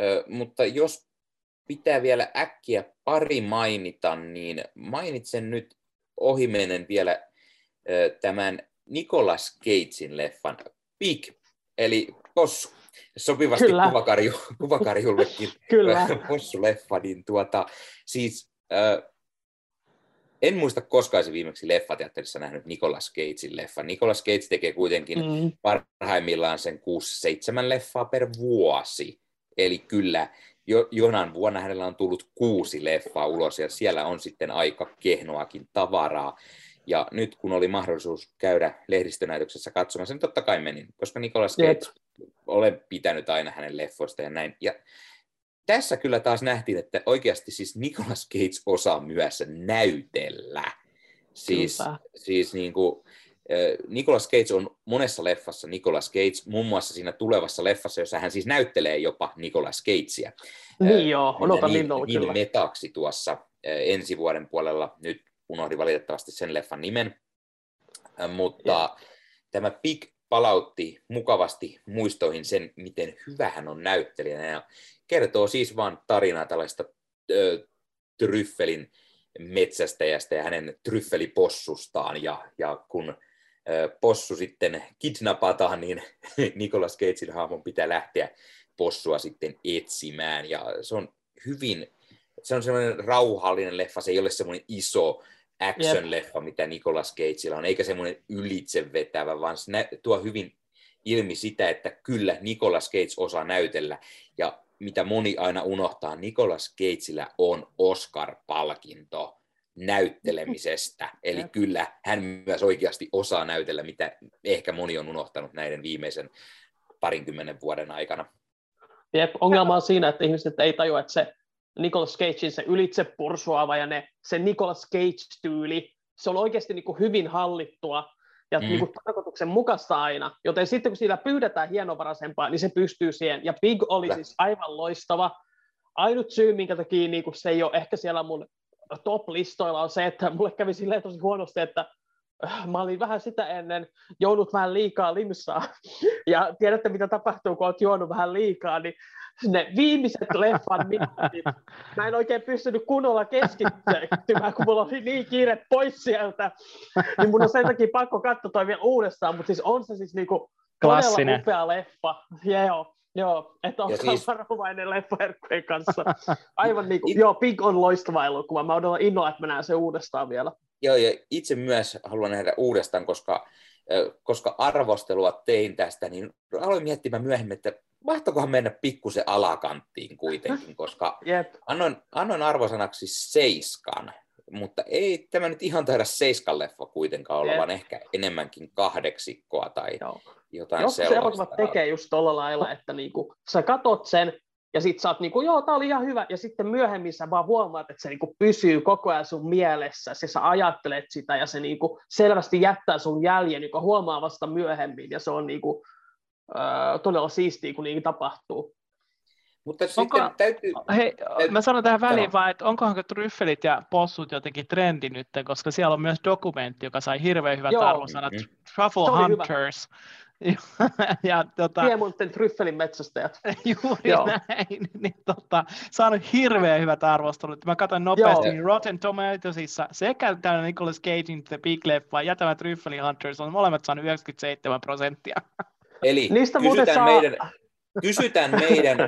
Ö, mutta jos pitää vielä äkkiä pari mainita, niin mainitsen nyt ohimennen vielä ö, tämän Nicolas Cagein leffan Big, eli Possu sopivasti Kyllä. kuvakarju, kuvakarjullekin Kyllä. possuleffa, niin tuota, siis äh, en muista koskaan se viimeksi leffateatterissa nähnyt Nicolas Cagein leffa. Nicolas Cage tekee kuitenkin mm. parhaimmillaan sen 6-7 leffaa per vuosi. Eli kyllä jo, jonain vuonna hänellä on tullut kuusi leffaa ulos ja siellä on sitten aika kehnoakin tavaraa. Ja nyt kun oli mahdollisuus käydä lehdistönäytöksessä katsomassa, niin totta kai menin, koska Nicolas Cage. Olen pitänyt aina hänen leffoista ja näin. Ja tässä kyllä taas nähtiin, että oikeasti siis Nicolas Cage osaa myös näytellä. Siis, siis niin kuin, Nicolas Cage on monessa leffassa Nicolas Cage, muun muassa siinä tulevassa leffassa, jossa hän siis näyttelee jopa Nicolas Cagea. Niin joo, odotan niin, niin, niin metaksi tuossa ensi vuoden puolella. Nyt unohdin valitettavasti sen leffan nimen. Mutta yeah. tämä Big palautti mukavasti muistoihin sen, miten hyvä hän on näyttelijänä. Ja kertoo siis vain tarinaa tällaista ö, tryffelin metsästäjästä ja hänen tryffelipossustaan. Ja, ja kun ö, possu sitten kidnapataan, niin Nicolas Cagein hahmon pitää lähteä possua sitten etsimään. Ja se on hyvin, se on semmoinen rauhallinen leffa, se ei ole semmoinen iso action-leffa, mitä Nicolas Cageilla on, eikä semmoinen ylitsevetävä, vaan se tuo hyvin ilmi sitä, että kyllä Nicolas Cage osaa näytellä, ja mitä moni aina unohtaa, Nicolas Cageillä on Oscar-palkinto näyttelemisestä. Eli Jep. kyllä hän myös oikeasti osaa näytellä, mitä ehkä moni on unohtanut näiden viimeisen parinkymmenen vuoden aikana. Jep, ongelma on siinä, että ihmiset ei tajua, että se Nicolas Cagein se ylitse pursuava ja ne, se Nicolas Cage-tyyli, se on oikeasti niin kuin hyvin hallittua ja mm. niin kuin tarkoituksen mukaista aina. Joten sitten kun siitä pyydetään hienovaraisempaa, niin se pystyy siihen. Ja Big oli siis aivan loistava. Ainut syy, minkä takia niin kuin se ei ole ehkä siellä mun top-listoilla, on se, että mulle kävi silleen tosi huonosti, että mä olin vähän sitä ennen joudut vähän liikaa limsaa. Ja tiedätte, mitä tapahtuu, kun olet juonut vähän liikaa, niin ne viimeiset leffan minuutit, mä en oikein pystynyt kunnolla keskittymään, kun mulla oli niin kiire pois sieltä, niin mun on sen takia pakko katsoa toi vielä uudestaan, mutta siis on se siis niinku todella upea leffa. Joo, joo, että on siis... varovainen leffaherkkujen kanssa. Aivan niin kuin, It... joo, Pig on loistava elokuva, mä odotan innolla, että mä näen sen uudestaan vielä. Joo, ja itse myös haluan nähdä uudestaan, koska koska arvostelua tein tästä, niin aloin miettimään myöhemmin, että mahtokohan mennä pikkusen alakanttiin kuitenkin, koska yep. annoin, annoin arvosanaksi seiskan, mutta ei tämä nyt ihan taida seiskan leffa kuitenkaan olla, yep. vaan ehkä enemmänkin kahdeksikkoa tai Joo. jotain Joskus sellaista. Joskus tekee just tuolla lailla, että niinku, sä katot sen, ja sit sä oot niinku, joo, tää oli ihan hyvä, ja sitten myöhemmin sä vaan huomaat, että se niinku pysyy koko ajan sun mielessä, ja sä ajattelet sitä, ja se niinku selvästi jättää sun jäljen, joka huomaa vasta myöhemmin, ja se on niinku, äh, todella siistiä, kun niin tapahtuu. Mutta onko, sitten täytyy... Hei, täytyy... mä sanon tähän väliin vaan, että onkohan tryffelit ja possut jotenkin trendi nyt, koska siellä on myös dokumentti, joka sai hirveän hyvät arvosanat, mm. Truffle Hunters. Hyvä ja, tota, Piemonten tryffelin metsästäjät. Juuri Joo. näin. Niin, tota, saanut hirveän hyvät arvostelut. Mä katsoin nopeasti Joo. Rotten Tomatoesissa sekä tämä Nicolas Cagein The Big Leffa ja tämä Tryffeli Hunters on molemmat saanut 97 prosenttia. Eli Niistä kysytään, saa... meidän, kysytään meidän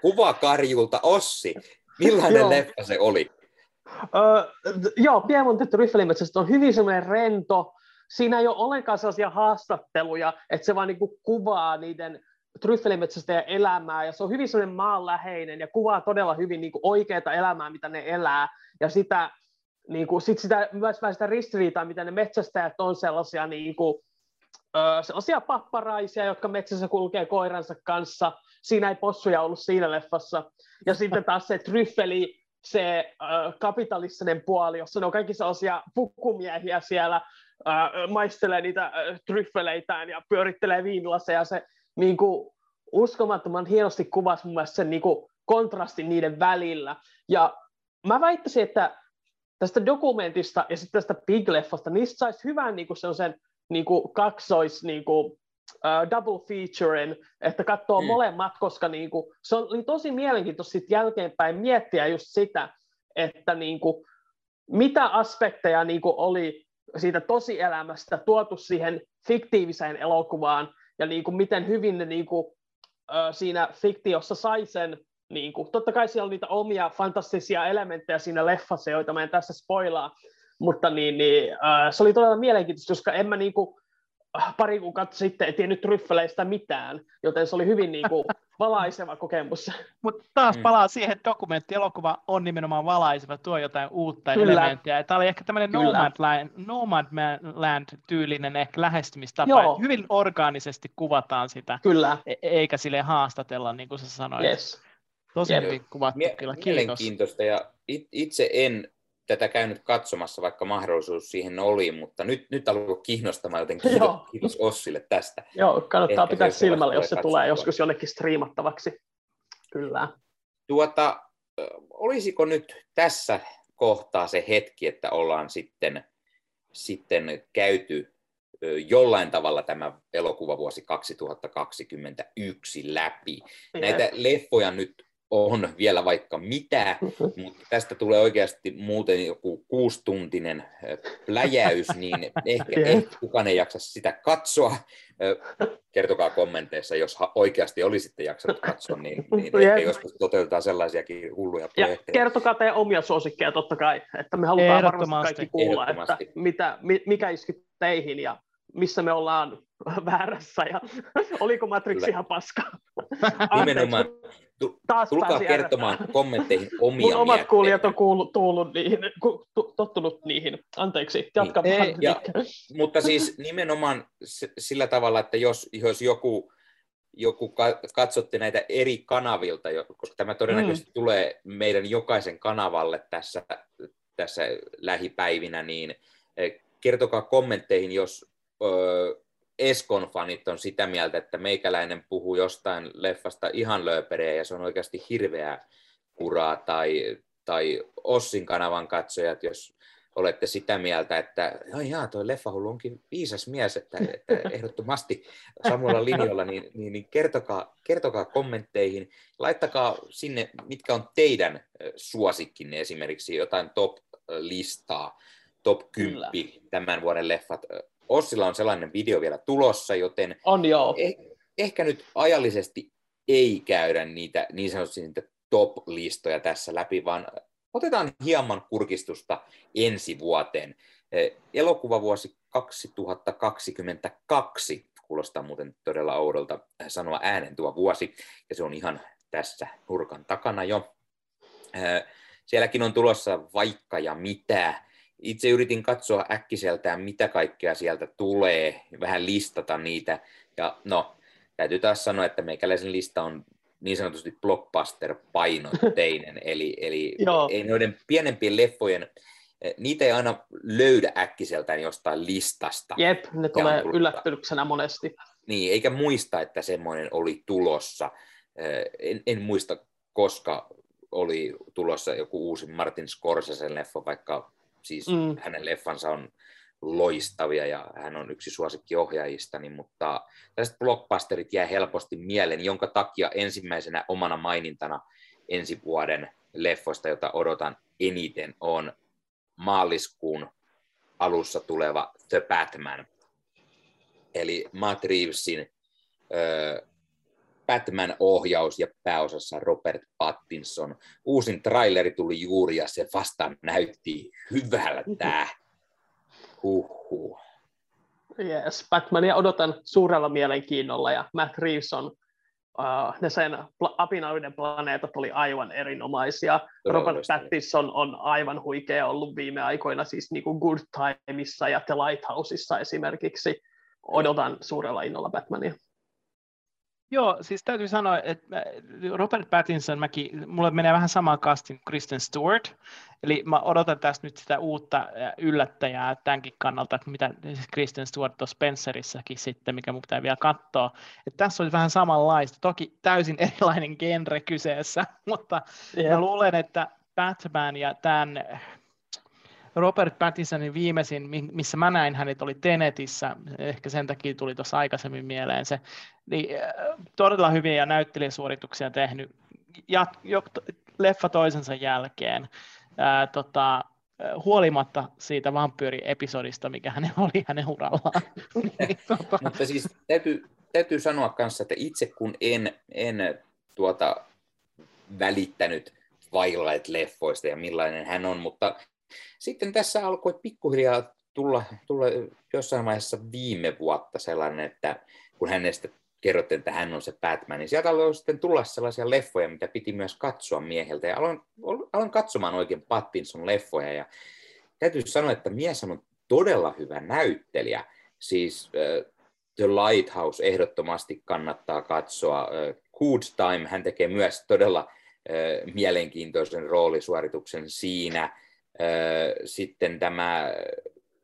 kuvakarjulta Ossi, millainen leffa se oli? Uh, joo, Piemonten Tryffelin metsästä on hyvin semmoinen rento, siinä ei ole ollenkaan sellaisia haastatteluja, että se vaan niin kuin kuvaa niiden tryffelimetsästäjän elämää, ja se on hyvin sellainen maanläheinen, ja kuvaa todella hyvin niin oikeaa elämää, mitä ne elää, ja sitä, niin kuin, sit sitä, myös vähän sitä ristiriitaa, mitä ne metsästäjät on sellaisia, niin kuin, sellaisia papparaisia, jotka metsässä kulkee koiransa kanssa, siinä ei possuja ollut siinä leffassa, ja sitten taas se tryffeli, se äh, kapitalistinen puoli, jossa ne on kaikki sellaisia pukkumiehiä siellä, äh, maistelee niitä tryffeleitään ja pyörittelee viinilaseja. Se niin kuin, uskomattoman hienosti kuvasi mun mielestä sen niin kuin, kontrastin niiden välillä. Ja mä väittäisin, että tästä dokumentista ja sitten tästä Big-leffasta, niistä saisi hyvän niin kuin sellaisen niin kuin, kaksois niin kuin, uh, double featuren, että katsoo mm. molemmat, koska niin kuin, se oli tosi mielenkiintoista sitten jälkeenpäin miettiä just sitä, että niin kuin, mitä aspekteja niin kuin, oli siitä tosielämästä tuotu siihen fiktiiviseen elokuvaan, ja niin kuin miten hyvin ne niin kuin, siinä fiktiossa sai sen, niin kuin, totta kai siellä on niitä omia fantastisia elementtejä siinä leffassa, joita mä en tässä spoilaa, mutta niin, niin, äh, se oli todella mielenkiintoista, koska en mä niin kuin, pari kuukautta sitten en tiennyt tryffeleistä mitään, joten se oli hyvin niin kuin, valaiseva kokemus. Mutta taas mm. palaa siihen, että dokumenttielokuva on nimenomaan valaiseva, tuo jotain uutta Kyllä. elementtiä. Tämä oli ehkä tämmöinen Nomadland, Nomadland-tyylinen ehkä lähestymistapa. Joo. Hyvin orgaanisesti kuvataan sitä, Kyllä. E- eikä sille haastatella, niin kuin sä sanoit. Yes. Tosi hyvin kuvattu Mie- kyllä, kiitos. Mielenkiintoista ja itse en tätä käynyt katsomassa, vaikka mahdollisuus siihen oli, mutta nyt, nyt alkoi kiinnostamaan, joten kiitos, kiitos Ossille tästä. Joo, kannattaa Ehkä pitää silmällä, jos se katsomaan. tulee joskus jonnekin striimattavaksi. Kyllä. Tuota, olisiko nyt tässä kohtaa se hetki, että ollaan sitten, sitten käyty jollain tavalla tämä elokuvavuosi 2021 läpi. Näitä leffoja nyt on vielä vaikka mitä, mutta tästä tulee oikeasti muuten joku kuustuntinen pläjäys, niin ehkä, ehkä kukaan ei jaksa sitä katsoa. Kertokaa kommenteissa, jos oikeasti olisitte jaksanut katsoa, niin, niin ehkä joskus toteutetaan sellaisiakin hulluja projekteja. Ja kertokaa teidän omia suosikkeja totta kai, että me halutaan varmasti kaikki kuulla, että mitä, mikä iski teihin ja missä me ollaan väärässä ja oliko Matrix ihan paska. Nimenomaan. Taas Tulkaa kertomaan kommentteihin omia Mun omat kuulijat on kuullut, tullut niihin, tottunut niihin. Anteeksi, jatka niin. Ei, ja, Mutta siis nimenomaan sillä tavalla, että jos, jos joku, joku katsotte näitä eri kanavilta, koska tämä todennäköisesti mm. tulee meidän jokaisen kanavalle tässä, tässä lähipäivinä, niin eh, kertokaa kommentteihin, jos Eskon fanit on sitä mieltä, että meikäläinen puhuu jostain leffasta ihan lööpereä ja se on oikeasti hirveää kuraa, tai, tai Ossin kanavan katsojat, jos olette sitä mieltä, että joo, jaa, toi leffahullu onkin viisas mies, että, että ehdottomasti samalla linjalla, niin, niin, niin kertokaa, kertokaa kommentteihin, laittakaa sinne, mitkä on teidän suosikkinne, esimerkiksi jotain top-listaa, top 10 Kyllä. tämän vuoden leffat Ossilla on sellainen video vielä tulossa, joten on joo. Eh, ehkä nyt ajallisesti ei käydä niitä niin sanotusti niitä top-listoja tässä läpi, vaan otetaan hieman kurkistusta ensi vuoteen. Eh, elokuvavuosi 2022 kuulostaa muuten todella oudolta sanoa äänen tuo vuosi, ja se on ihan tässä nurkan takana jo. Eh, sielläkin on tulossa vaikka ja mitä, itse yritin katsoa äkkiseltään, mitä kaikkea sieltä tulee, vähän listata niitä. Ja no, täytyy taas sanoa, että meikäläisen lista on niin sanotusti blockbuster-painotteinen, eli, eli ei noiden pienempien leffojen, niitä ei aina löydä äkkiseltään jostain listasta. Jep, ne tulee yllätyksenä monesti. Niin, eikä muista, että semmoinen oli tulossa. En, en muista, koska oli tulossa joku uusi Martin Scorsese leffa, vaikka Siis mm. hänen leffansa on loistavia ja hän on yksi suosikkiohjaajistani, mutta tästä blockbusterit jää helposti mieleen, jonka takia ensimmäisenä omana mainintana ensi vuoden leffoista, jota odotan eniten, on maaliskuun alussa tuleva The Batman. Eli Matt Reevesin Batman-ohjaus ja pääosassa Robert Pattinson. Uusin traileri tuli juuri ja se vasta näytti hyvältä. Huhhuh. Yes, Batmania odotan suurella mielenkiinnolla ja Matt Reeves on Uh, ne sen pla- planeetat oli aivan erinomaisia. Todella Robert loistava. Pattinson on aivan huikea ollut viime aikoina, siis niin kuin Good Timeissa ja The Lighthouseissa esimerkiksi. Odotan suurella innolla Batmania. Joo, siis täytyy sanoa, että Robert Pattinson, mäkin, mulle menee vähän samaan kastin kuin Kristen Stewart, eli mä odotan tästä nyt sitä uutta yllättäjää tämänkin kannalta, että mitä Kristen Stewart tuossa Spencerissäkin sitten, mikä mun pitää vielä katsoa, että tässä olisi vähän samanlaista, toki täysin erilainen genre kyseessä, mutta yeah. mä luulen, että Batman ja tämän Robert Pattinsonin viimeisin, missä mä näin hänet, oli Tenetissä, ehkä sen takia tuli tuossa aikaisemmin mieleen se, niin äh, todella hyviä näyttelijäsuorituksia tehnyt, ja, jo, leffa toisensa jälkeen, ää, tota, äh, huolimatta siitä vampyyri-episodista, mikä hän oli hänen urallaan. niin, tota... Mutta siis täytyy, täytyy sanoa kanssa, että itse kun en, en tuota, välittänyt Twilight-leffoista ja millainen hän on, mutta sitten tässä alkoi pikkuhiljaa tulla, tulla jossain vaiheessa viime vuotta sellainen, että kun hänestä kerrottiin, että hän on se Batman, niin sieltä alkoi sitten tulla sellaisia leffoja, mitä piti myös katsoa mieheltä. Ja aloin, aloin katsomaan oikein Pattinson-leffoja ja täytyy sanoa, että mies on todella hyvä näyttelijä. Siis uh, The Lighthouse ehdottomasti kannattaa katsoa. Uh, Good Time, hän tekee myös todella uh, mielenkiintoisen roolisuorituksen siinä. Sitten tämä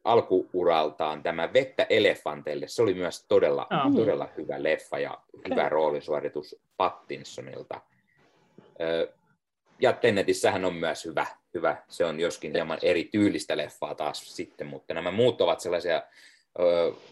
alkuuraltaan tämä Vettä elefanteille, se oli myös todella, oh. todella hyvä leffa ja okay. hyvä roolisuoritus Pattinsonilta. Ja Tenetissähän on myös hyvä, hyvä. se on joskin hieman eri tyylistä leffaa taas sitten, mutta nämä muut ovat sellaisia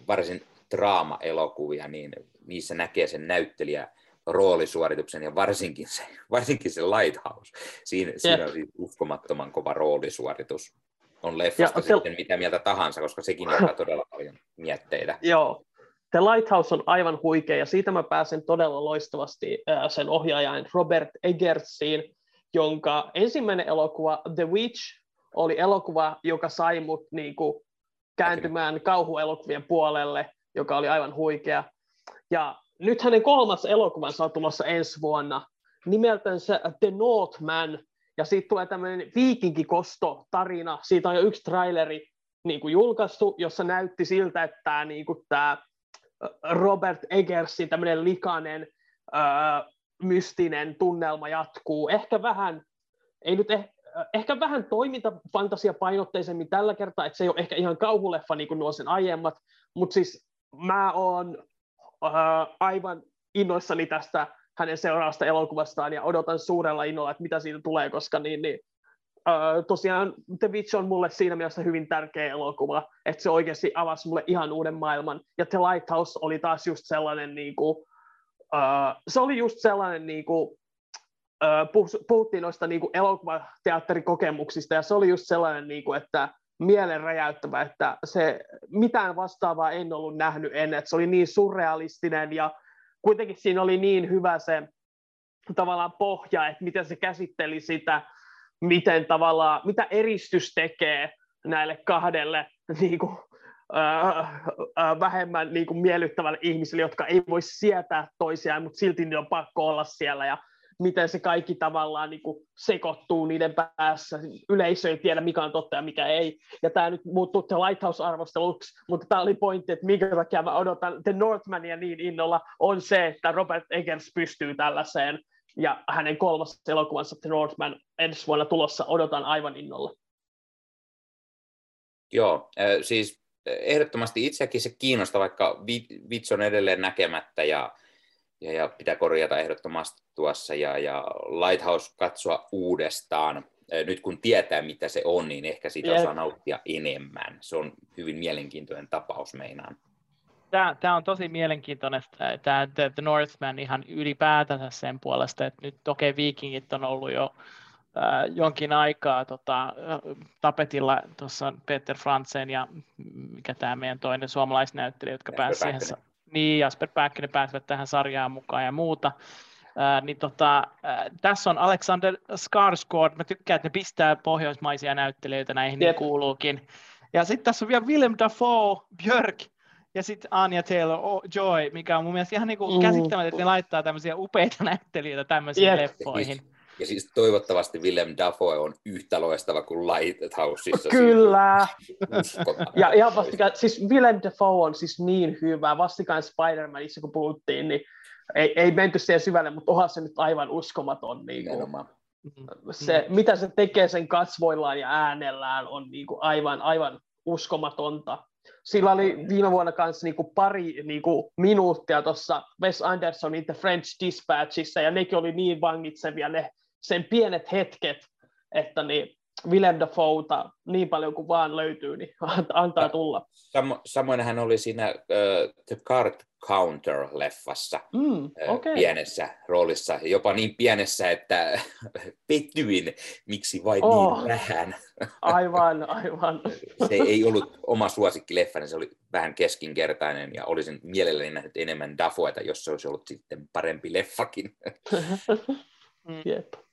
varsin draama-elokuvia, niin niissä näkee sen näyttelijä roolisuorituksen ja varsinkin se, varsinkin se Lighthouse. Siinä, siinä on siis uskomattoman kova roolisuoritus on leffasta ja sitten te... mitä mieltä tahansa, koska sekin on todella paljon mietteitä. Joo. The Lighthouse on aivan huikea, ja siitä mä pääsen todella loistavasti sen ohjaajan Robert Eggertsiin, jonka ensimmäinen elokuva The Witch oli elokuva, joka sai mut niinku kääntymään kauhuelokuvien puolelle, joka oli aivan huikea. Ja nyt hänen kolmas elokuvansa on tulossa ensi vuonna, nimeltänsä The Northman, ja siitä tulee tämmöinen viikinkikosto-tarina. Siitä on jo yksi traileri niin kuin julkaistu, jossa näytti siltä, että tämä, niin kuin tämä Robert Eggersin tämmöinen likainen, öö, mystinen tunnelma jatkuu. Ehkä vähän, ei nyt eh, ehkä vähän toimintafantasia painotteisemmin tällä kertaa, että se ei ole ehkä ihan kauhuleffa niin kuin nuo sen aiemmat, mutta siis mä oon öö, aivan innoissani tästä hänen seuraavasta elokuvastaan ja odotan suurella innolla, että mitä siitä tulee, koska niin, niin, uh, tosiaan The Witch on mulle siinä mielessä hyvin tärkeä elokuva, että se oikeasti avasi mulle ihan uuden maailman. Ja The Lighthouse oli taas just sellainen, niin kuin, uh, se oli just sellainen, niin kuin, uh, puhuttiin noista niin kuin elokuvateatterikokemuksista, ja se oli just sellainen, niin kuin, että mielen räjäyttävä, että se mitään vastaavaa en ollut nähnyt ennen, että se oli niin surrealistinen ja kuitenkin siinä oli niin hyvä se tavallaan pohja, että miten se käsitteli sitä, miten tavallaan, mitä eristys tekee näille kahdelle niin kuin, äh, äh, vähemmän niin kuin miellyttävälle ihmisille, jotka ei voi sietää toisiaan, mutta silti ne on pakko olla siellä ja miten se kaikki tavallaan niin kuin sekoittuu niiden päässä. Yleisö ei tiedä, mikä on totta ja mikä ei. Ja tämä nyt muuttuu The Lighthouse-arvosteluksi, mutta tämä oli pointti, että minkä takia mä odotan The Northmania niin innolla, on se, että Robert Eggers pystyy tällaiseen. Ja hänen kolmas elokuvansa The Northman ensi vuonna tulossa odotan aivan innolla. Joo, siis ehdottomasti itseäkin se kiinnostaa, vaikka Vits on edelleen näkemättä ja ja, ja pitää korjata ehdottomasti tuossa ja, ja Lighthouse katsoa uudestaan. Nyt kun tietää, mitä se on, niin ehkä siitä osaa nauttia enemmän. Se on hyvin mielenkiintoinen tapaus meinaan. Tämä, tämä on tosi mielenkiintoinen, tämä The, The Northman ihan ylipäätänsä sen puolesta, että nyt toki okay, Vikingit on ollut jo äh, jonkin aikaa tota, tapetilla tuossa Peter Franzen ja mikä tämä meidän toinen suomalaisnäyttelijä, jotka pääsivät siihen niin, Jasper Pääkkönen pääsevät tähän sarjaan mukaan ja muuta. Ää, niin tota, ää, tässä on Alexander Skarsgård, mä tykkään, että ne pistää pohjoismaisia näyttelijöitä näihin, niin kuuluukin. Ja sitten tässä on vielä Willem Dafoe, Björk ja sitten Anya Taylor-Joy, mikä on mun mielestä ihan niinku mm. käsittämätöntä, että ne laittaa tämmöisiä upeita näyttelijöitä tämmöisiin yep. leffoihin. Ja siis toivottavasti Willem Dafoe on yhtä loistava kuin Lighthouseissa. Kyllä. ja ihan vastikään, siis Willem Dafoe on siis niin hyvä. Vastikään Spider-Manissa, kun puhuttiin, niin ei, ei menty siihen syvälle, mutta onhan se nyt aivan uskomaton. Niin kuin, se, mitä se tekee sen kasvoillaan ja äänellään on niin kuin aivan, aivan uskomatonta. Sillä oli viime vuonna kanssa niin kuin pari niin kuin minuuttia tuossa Wes Andersonin The French Dispatchissa, ja nekin oli niin vangitsevia ne sen pienet hetket, että niin Willem Dafoeta niin paljon kuin vaan löytyy, niin antaa tulla. Samo, samoin hän oli siinä uh, The Card Counter-leffassa mm, okay. pienessä roolissa, jopa niin pienessä, että pettyin, miksi vain niin oh, niin vähän. aivan, aivan. se ei ollut oma suosikkileffa, niin se oli vähän keskinkertainen ja olisin mielelläni nähnyt enemmän Dafoeta, jos se olisi ollut sitten parempi leffakin. mm. Jep.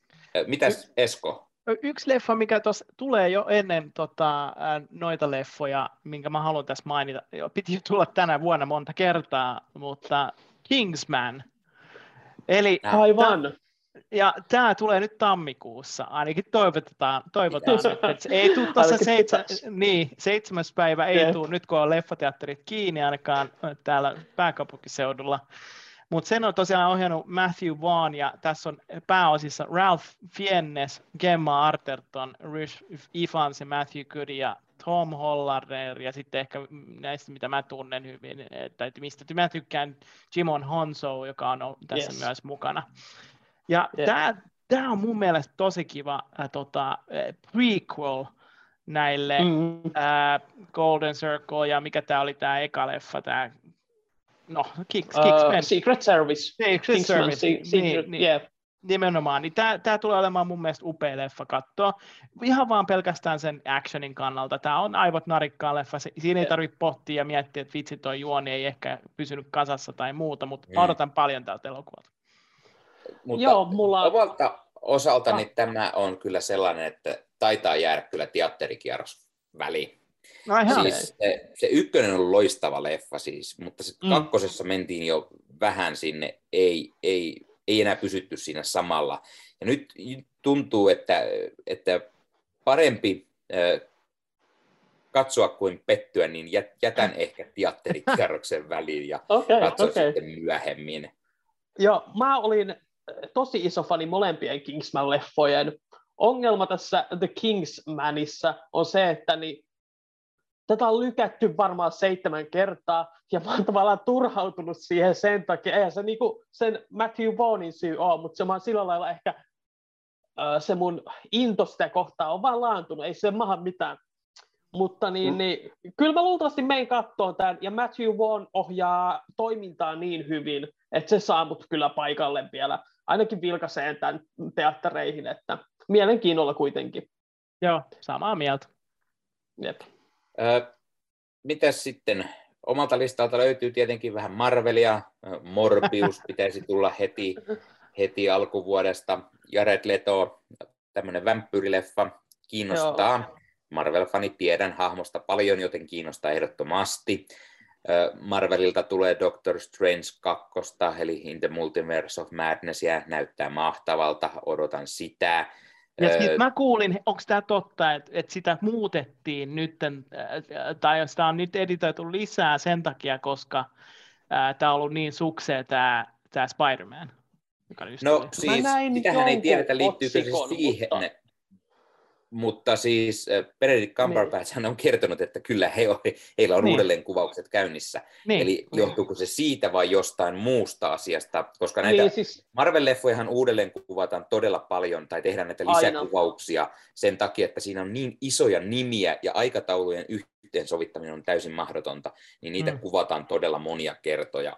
Mitäs Esko? yksi leffa, mikä tuossa tulee jo ennen tota, noita leffoja, minkä mä haluan tässä mainita, jo, piti tulla tänä vuonna monta kertaa, mutta Kingsman. Eli Aivan. ja tämä tulee nyt tammikuussa, ainakin toivotetaan, toivotaan että se ei tule tuossa seitsä, niin, seitsemäs päivä, ei tule nyt kun on leffateatterit kiinni ainakaan täällä pääkaupunkiseudulla. Mutta sen on tosiaan ohjannut Matthew Vaughn ja tässä on pääosissa Ralph Fiennes, Gemma Arterton, Rich Ifans ja Matthew Good ja Tom Hollander ja sitten ehkä näistä, mitä mä tunnen hyvin, tai mistä mä tykkään, Jimon Honso, joka on tässä yes. myös mukana. Ja yeah. tämä, tämä on mun mielestä tosi kiva äh, tota, prequel näille mm. äh, Golden Circle ja mikä tämä oli tämä eka leffa, tämä no, Kicks, uh, Secret Service. Secret Kingsman, Service, se, niin, secret, niin, yeah. nimenomaan. Niin tämä, tämä tulee olemaan mun mielestä upea leffa katsoa. Ihan vaan pelkästään sen actionin kannalta. Tämä on aivot narikkaa leffa. Siinä ei tarvitse pohtia ja miettiä, että vitsi toi juoni ei ehkä pysynyt kasassa tai muuta, mutta mm. odotan paljon tältä elokuvalta. Mutta Joo, mulla... omalta osaltani ah. tämä on kyllä sellainen, että taitaa jäädä kyllä teatterikierros väliin. No siis se, se ykkönen on loistava leffa siis, mutta se mm. kakkosessa mentiin jo vähän sinne, ei, ei, ei enää pysytty siinä samalla. Ja nyt tuntuu, että, että parempi äh, katsoa kuin pettyä, niin jätän ehkä teatterikierroksen väliin ja okay, katson okay. sitten myöhemmin. Joo, mä olin tosi iso fani molempien Kingsman-leffojen. Ongelma tässä The Kingsmanissa on se, että niin tätä on lykätty varmaan seitsemän kertaa, ja mä oon tavallaan turhautunut siihen sen takia. Eihän se niinku sen Matthew Vaughnin syy ole, mutta se on sillä lailla ehkä se mun into sitä kohtaa on vaan laantunut, ei se maha mitään. Mutta niin, mm. niin, kyllä mä luultavasti menen kattoon tämän, ja Matthew Vaughn ohjaa toimintaa niin hyvin, että se saa mut kyllä paikalle vielä, ainakin vilkaiseen tämän teattereihin, että mielenkiinnolla kuitenkin. Joo, samaa mieltä. Jep. Mitäs sitten? Omalta listalta löytyy tietenkin vähän Marvelia. Morbius pitäisi tulla heti, heti alkuvuodesta. Jared Leto, tämmöinen vampyyrileffa, kiinnostaa. Joo. Marvel-fani tiedän hahmosta paljon, joten kiinnostaa ehdottomasti. Marvelilta tulee Doctor Strange 2, eli In the Multiverse of Madness, ja näyttää mahtavalta, odotan sitä. Ja sitten mä kuulin, onko tämä totta, että, että sitä muutettiin nyt, tai sitä on nyt editoitu lisää sen takia, koska tämä on ollut niin suksea tämä, tämä Spider-Man. no siis, sitähän ei tiedetä, liittyykö se siihen, mutta mutta siis äh, Benedict Cumberbatch niin. on kertonut, että kyllä he on, heillä on niin. uudelleenkuvaukset käynnissä. Niin. Eli johtuuko se siitä vai jostain muusta asiasta? Koska näitä niin, siis... Marvel-leffojahan uudelleen kuvataan todella paljon tai tehdään näitä lisäkuvauksia Aina. sen takia, että siinä on niin isoja nimiä ja aikataulujen yhteensovittaminen on täysin mahdotonta, niin niitä mm. kuvataan todella monia kertoja.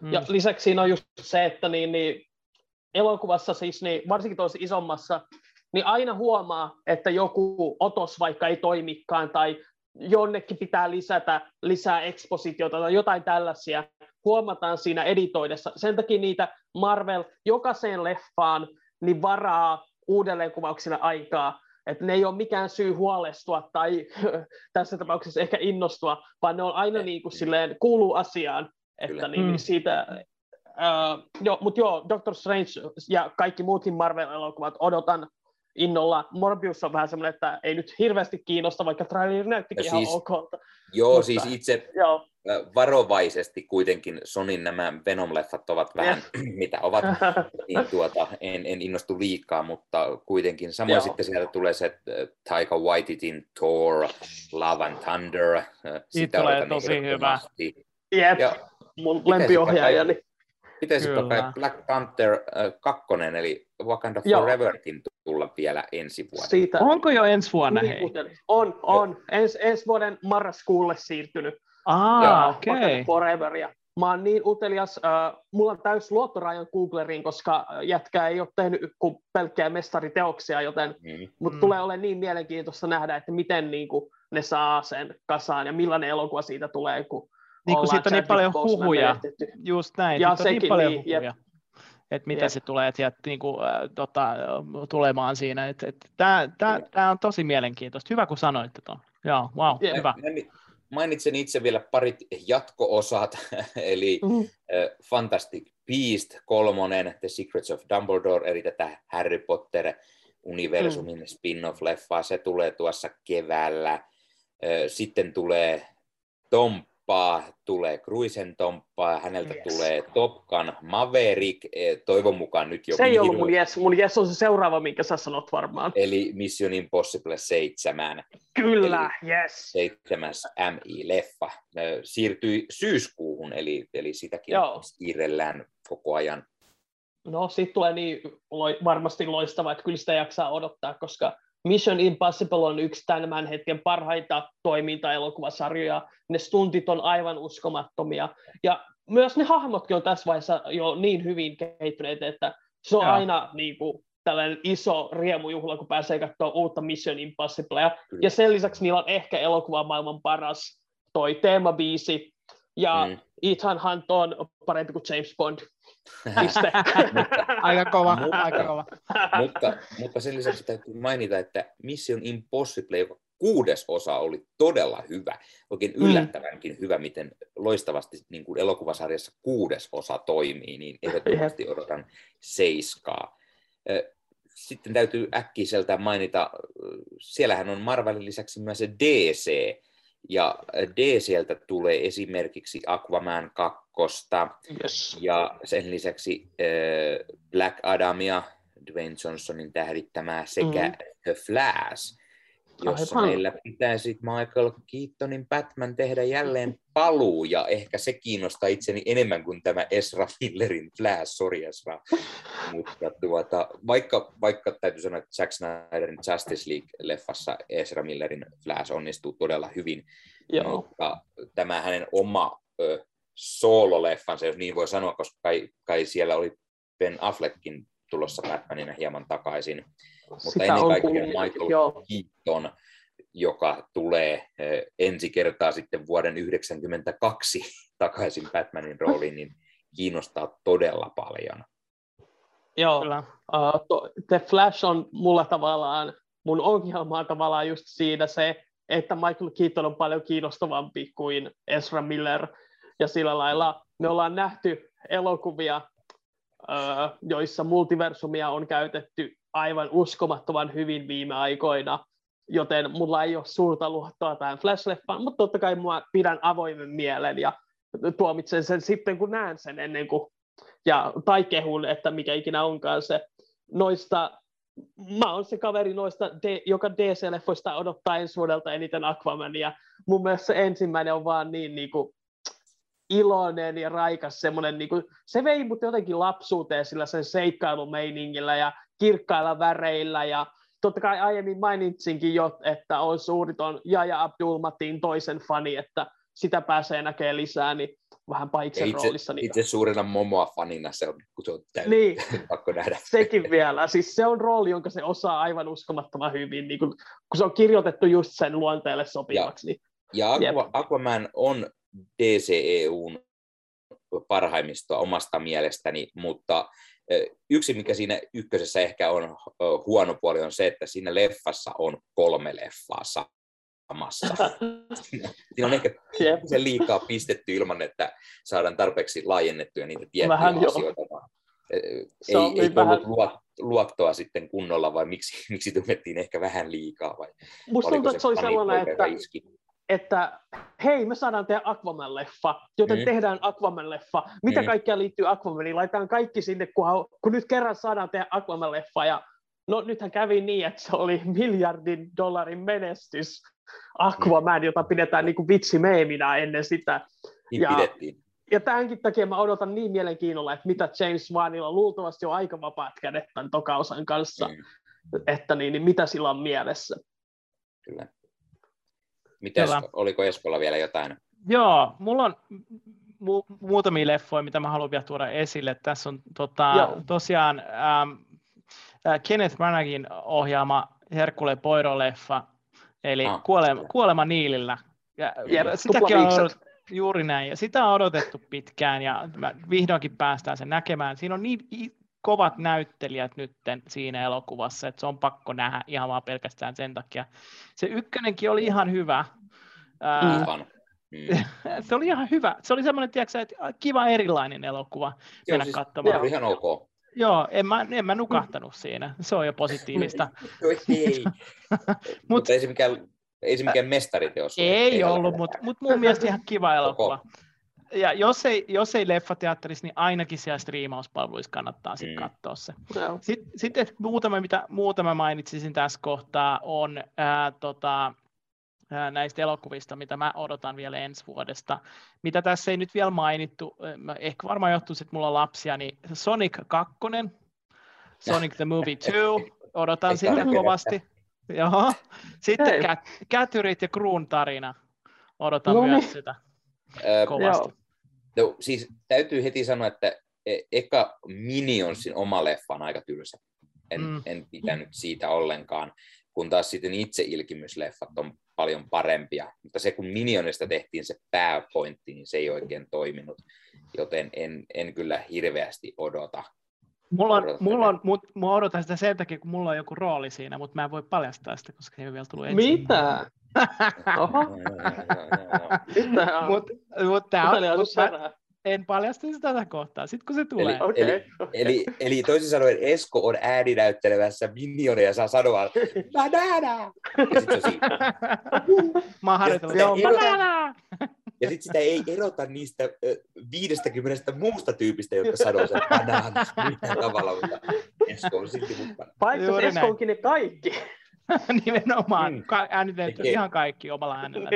Mm. Ja lisäksi siinä on just se, että niin, niin elokuvassa siis, niin varsinkin tuossa isommassa niin aina huomaa, että joku otos vaikka ei toimikaan tai jonnekin pitää lisätä lisää ekspositiota tai jotain tällaisia, huomataan siinä editoidessa. Sen takia niitä Marvel jokaiseen leffaan niin varaa uudelleenkuvauksille aikaa, että ne ei ole mikään syy huolestua tai tässä tapauksessa ehkä innostua, vaan ne on aina niin kuin silleen kuuluu asiaan, että niin, mm. siitä, uh, jo, mutta joo, Doctor Strange ja kaikki muutkin Marvel-elokuvat odotan innolla. Morbius on vähän semmoinen, että ei nyt hirveästi kiinnosta, vaikka traileri näyttikin siis, ihan ok. Joo, Mutta, siis itse joo. varovaisesti kuitenkin Sonin nämä Venom-leffat ovat vähän, mitä ovat, niin tuota, en, en innostu liikaa, mutta kuitenkin. Samoin joo. sitten sieltä tulee se Taika Waititin Thor, Love and Thunder. Sitä tulee tosi hyvä. Jep, ja mun lempiohjaajani. Pitäisi kai Black Panther äh, 2, eli Wakanda Foreverkin tulla vielä ensi vuonna. Siitä, Onko jo ensi vuonna? Hei? On, on. Ens, ensi vuoden marraskuulle siirtynyt. Ah, okei. Okay. Forever. Ja mä oon niin utelias, äh, mulla on täys luottorajan Googleriin, koska jätkä ei ole tehnyt kuin pelkkää mestariteoksia, joten mm. mutta mm. tulee olemaan niin mielenkiintoista nähdä, että miten niin kuin, ne saa sen kasaan ja millainen elokuva siitä tulee, kun niin kuin siitä on niin paljon huhuja. Just näin, ja sekin, niin paljon niin, huhuja. Jep. että mitä Jep. se tulee että, niin kuin, äh, tota, tulemaan siinä. Tämä on tosi mielenkiintoista. Hyvä, kun sanoitte tuon. Joo, wow, Jep. hyvä. Mainitsen itse vielä parit jatko-osat, eli mm-hmm. uh, Fantastic Beast kolmonen, The Secrets of Dumbledore, eli tätä Harry Potter-universumin mm. spin-off-leffaa, se tulee tuossa keväällä. Sitten tulee Tom tomppaa, tulee Cruisen tomppaa, häneltä yes. tulee Top Gun Maverick, e, toivon mukaan nyt jo. Se ei ollut mun yes, mun yes on se seuraava, minkä sä sanot varmaan. Eli Mission Impossible 7. Kyllä, eli yes. Seitsemäs MI-leffa. Siirtyi syyskuuhun, eli, eli sitäkin Joo. siirrellään koko ajan. No, sitten tulee niin varmasti loistava, että kyllä sitä jaksaa odottaa, koska Mission Impossible on yksi tämän hetken parhaita toiminta-elokuvasarjoja. Ne stuntit on aivan uskomattomia. Ja myös ne hahmotkin on tässä vaiheessa jo niin hyvin kehittyneet, että se on ja. aina niin kuin, tällainen iso riemujuhla, kun pääsee katsoa uutta Mission Impossiblea. Kyllä. Ja sen lisäksi niillä on ehkä maailman paras toi teemabiisi, ja mm. Ethan Hunt on parempi kuin James Bond. aika kova, mutta, aika kova. mutta, mutta sen lisäksi täytyy mainita, että Mission Impossible, joka kuudes osa oli todella hyvä, oikein mm. yllättävänkin mm. hyvä, miten loistavasti niin kuin elokuvasarjassa kuudes osa toimii, niin ehdottomasti odotan seiskaa. Sitten täytyy äkkiseltä mainita, siellähän on Marvelin lisäksi myös se DC, ja DCltä tulee esimerkiksi Aquaman 2, yes. ja sen lisäksi äh, Black Adamia, Dwayne Johnsonin tähdittämää, sekä mm. The Flash jossa Aivan. meillä pitäisi Michael Keatonin Batman tehdä jälleen paluu, ja ehkä se kiinnostaa itseni enemmän kuin tämä Ezra Millerin Flash, sorry Ezra. Mutta tuota, vaikka, vaikka täytyy sanoa, että Zack Snyderin Justice League-leffassa Ezra Millerin Flash onnistuu todella hyvin, Joo. mutta tämä hänen oma ö, soololeffansa, jos niin voi sanoa, koska kai, kai siellä oli Ben Affleckin tulossa Batmanina hieman takaisin, mutta Sitä ennen kaikkea Michael Joo. Keaton, joka tulee eh, ensi kertaa sitten vuoden 1992 takaisin Batmanin rooliin, niin kiinnostaa todella paljon. Joo, uh, The Flash on mulla tavallaan, mun ongelma on tavallaan just siinä se, että Michael Keaton on paljon kiinnostavampi kuin Ezra Miller, ja sillä lailla me ollaan nähty elokuvia, joissa multiversumia on käytetty aivan uskomattoman hyvin viime aikoina, joten mulla ei ole suurta luottoa tähän Flash-leffaan, mutta totta kai mua pidän avoimen mielen ja tuomitsen sen sitten, kun näen sen ennen kuin, ja, tai kehun, että mikä ikinä onkaan se noista mä oon se kaveri noista, joka DC-leffoista odottaa ensi vuodelta eniten Aquamania. Mun mielestä se ensimmäinen on vaan niin, niin kuin, iloinen ja raikas semmoinen, niin kuin, se vei mut jotenkin lapsuuteen sillä sen seikkailumeiningillä ja kirkkailla väreillä ja totta kai aiemmin mainitsinkin jo, että on suuriton Jaja Abdulmatin toisen fani, että sitä pääsee näkemään lisää, niin vähän pahiksen itse, roolissa. Niin... Itse suurena Momoa fanina se on, kun se on täysin, niin, pakko nähdä. Sekin vielä. Siis se on rooli, jonka se osaa aivan uskomattoman hyvin, niin kun, kun se on kirjoitettu just sen luonteelle sopivaksi. Ja, niin, ja Aqua, Aquaman on DCEUn parhaimmistoa omasta mielestäni, mutta Yksi, mikä siinä ykkösessä ehkä on huono puoli, on se, että siinä leffassa on kolme leffaa samassa. Siinä on ehkä se liikaa pistetty ilman, että saadaan tarpeeksi laajennettua niitä tiettyjä vähän asioita. Jo. Ei, ei vähän... ollut luottoa sitten kunnolla, vai miksi, miksi tunnettiin ehkä vähän liikaa? Vai Musta tuntuu, että se oli sellainen, että, iski? Että hei, me saadaan tehdä Aquaman-leffa, joten mm. tehdään Aquaman-leffa. Mitä mm. kaikkea liittyy Aquamaniin? Laitetaan kaikki sinne, kun, kun nyt kerran saadaan tehdä Aquaman-leffa. Ja no nythän kävi niin, että se oli miljardin dollarin menestys Aquaman, jota pidetään niin kuin meeminä ennen sitä. Niin ja, pidettiin. Ja tämänkin takia mä odotan niin mielenkiinnolla, että mitä James Wanilla luultavasti on aika vapaat kädet tämän tokausan kanssa, mm. että niin, niin mitä sillä on mielessä. Kyllä. Mites, oliko Eskolla vielä jotain? Joo, mulla on mu- muutamia leffoja, mitä mä haluan vielä tuoda esille. Tässä on tota, tosiaan ähm, äh, Kenneth Branaghin ohjaama Herkule Poirot-leffa, eli ah, kuolema, kuolema Niilillä. Ja, ja sitäkin on, Juuri näin, ja sitä on odotettu pitkään, ja vihdoinkin päästään sen näkemään. Siinä on niin kovat näyttelijät nyt siinä elokuvassa, että se on pakko nähdä ihan vaan pelkästään sen takia. Se ykkönenkin oli ihan hyvä. Mm. Mm. se oli ihan hyvä. Se oli semmoinen, tiedätkö, että kiva erilainen elokuva Joo, mennä siis, katsomaan. Ihan ok. Joo, en mä, en mä nukahtanut siinä. Se on jo positiivista. ei. Mut, ei se mikään, ei se mikään mestariteos Ei, ei ollut, mutta mut mun mielestä ihan kiva elokuva. Koko. Ja jos ei, jos ei leffateatterissa, niin ainakin siellä striimauspalveluissa kannattaa sitten mm. katsoa se. No. Sitten, sitten muutama, mitä muutama mainitsisin tässä kohtaa, on ää, tota, näistä elokuvista, mitä mä odotan vielä ensi vuodesta. Mitä tässä ei nyt vielä mainittu, ehkä varmaan johtuu, että mulla on lapsia, niin Sonic 2, Sonic the Movie 2, odotan sitä kovasti. Joo. Sitten Cat, Kätyrit ja Kruun tarina, odotan no, myös niin. sitä kovasti. No, siis täytyy heti sanoa, että e, eka Minionsin oma leffa on aika tylsä. En, mm. en pitänyt siitä ollenkaan, kun taas sitten itse ilkimysleffat on paljon parempia. Mutta se, kun Minionista tehtiin se pääpointti, niin se ei oikein toiminut, joten en, en kyllä hirveästi odota. Mulla on, mulla on, mut, mä odotan sitä sen takia, kun mulla on joku rooli siinä, mutta mä en voi paljastaa sitä, koska se ei ole vielä tullut ensin. Mitä? Oho. Mitä? Mut, mut tää on, mut mä, en paljasta sitä tätä kohtaa, sitten kun se tulee. Eli, okay. eli, eli, eli toisin sanoen Esko on ääninäyttelevässä minioneja saa sanoa banana! Ja sitten se on Mä oon harjoitellut. Banana! Ja sitten sitä ei erota niistä 50 muusta tyypistä, jotka sanoo sen millään tavalla, mutta Esko on silti mukana. Paitsi Esko onkin ne kaikki. Nimenomaan, mm. Ka- äänitetty Tekee. ihan kaikki omalla äänellä.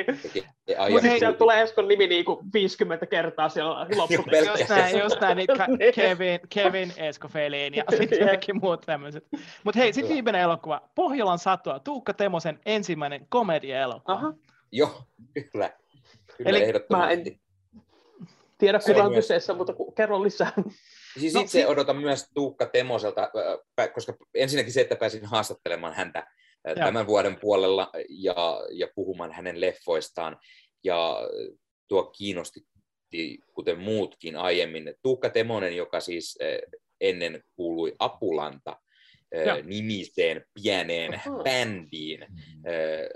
Mutta hei, sieltä tulee Eskon nimi niinku 50 kertaa siellä just näin, just näin, niin Ka- Kevin, Kevin Esko Felin ja sitten kaikki muut tämmöiset. Mutta hei, sitten viimeinen elokuva, Pohjolan satoa, Tuukka Temosen ensimmäinen komedia-elokuva. Joo, kyllä. Kyllä Eli mä en tiedä, kuka on kyseessä, mutta kerro lisää. Siis no, itse odotan myös Tuukka Temoselta, koska ensinnäkin se, että pääsin haastattelemaan häntä ja. tämän vuoden puolella ja, ja puhumaan hänen leffoistaan. Ja tuo kiinnosti, kuten muutkin aiemmin. Tuukka Temonen, joka siis ennen kuului Apulanta, ja. nimiseen pieneen Oho. bändiin,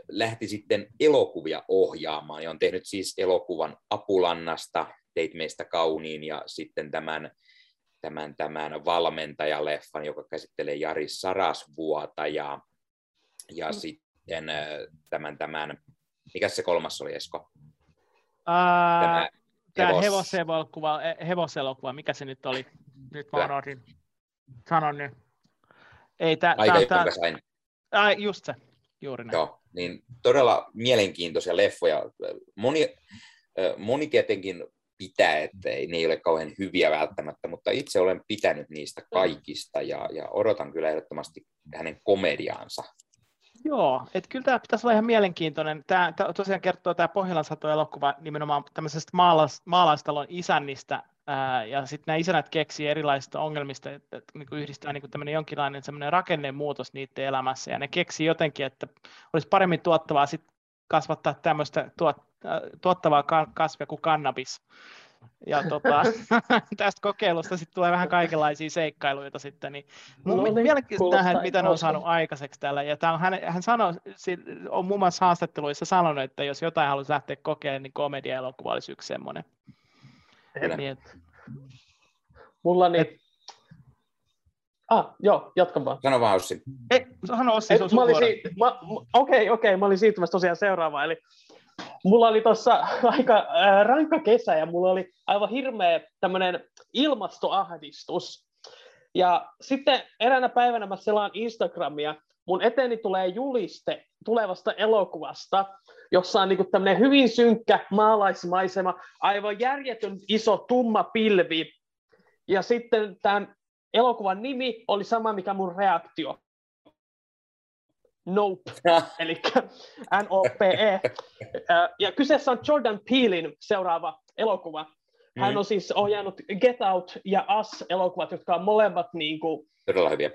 lähti sitten elokuvia ohjaamaan ja on tehnyt siis elokuvan Apulannasta, Teit meistä kauniin ja sitten tämän, tämän, tämän valmentajaleffan, joka käsittelee Jari Sarasvuota ja ja mm. sitten tämän, tämän, mikä se kolmas oli Esko? Ää, tämä, tämä hevoselokuva, e, hevoselokuva, mikä se nyt oli? Nyt mä unohdin. Sanon nyt. Ei, tää, Aika, tää, tää, sain. Ai, just se, juuri näin. Joo, niin todella mielenkiintoisia leffoja. Moni, moni tietenkin pitää, että ei, ne ei ole kauhean hyviä välttämättä, mutta itse olen pitänyt niistä kaikista ja, ja odotan kyllä ehdottomasti hänen komediaansa Joo, että kyllä tämä pitäisi olla ihan mielenkiintoinen. Tämä, tämä tosiaan kertoo tämä Pohjolan sato-elokuva nimenomaan tämmöisestä maalais, maalaistalon isännistä, ää, ja sitten nämä isänät keksii erilaisista ongelmista, että, että niin yhdistää niin tämmöinen jonkinlainen semmoinen rakennemuutos niiden elämässä, ja ne keksii jotenkin, että olisi paremmin tuottavaa sit kasvattaa tämmöistä tuot, tuottavaa kasvia kuin kannabis, ja tota, tästä kokeilusta sitten tulee vähän kaikenlaisia seikkailuita sitten, niin mun no, niin, mielenkiintoista nähdä, mitä ne on saanut aikaiseksi täällä, ja tämä on, hän, hän sanoi, on muun muassa haastatteluissa sanonut, että jos jotain haluaisi lähteä kokeilemaan, niin komedia-elokuva olisi yksi semmoinen. Niin, että... Mulla niin... Et... Ah, joo, jatkan vaan. Sano vaan Ossi. Ei, sano Ossi, se on Okei, okei, okay, mä olin siirtymässä tosiaan seuraavaan, eli mulla oli tuossa aika äh, rankka kesä ja mulla oli aivan hirveä tämmöinen ilmastoahdistus. Ja sitten eräänä päivänä mä selaan Instagramia, mun eteeni tulee juliste tulevasta elokuvasta, jossa on niinku tämmöinen hyvin synkkä maalaismaisema, aivan järjetön iso tumma pilvi. Ja sitten tämän elokuvan nimi oli sama, mikä mun reaktio. Nope, eli N-O-P-E. Ja kyseessä on Jordan Peelin seuraava elokuva. Hän mm. on siis ohjannut Get Out ja Us-elokuvat, jotka on molemmat niin kuin, Todella hyviä.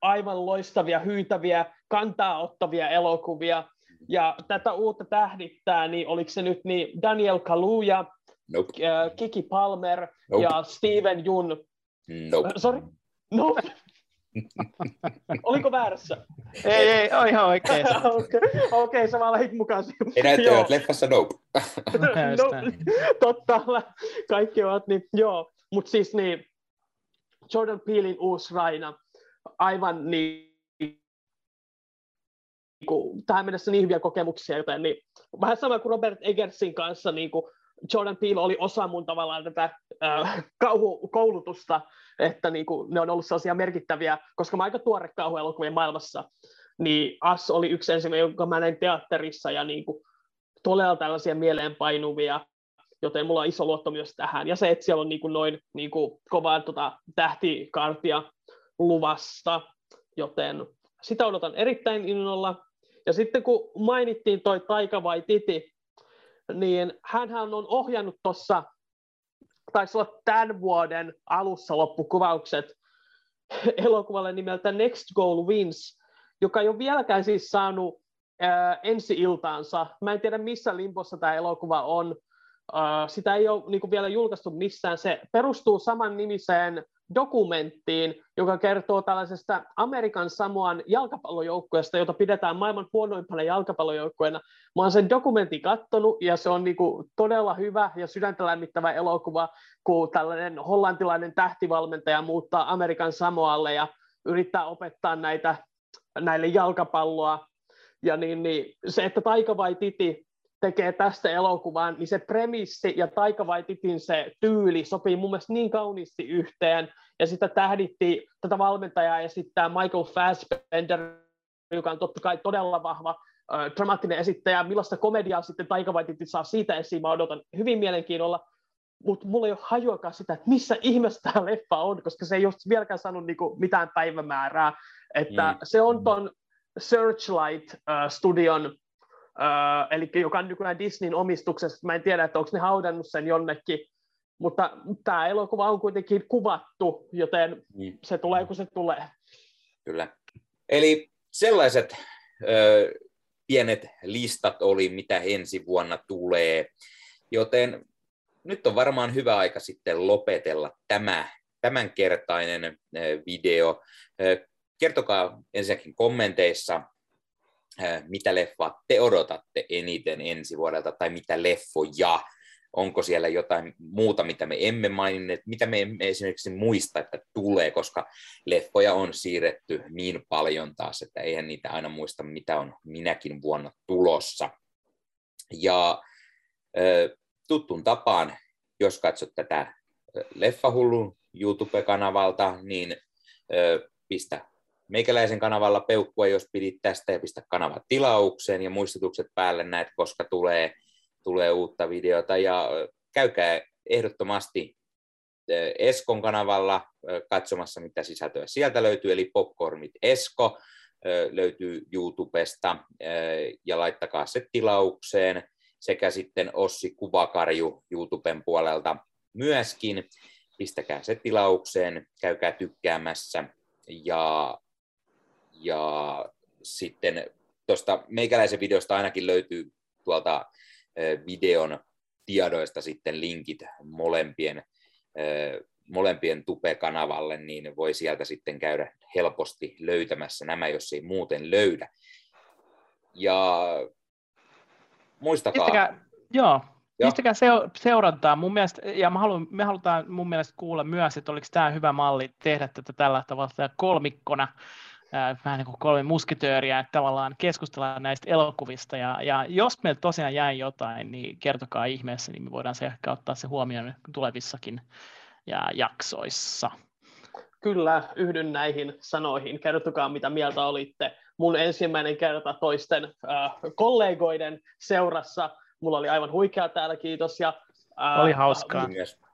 aivan loistavia, hyytäviä, kantaa ottavia elokuvia. Ja tätä uutta tähdittää, niin oliko se nyt niin Daniel Kaluuya, Nope. äh, Kiki Palmer Nope. ja Steven Jun. Nope. Äh, sorry? No. Oliko väärässä? Ei, ei, on ihan oikein. Okei, okay, sä vaan lähit mukaan. Ei näyttävät leffassa nope. no, totta, kaikki ovat niin, joo. Mutta siis niin, Jordan Peelin uusi Raina, aivan niin, niin tähän mennessä niin hyviä kokemuksia, joten niin, vähän sama kuin Robert Eggersin kanssa, niin kuin Jordan Peele oli osa mun tavallaan tätä äh, kauhukoulutusta, että niin kuin, ne on ollut sellaisia merkittäviä, koska mä aika tuore kauhuelokuvien maailmassa, niin As oli yksi ensimmäinen, jonka mä näin teatterissa, ja niin kuin, todella tällaisia mieleenpainuvia, joten mulla on iso luotto myös tähän. Ja se, että siellä on niin kuin noin niin kuin kovaa tota, tähtikartia luvassa, joten sitä odotan erittäin innolla. Ja sitten kun mainittiin toi Taika vai Titi, niin hän on ohjannut tuossa, taisi olla tämän vuoden alussa loppukuvaukset elokuvalle nimeltä Next Goal Wins, joka ei ole vieläkään siis saanut ää, ensi iltaansa. Mä en tiedä, missä limpossa tämä elokuva on. Ää, sitä ei ole niin vielä julkaistu missään. Se perustuu saman nimiseen dokumenttiin, joka kertoo tällaisesta Amerikan Samoan jalkapallojoukkueesta, jota pidetään maailman huonoimpana jalkapallojoukkueena. Mä oon sen dokumentin kattonut, ja se on niinku todella hyvä ja sydäntä lämmittävä elokuva, kun tällainen hollantilainen tähtivalmentaja muuttaa Amerikan Samoalle ja yrittää opettaa näitä, näille jalkapalloa. Ja niin, niin, se, että Taika vai Titi tekee tästä elokuvan, niin se premissi ja Taika Waititin se tyyli sopii mun mielestä niin kauniisti yhteen, ja sitä tähditti tätä valmentajaa esittää Michael Fassbender, joka on totta kai todella vahva äh, dramaattinen esittäjä, millaista komediaa sitten Taika Waititi saa siitä esiin, mä odotan hyvin mielenkiinnolla, mutta mulla ei ole hajuakaan sitä, että missä ihmeessä tämä leffa on, koska se ei ole vieläkään saanut niinku mitään päivämäärää, että mm. se on ton Searchlight-studion Eli joka on nykyään Disneyn omistuksessa. Mä en tiedä, että onko ne haudannut sen jonnekin, mutta tämä elokuva on kuitenkin kuvattu, joten mm. se tulee kun se tulee. Kyllä. Eli sellaiset ö, pienet listat oli, mitä ensi vuonna tulee, joten nyt on varmaan hyvä aika sitten lopetella tämä tämänkertainen video. Kertokaa ensinnäkin kommenteissa, mitä leffaa te odotatte eniten ensi vuodelta, tai mitä leffoja, onko siellä jotain muuta, mitä me emme maininneet, mitä me emme esimerkiksi muista, että tulee, koska leffoja on siirretty niin paljon taas, että eihän niitä aina muista, mitä on minäkin vuonna tulossa. Ja tuttuun tapaan, jos katsot tätä Leffahullun YouTube-kanavalta, niin pistä meikäläisen kanavalla peukkua, jos pidit tästä ja pistä kanava tilaukseen ja muistutukset päälle näet, koska tulee, tulee uutta videota. Ja käykää ehdottomasti Eskon kanavalla katsomassa, mitä sisältöä sieltä löytyy, eli Popcornit Esko löytyy YouTubesta ja laittakaa se tilaukseen. Sekä sitten Ossi Kuvakarju YouTuben puolelta myöskin. Pistäkää se tilaukseen, käykää tykkäämässä. Ja ja sitten tuosta meikäläisen videosta ainakin löytyy tuolta videon tiedoista sitten linkit molempien, molempien tupe-kanavalle, niin voi sieltä sitten käydä helposti löytämässä nämä, jos ei muuten löydä. Ja muistakaa... Pistäkää, joo, Pistäkää seurantaa. Mun mielestä, ja mä haluan, me halutaan mun mielestä kuulla myös, että oliko tämä hyvä malli tehdä tätä tällä tavalla kolmikkona, vähän niin kuin kolme musketööriä, että tavallaan keskustellaan näistä elokuvista, ja, ja jos meillä tosiaan jäi jotain, niin kertokaa ihmeessä, niin me voidaan se ehkä ottaa se huomioon tulevissakin ja jaksoissa. Kyllä, yhdyn näihin sanoihin. Kertokaa, mitä mieltä olitte. Mun ensimmäinen kerta toisten äh, kollegoiden seurassa. Mulla oli aivan huikea täällä, kiitos. Ja oli hauskaa.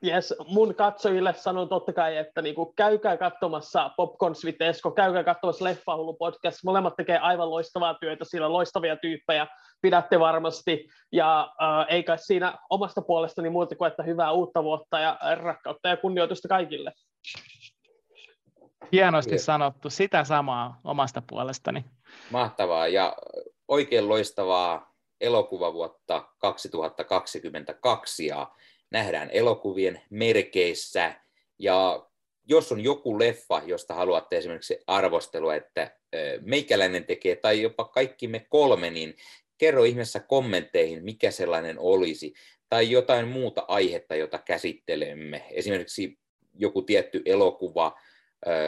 Yes, mun katsojille sanon totta kai, että niinku, käykää katsomassa Popcorn with Esko, käykää katsomassa Leffahullu podcast. Molemmat tekee aivan loistavaa työtä, siellä on loistavia tyyppejä, pidätte varmasti. Ja äh, eikä siinä omasta puolestani muuta kuin, että hyvää uutta vuotta ja rakkautta ja kunnioitusta kaikille. Hienosti sanottu, sitä samaa omasta puolestani. Mahtavaa, ja oikein loistavaa elokuvavuotta 2022 ja nähdään elokuvien merkeissä. Ja jos on joku leffa, josta haluatte esimerkiksi arvostelua, että meikäläinen tekee, tai jopa kaikki me kolme, niin kerro ihmeessä kommentteihin, mikä sellainen olisi, tai jotain muuta aihetta, jota käsittelemme. Esimerkiksi joku tietty elokuva,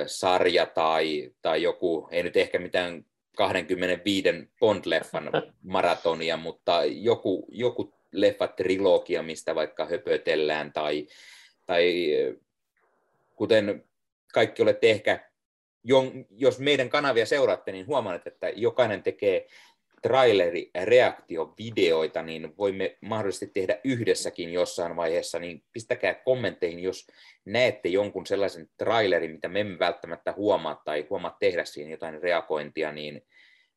sarja tai, tai joku, ei nyt ehkä mitään 25 Bond-leffan maratonia, mutta joku, joku leffatrilogia, mistä vaikka höpötellään, tai, tai kuten kaikki olette ehkä, jos meidän kanavia seuraatte, niin huomaatte, että jokainen tekee traileri-reaktiovideoita, niin voimme mahdollisesti tehdä yhdessäkin jossain vaiheessa, niin pistäkää kommentteihin, jos näette jonkun sellaisen trailerin, mitä me emme välttämättä huomaa tai huomaa tehdä siihen jotain reagointia, niin,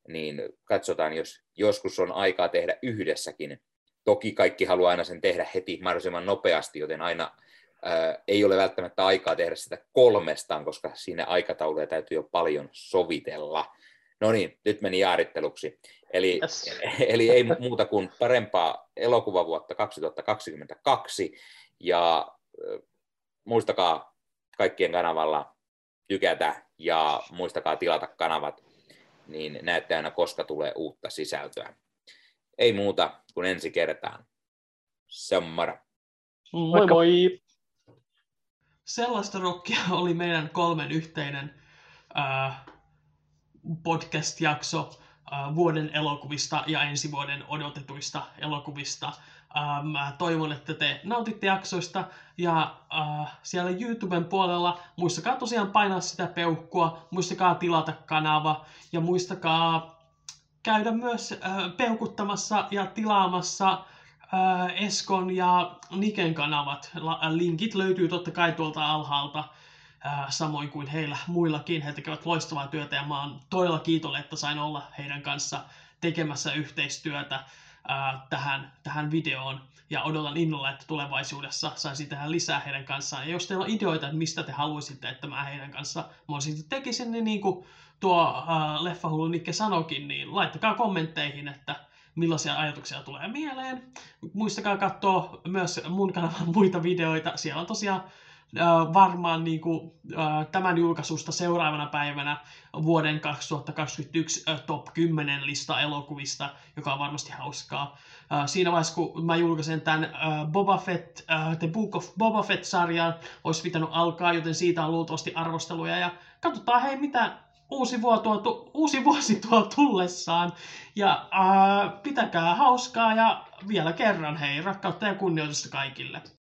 niin katsotaan, jos joskus on aikaa tehdä yhdessäkin. Toki kaikki haluaa aina sen tehdä heti mahdollisimman nopeasti, joten aina ää, ei ole välttämättä aikaa tehdä sitä kolmestaan, koska siinä aikatauluja täytyy jo paljon sovitella. No niin, nyt meni jaaritteluksi. Eli, yes. eli ei muuta kuin parempaa elokuvavuotta 2022. Ja muistakaa kaikkien kanavalla tykätä ja muistakaa tilata kanavat, niin näette aina koska tulee uutta sisältöä. Ei muuta kuin ensi kertaan. Se on moro. Moi moi! Sellaista rockia oli meidän kolmen yhteinen äh, podcast-jakso äh, vuoden elokuvista ja ensi vuoden odotetuista elokuvista. Äh, mä toivon, että te nautitte jaksoista ja äh, siellä YouTuben puolella muistakaa tosiaan painaa sitä peukkua, muistakaa tilata kanava ja muistakaa käydä myös äh, peukuttamassa ja tilaamassa äh, Eskon ja Niken kanavat. La- linkit löytyy totta kai tuolta alhaalta samoin kuin heillä muillakin. He tekevät loistavaa työtä ja mä oon todella kiitollinen, että sain olla heidän kanssa tekemässä yhteistyötä tähän, tähän videoon ja odotan innolla, että tulevaisuudessa saisin tehdä lisää heidän kanssaan. Ja jos teillä on ideoita, että mistä te haluaisitte, että mä heidän kanssa sitten tekisin, niin, niin kuin tuo äh, Leffahullu Nikke sanokin, niin laittakaa kommentteihin, että millaisia ajatuksia tulee mieleen. Muistakaa katsoa myös mun kanavan muita videoita. Siellä on tosiaan varmaan niin kuin, tämän julkaisusta seuraavana päivänä vuoden 2021 top 10 lista elokuvista, joka on varmasti hauskaa. Siinä vaiheessa, kun mä julkaisen tämän Boba Fett, The Book of Boba Fett-sarjan, olisi pitänyt alkaa, joten siitä on luultavasti arvosteluja. Ja katsotaan hei, mitä uusi, vuotuo, tu, uusi vuosi tuo tullessaan. Ja ää, pitäkää hauskaa ja vielä kerran hei, rakkautta ja kunnioitusta kaikille.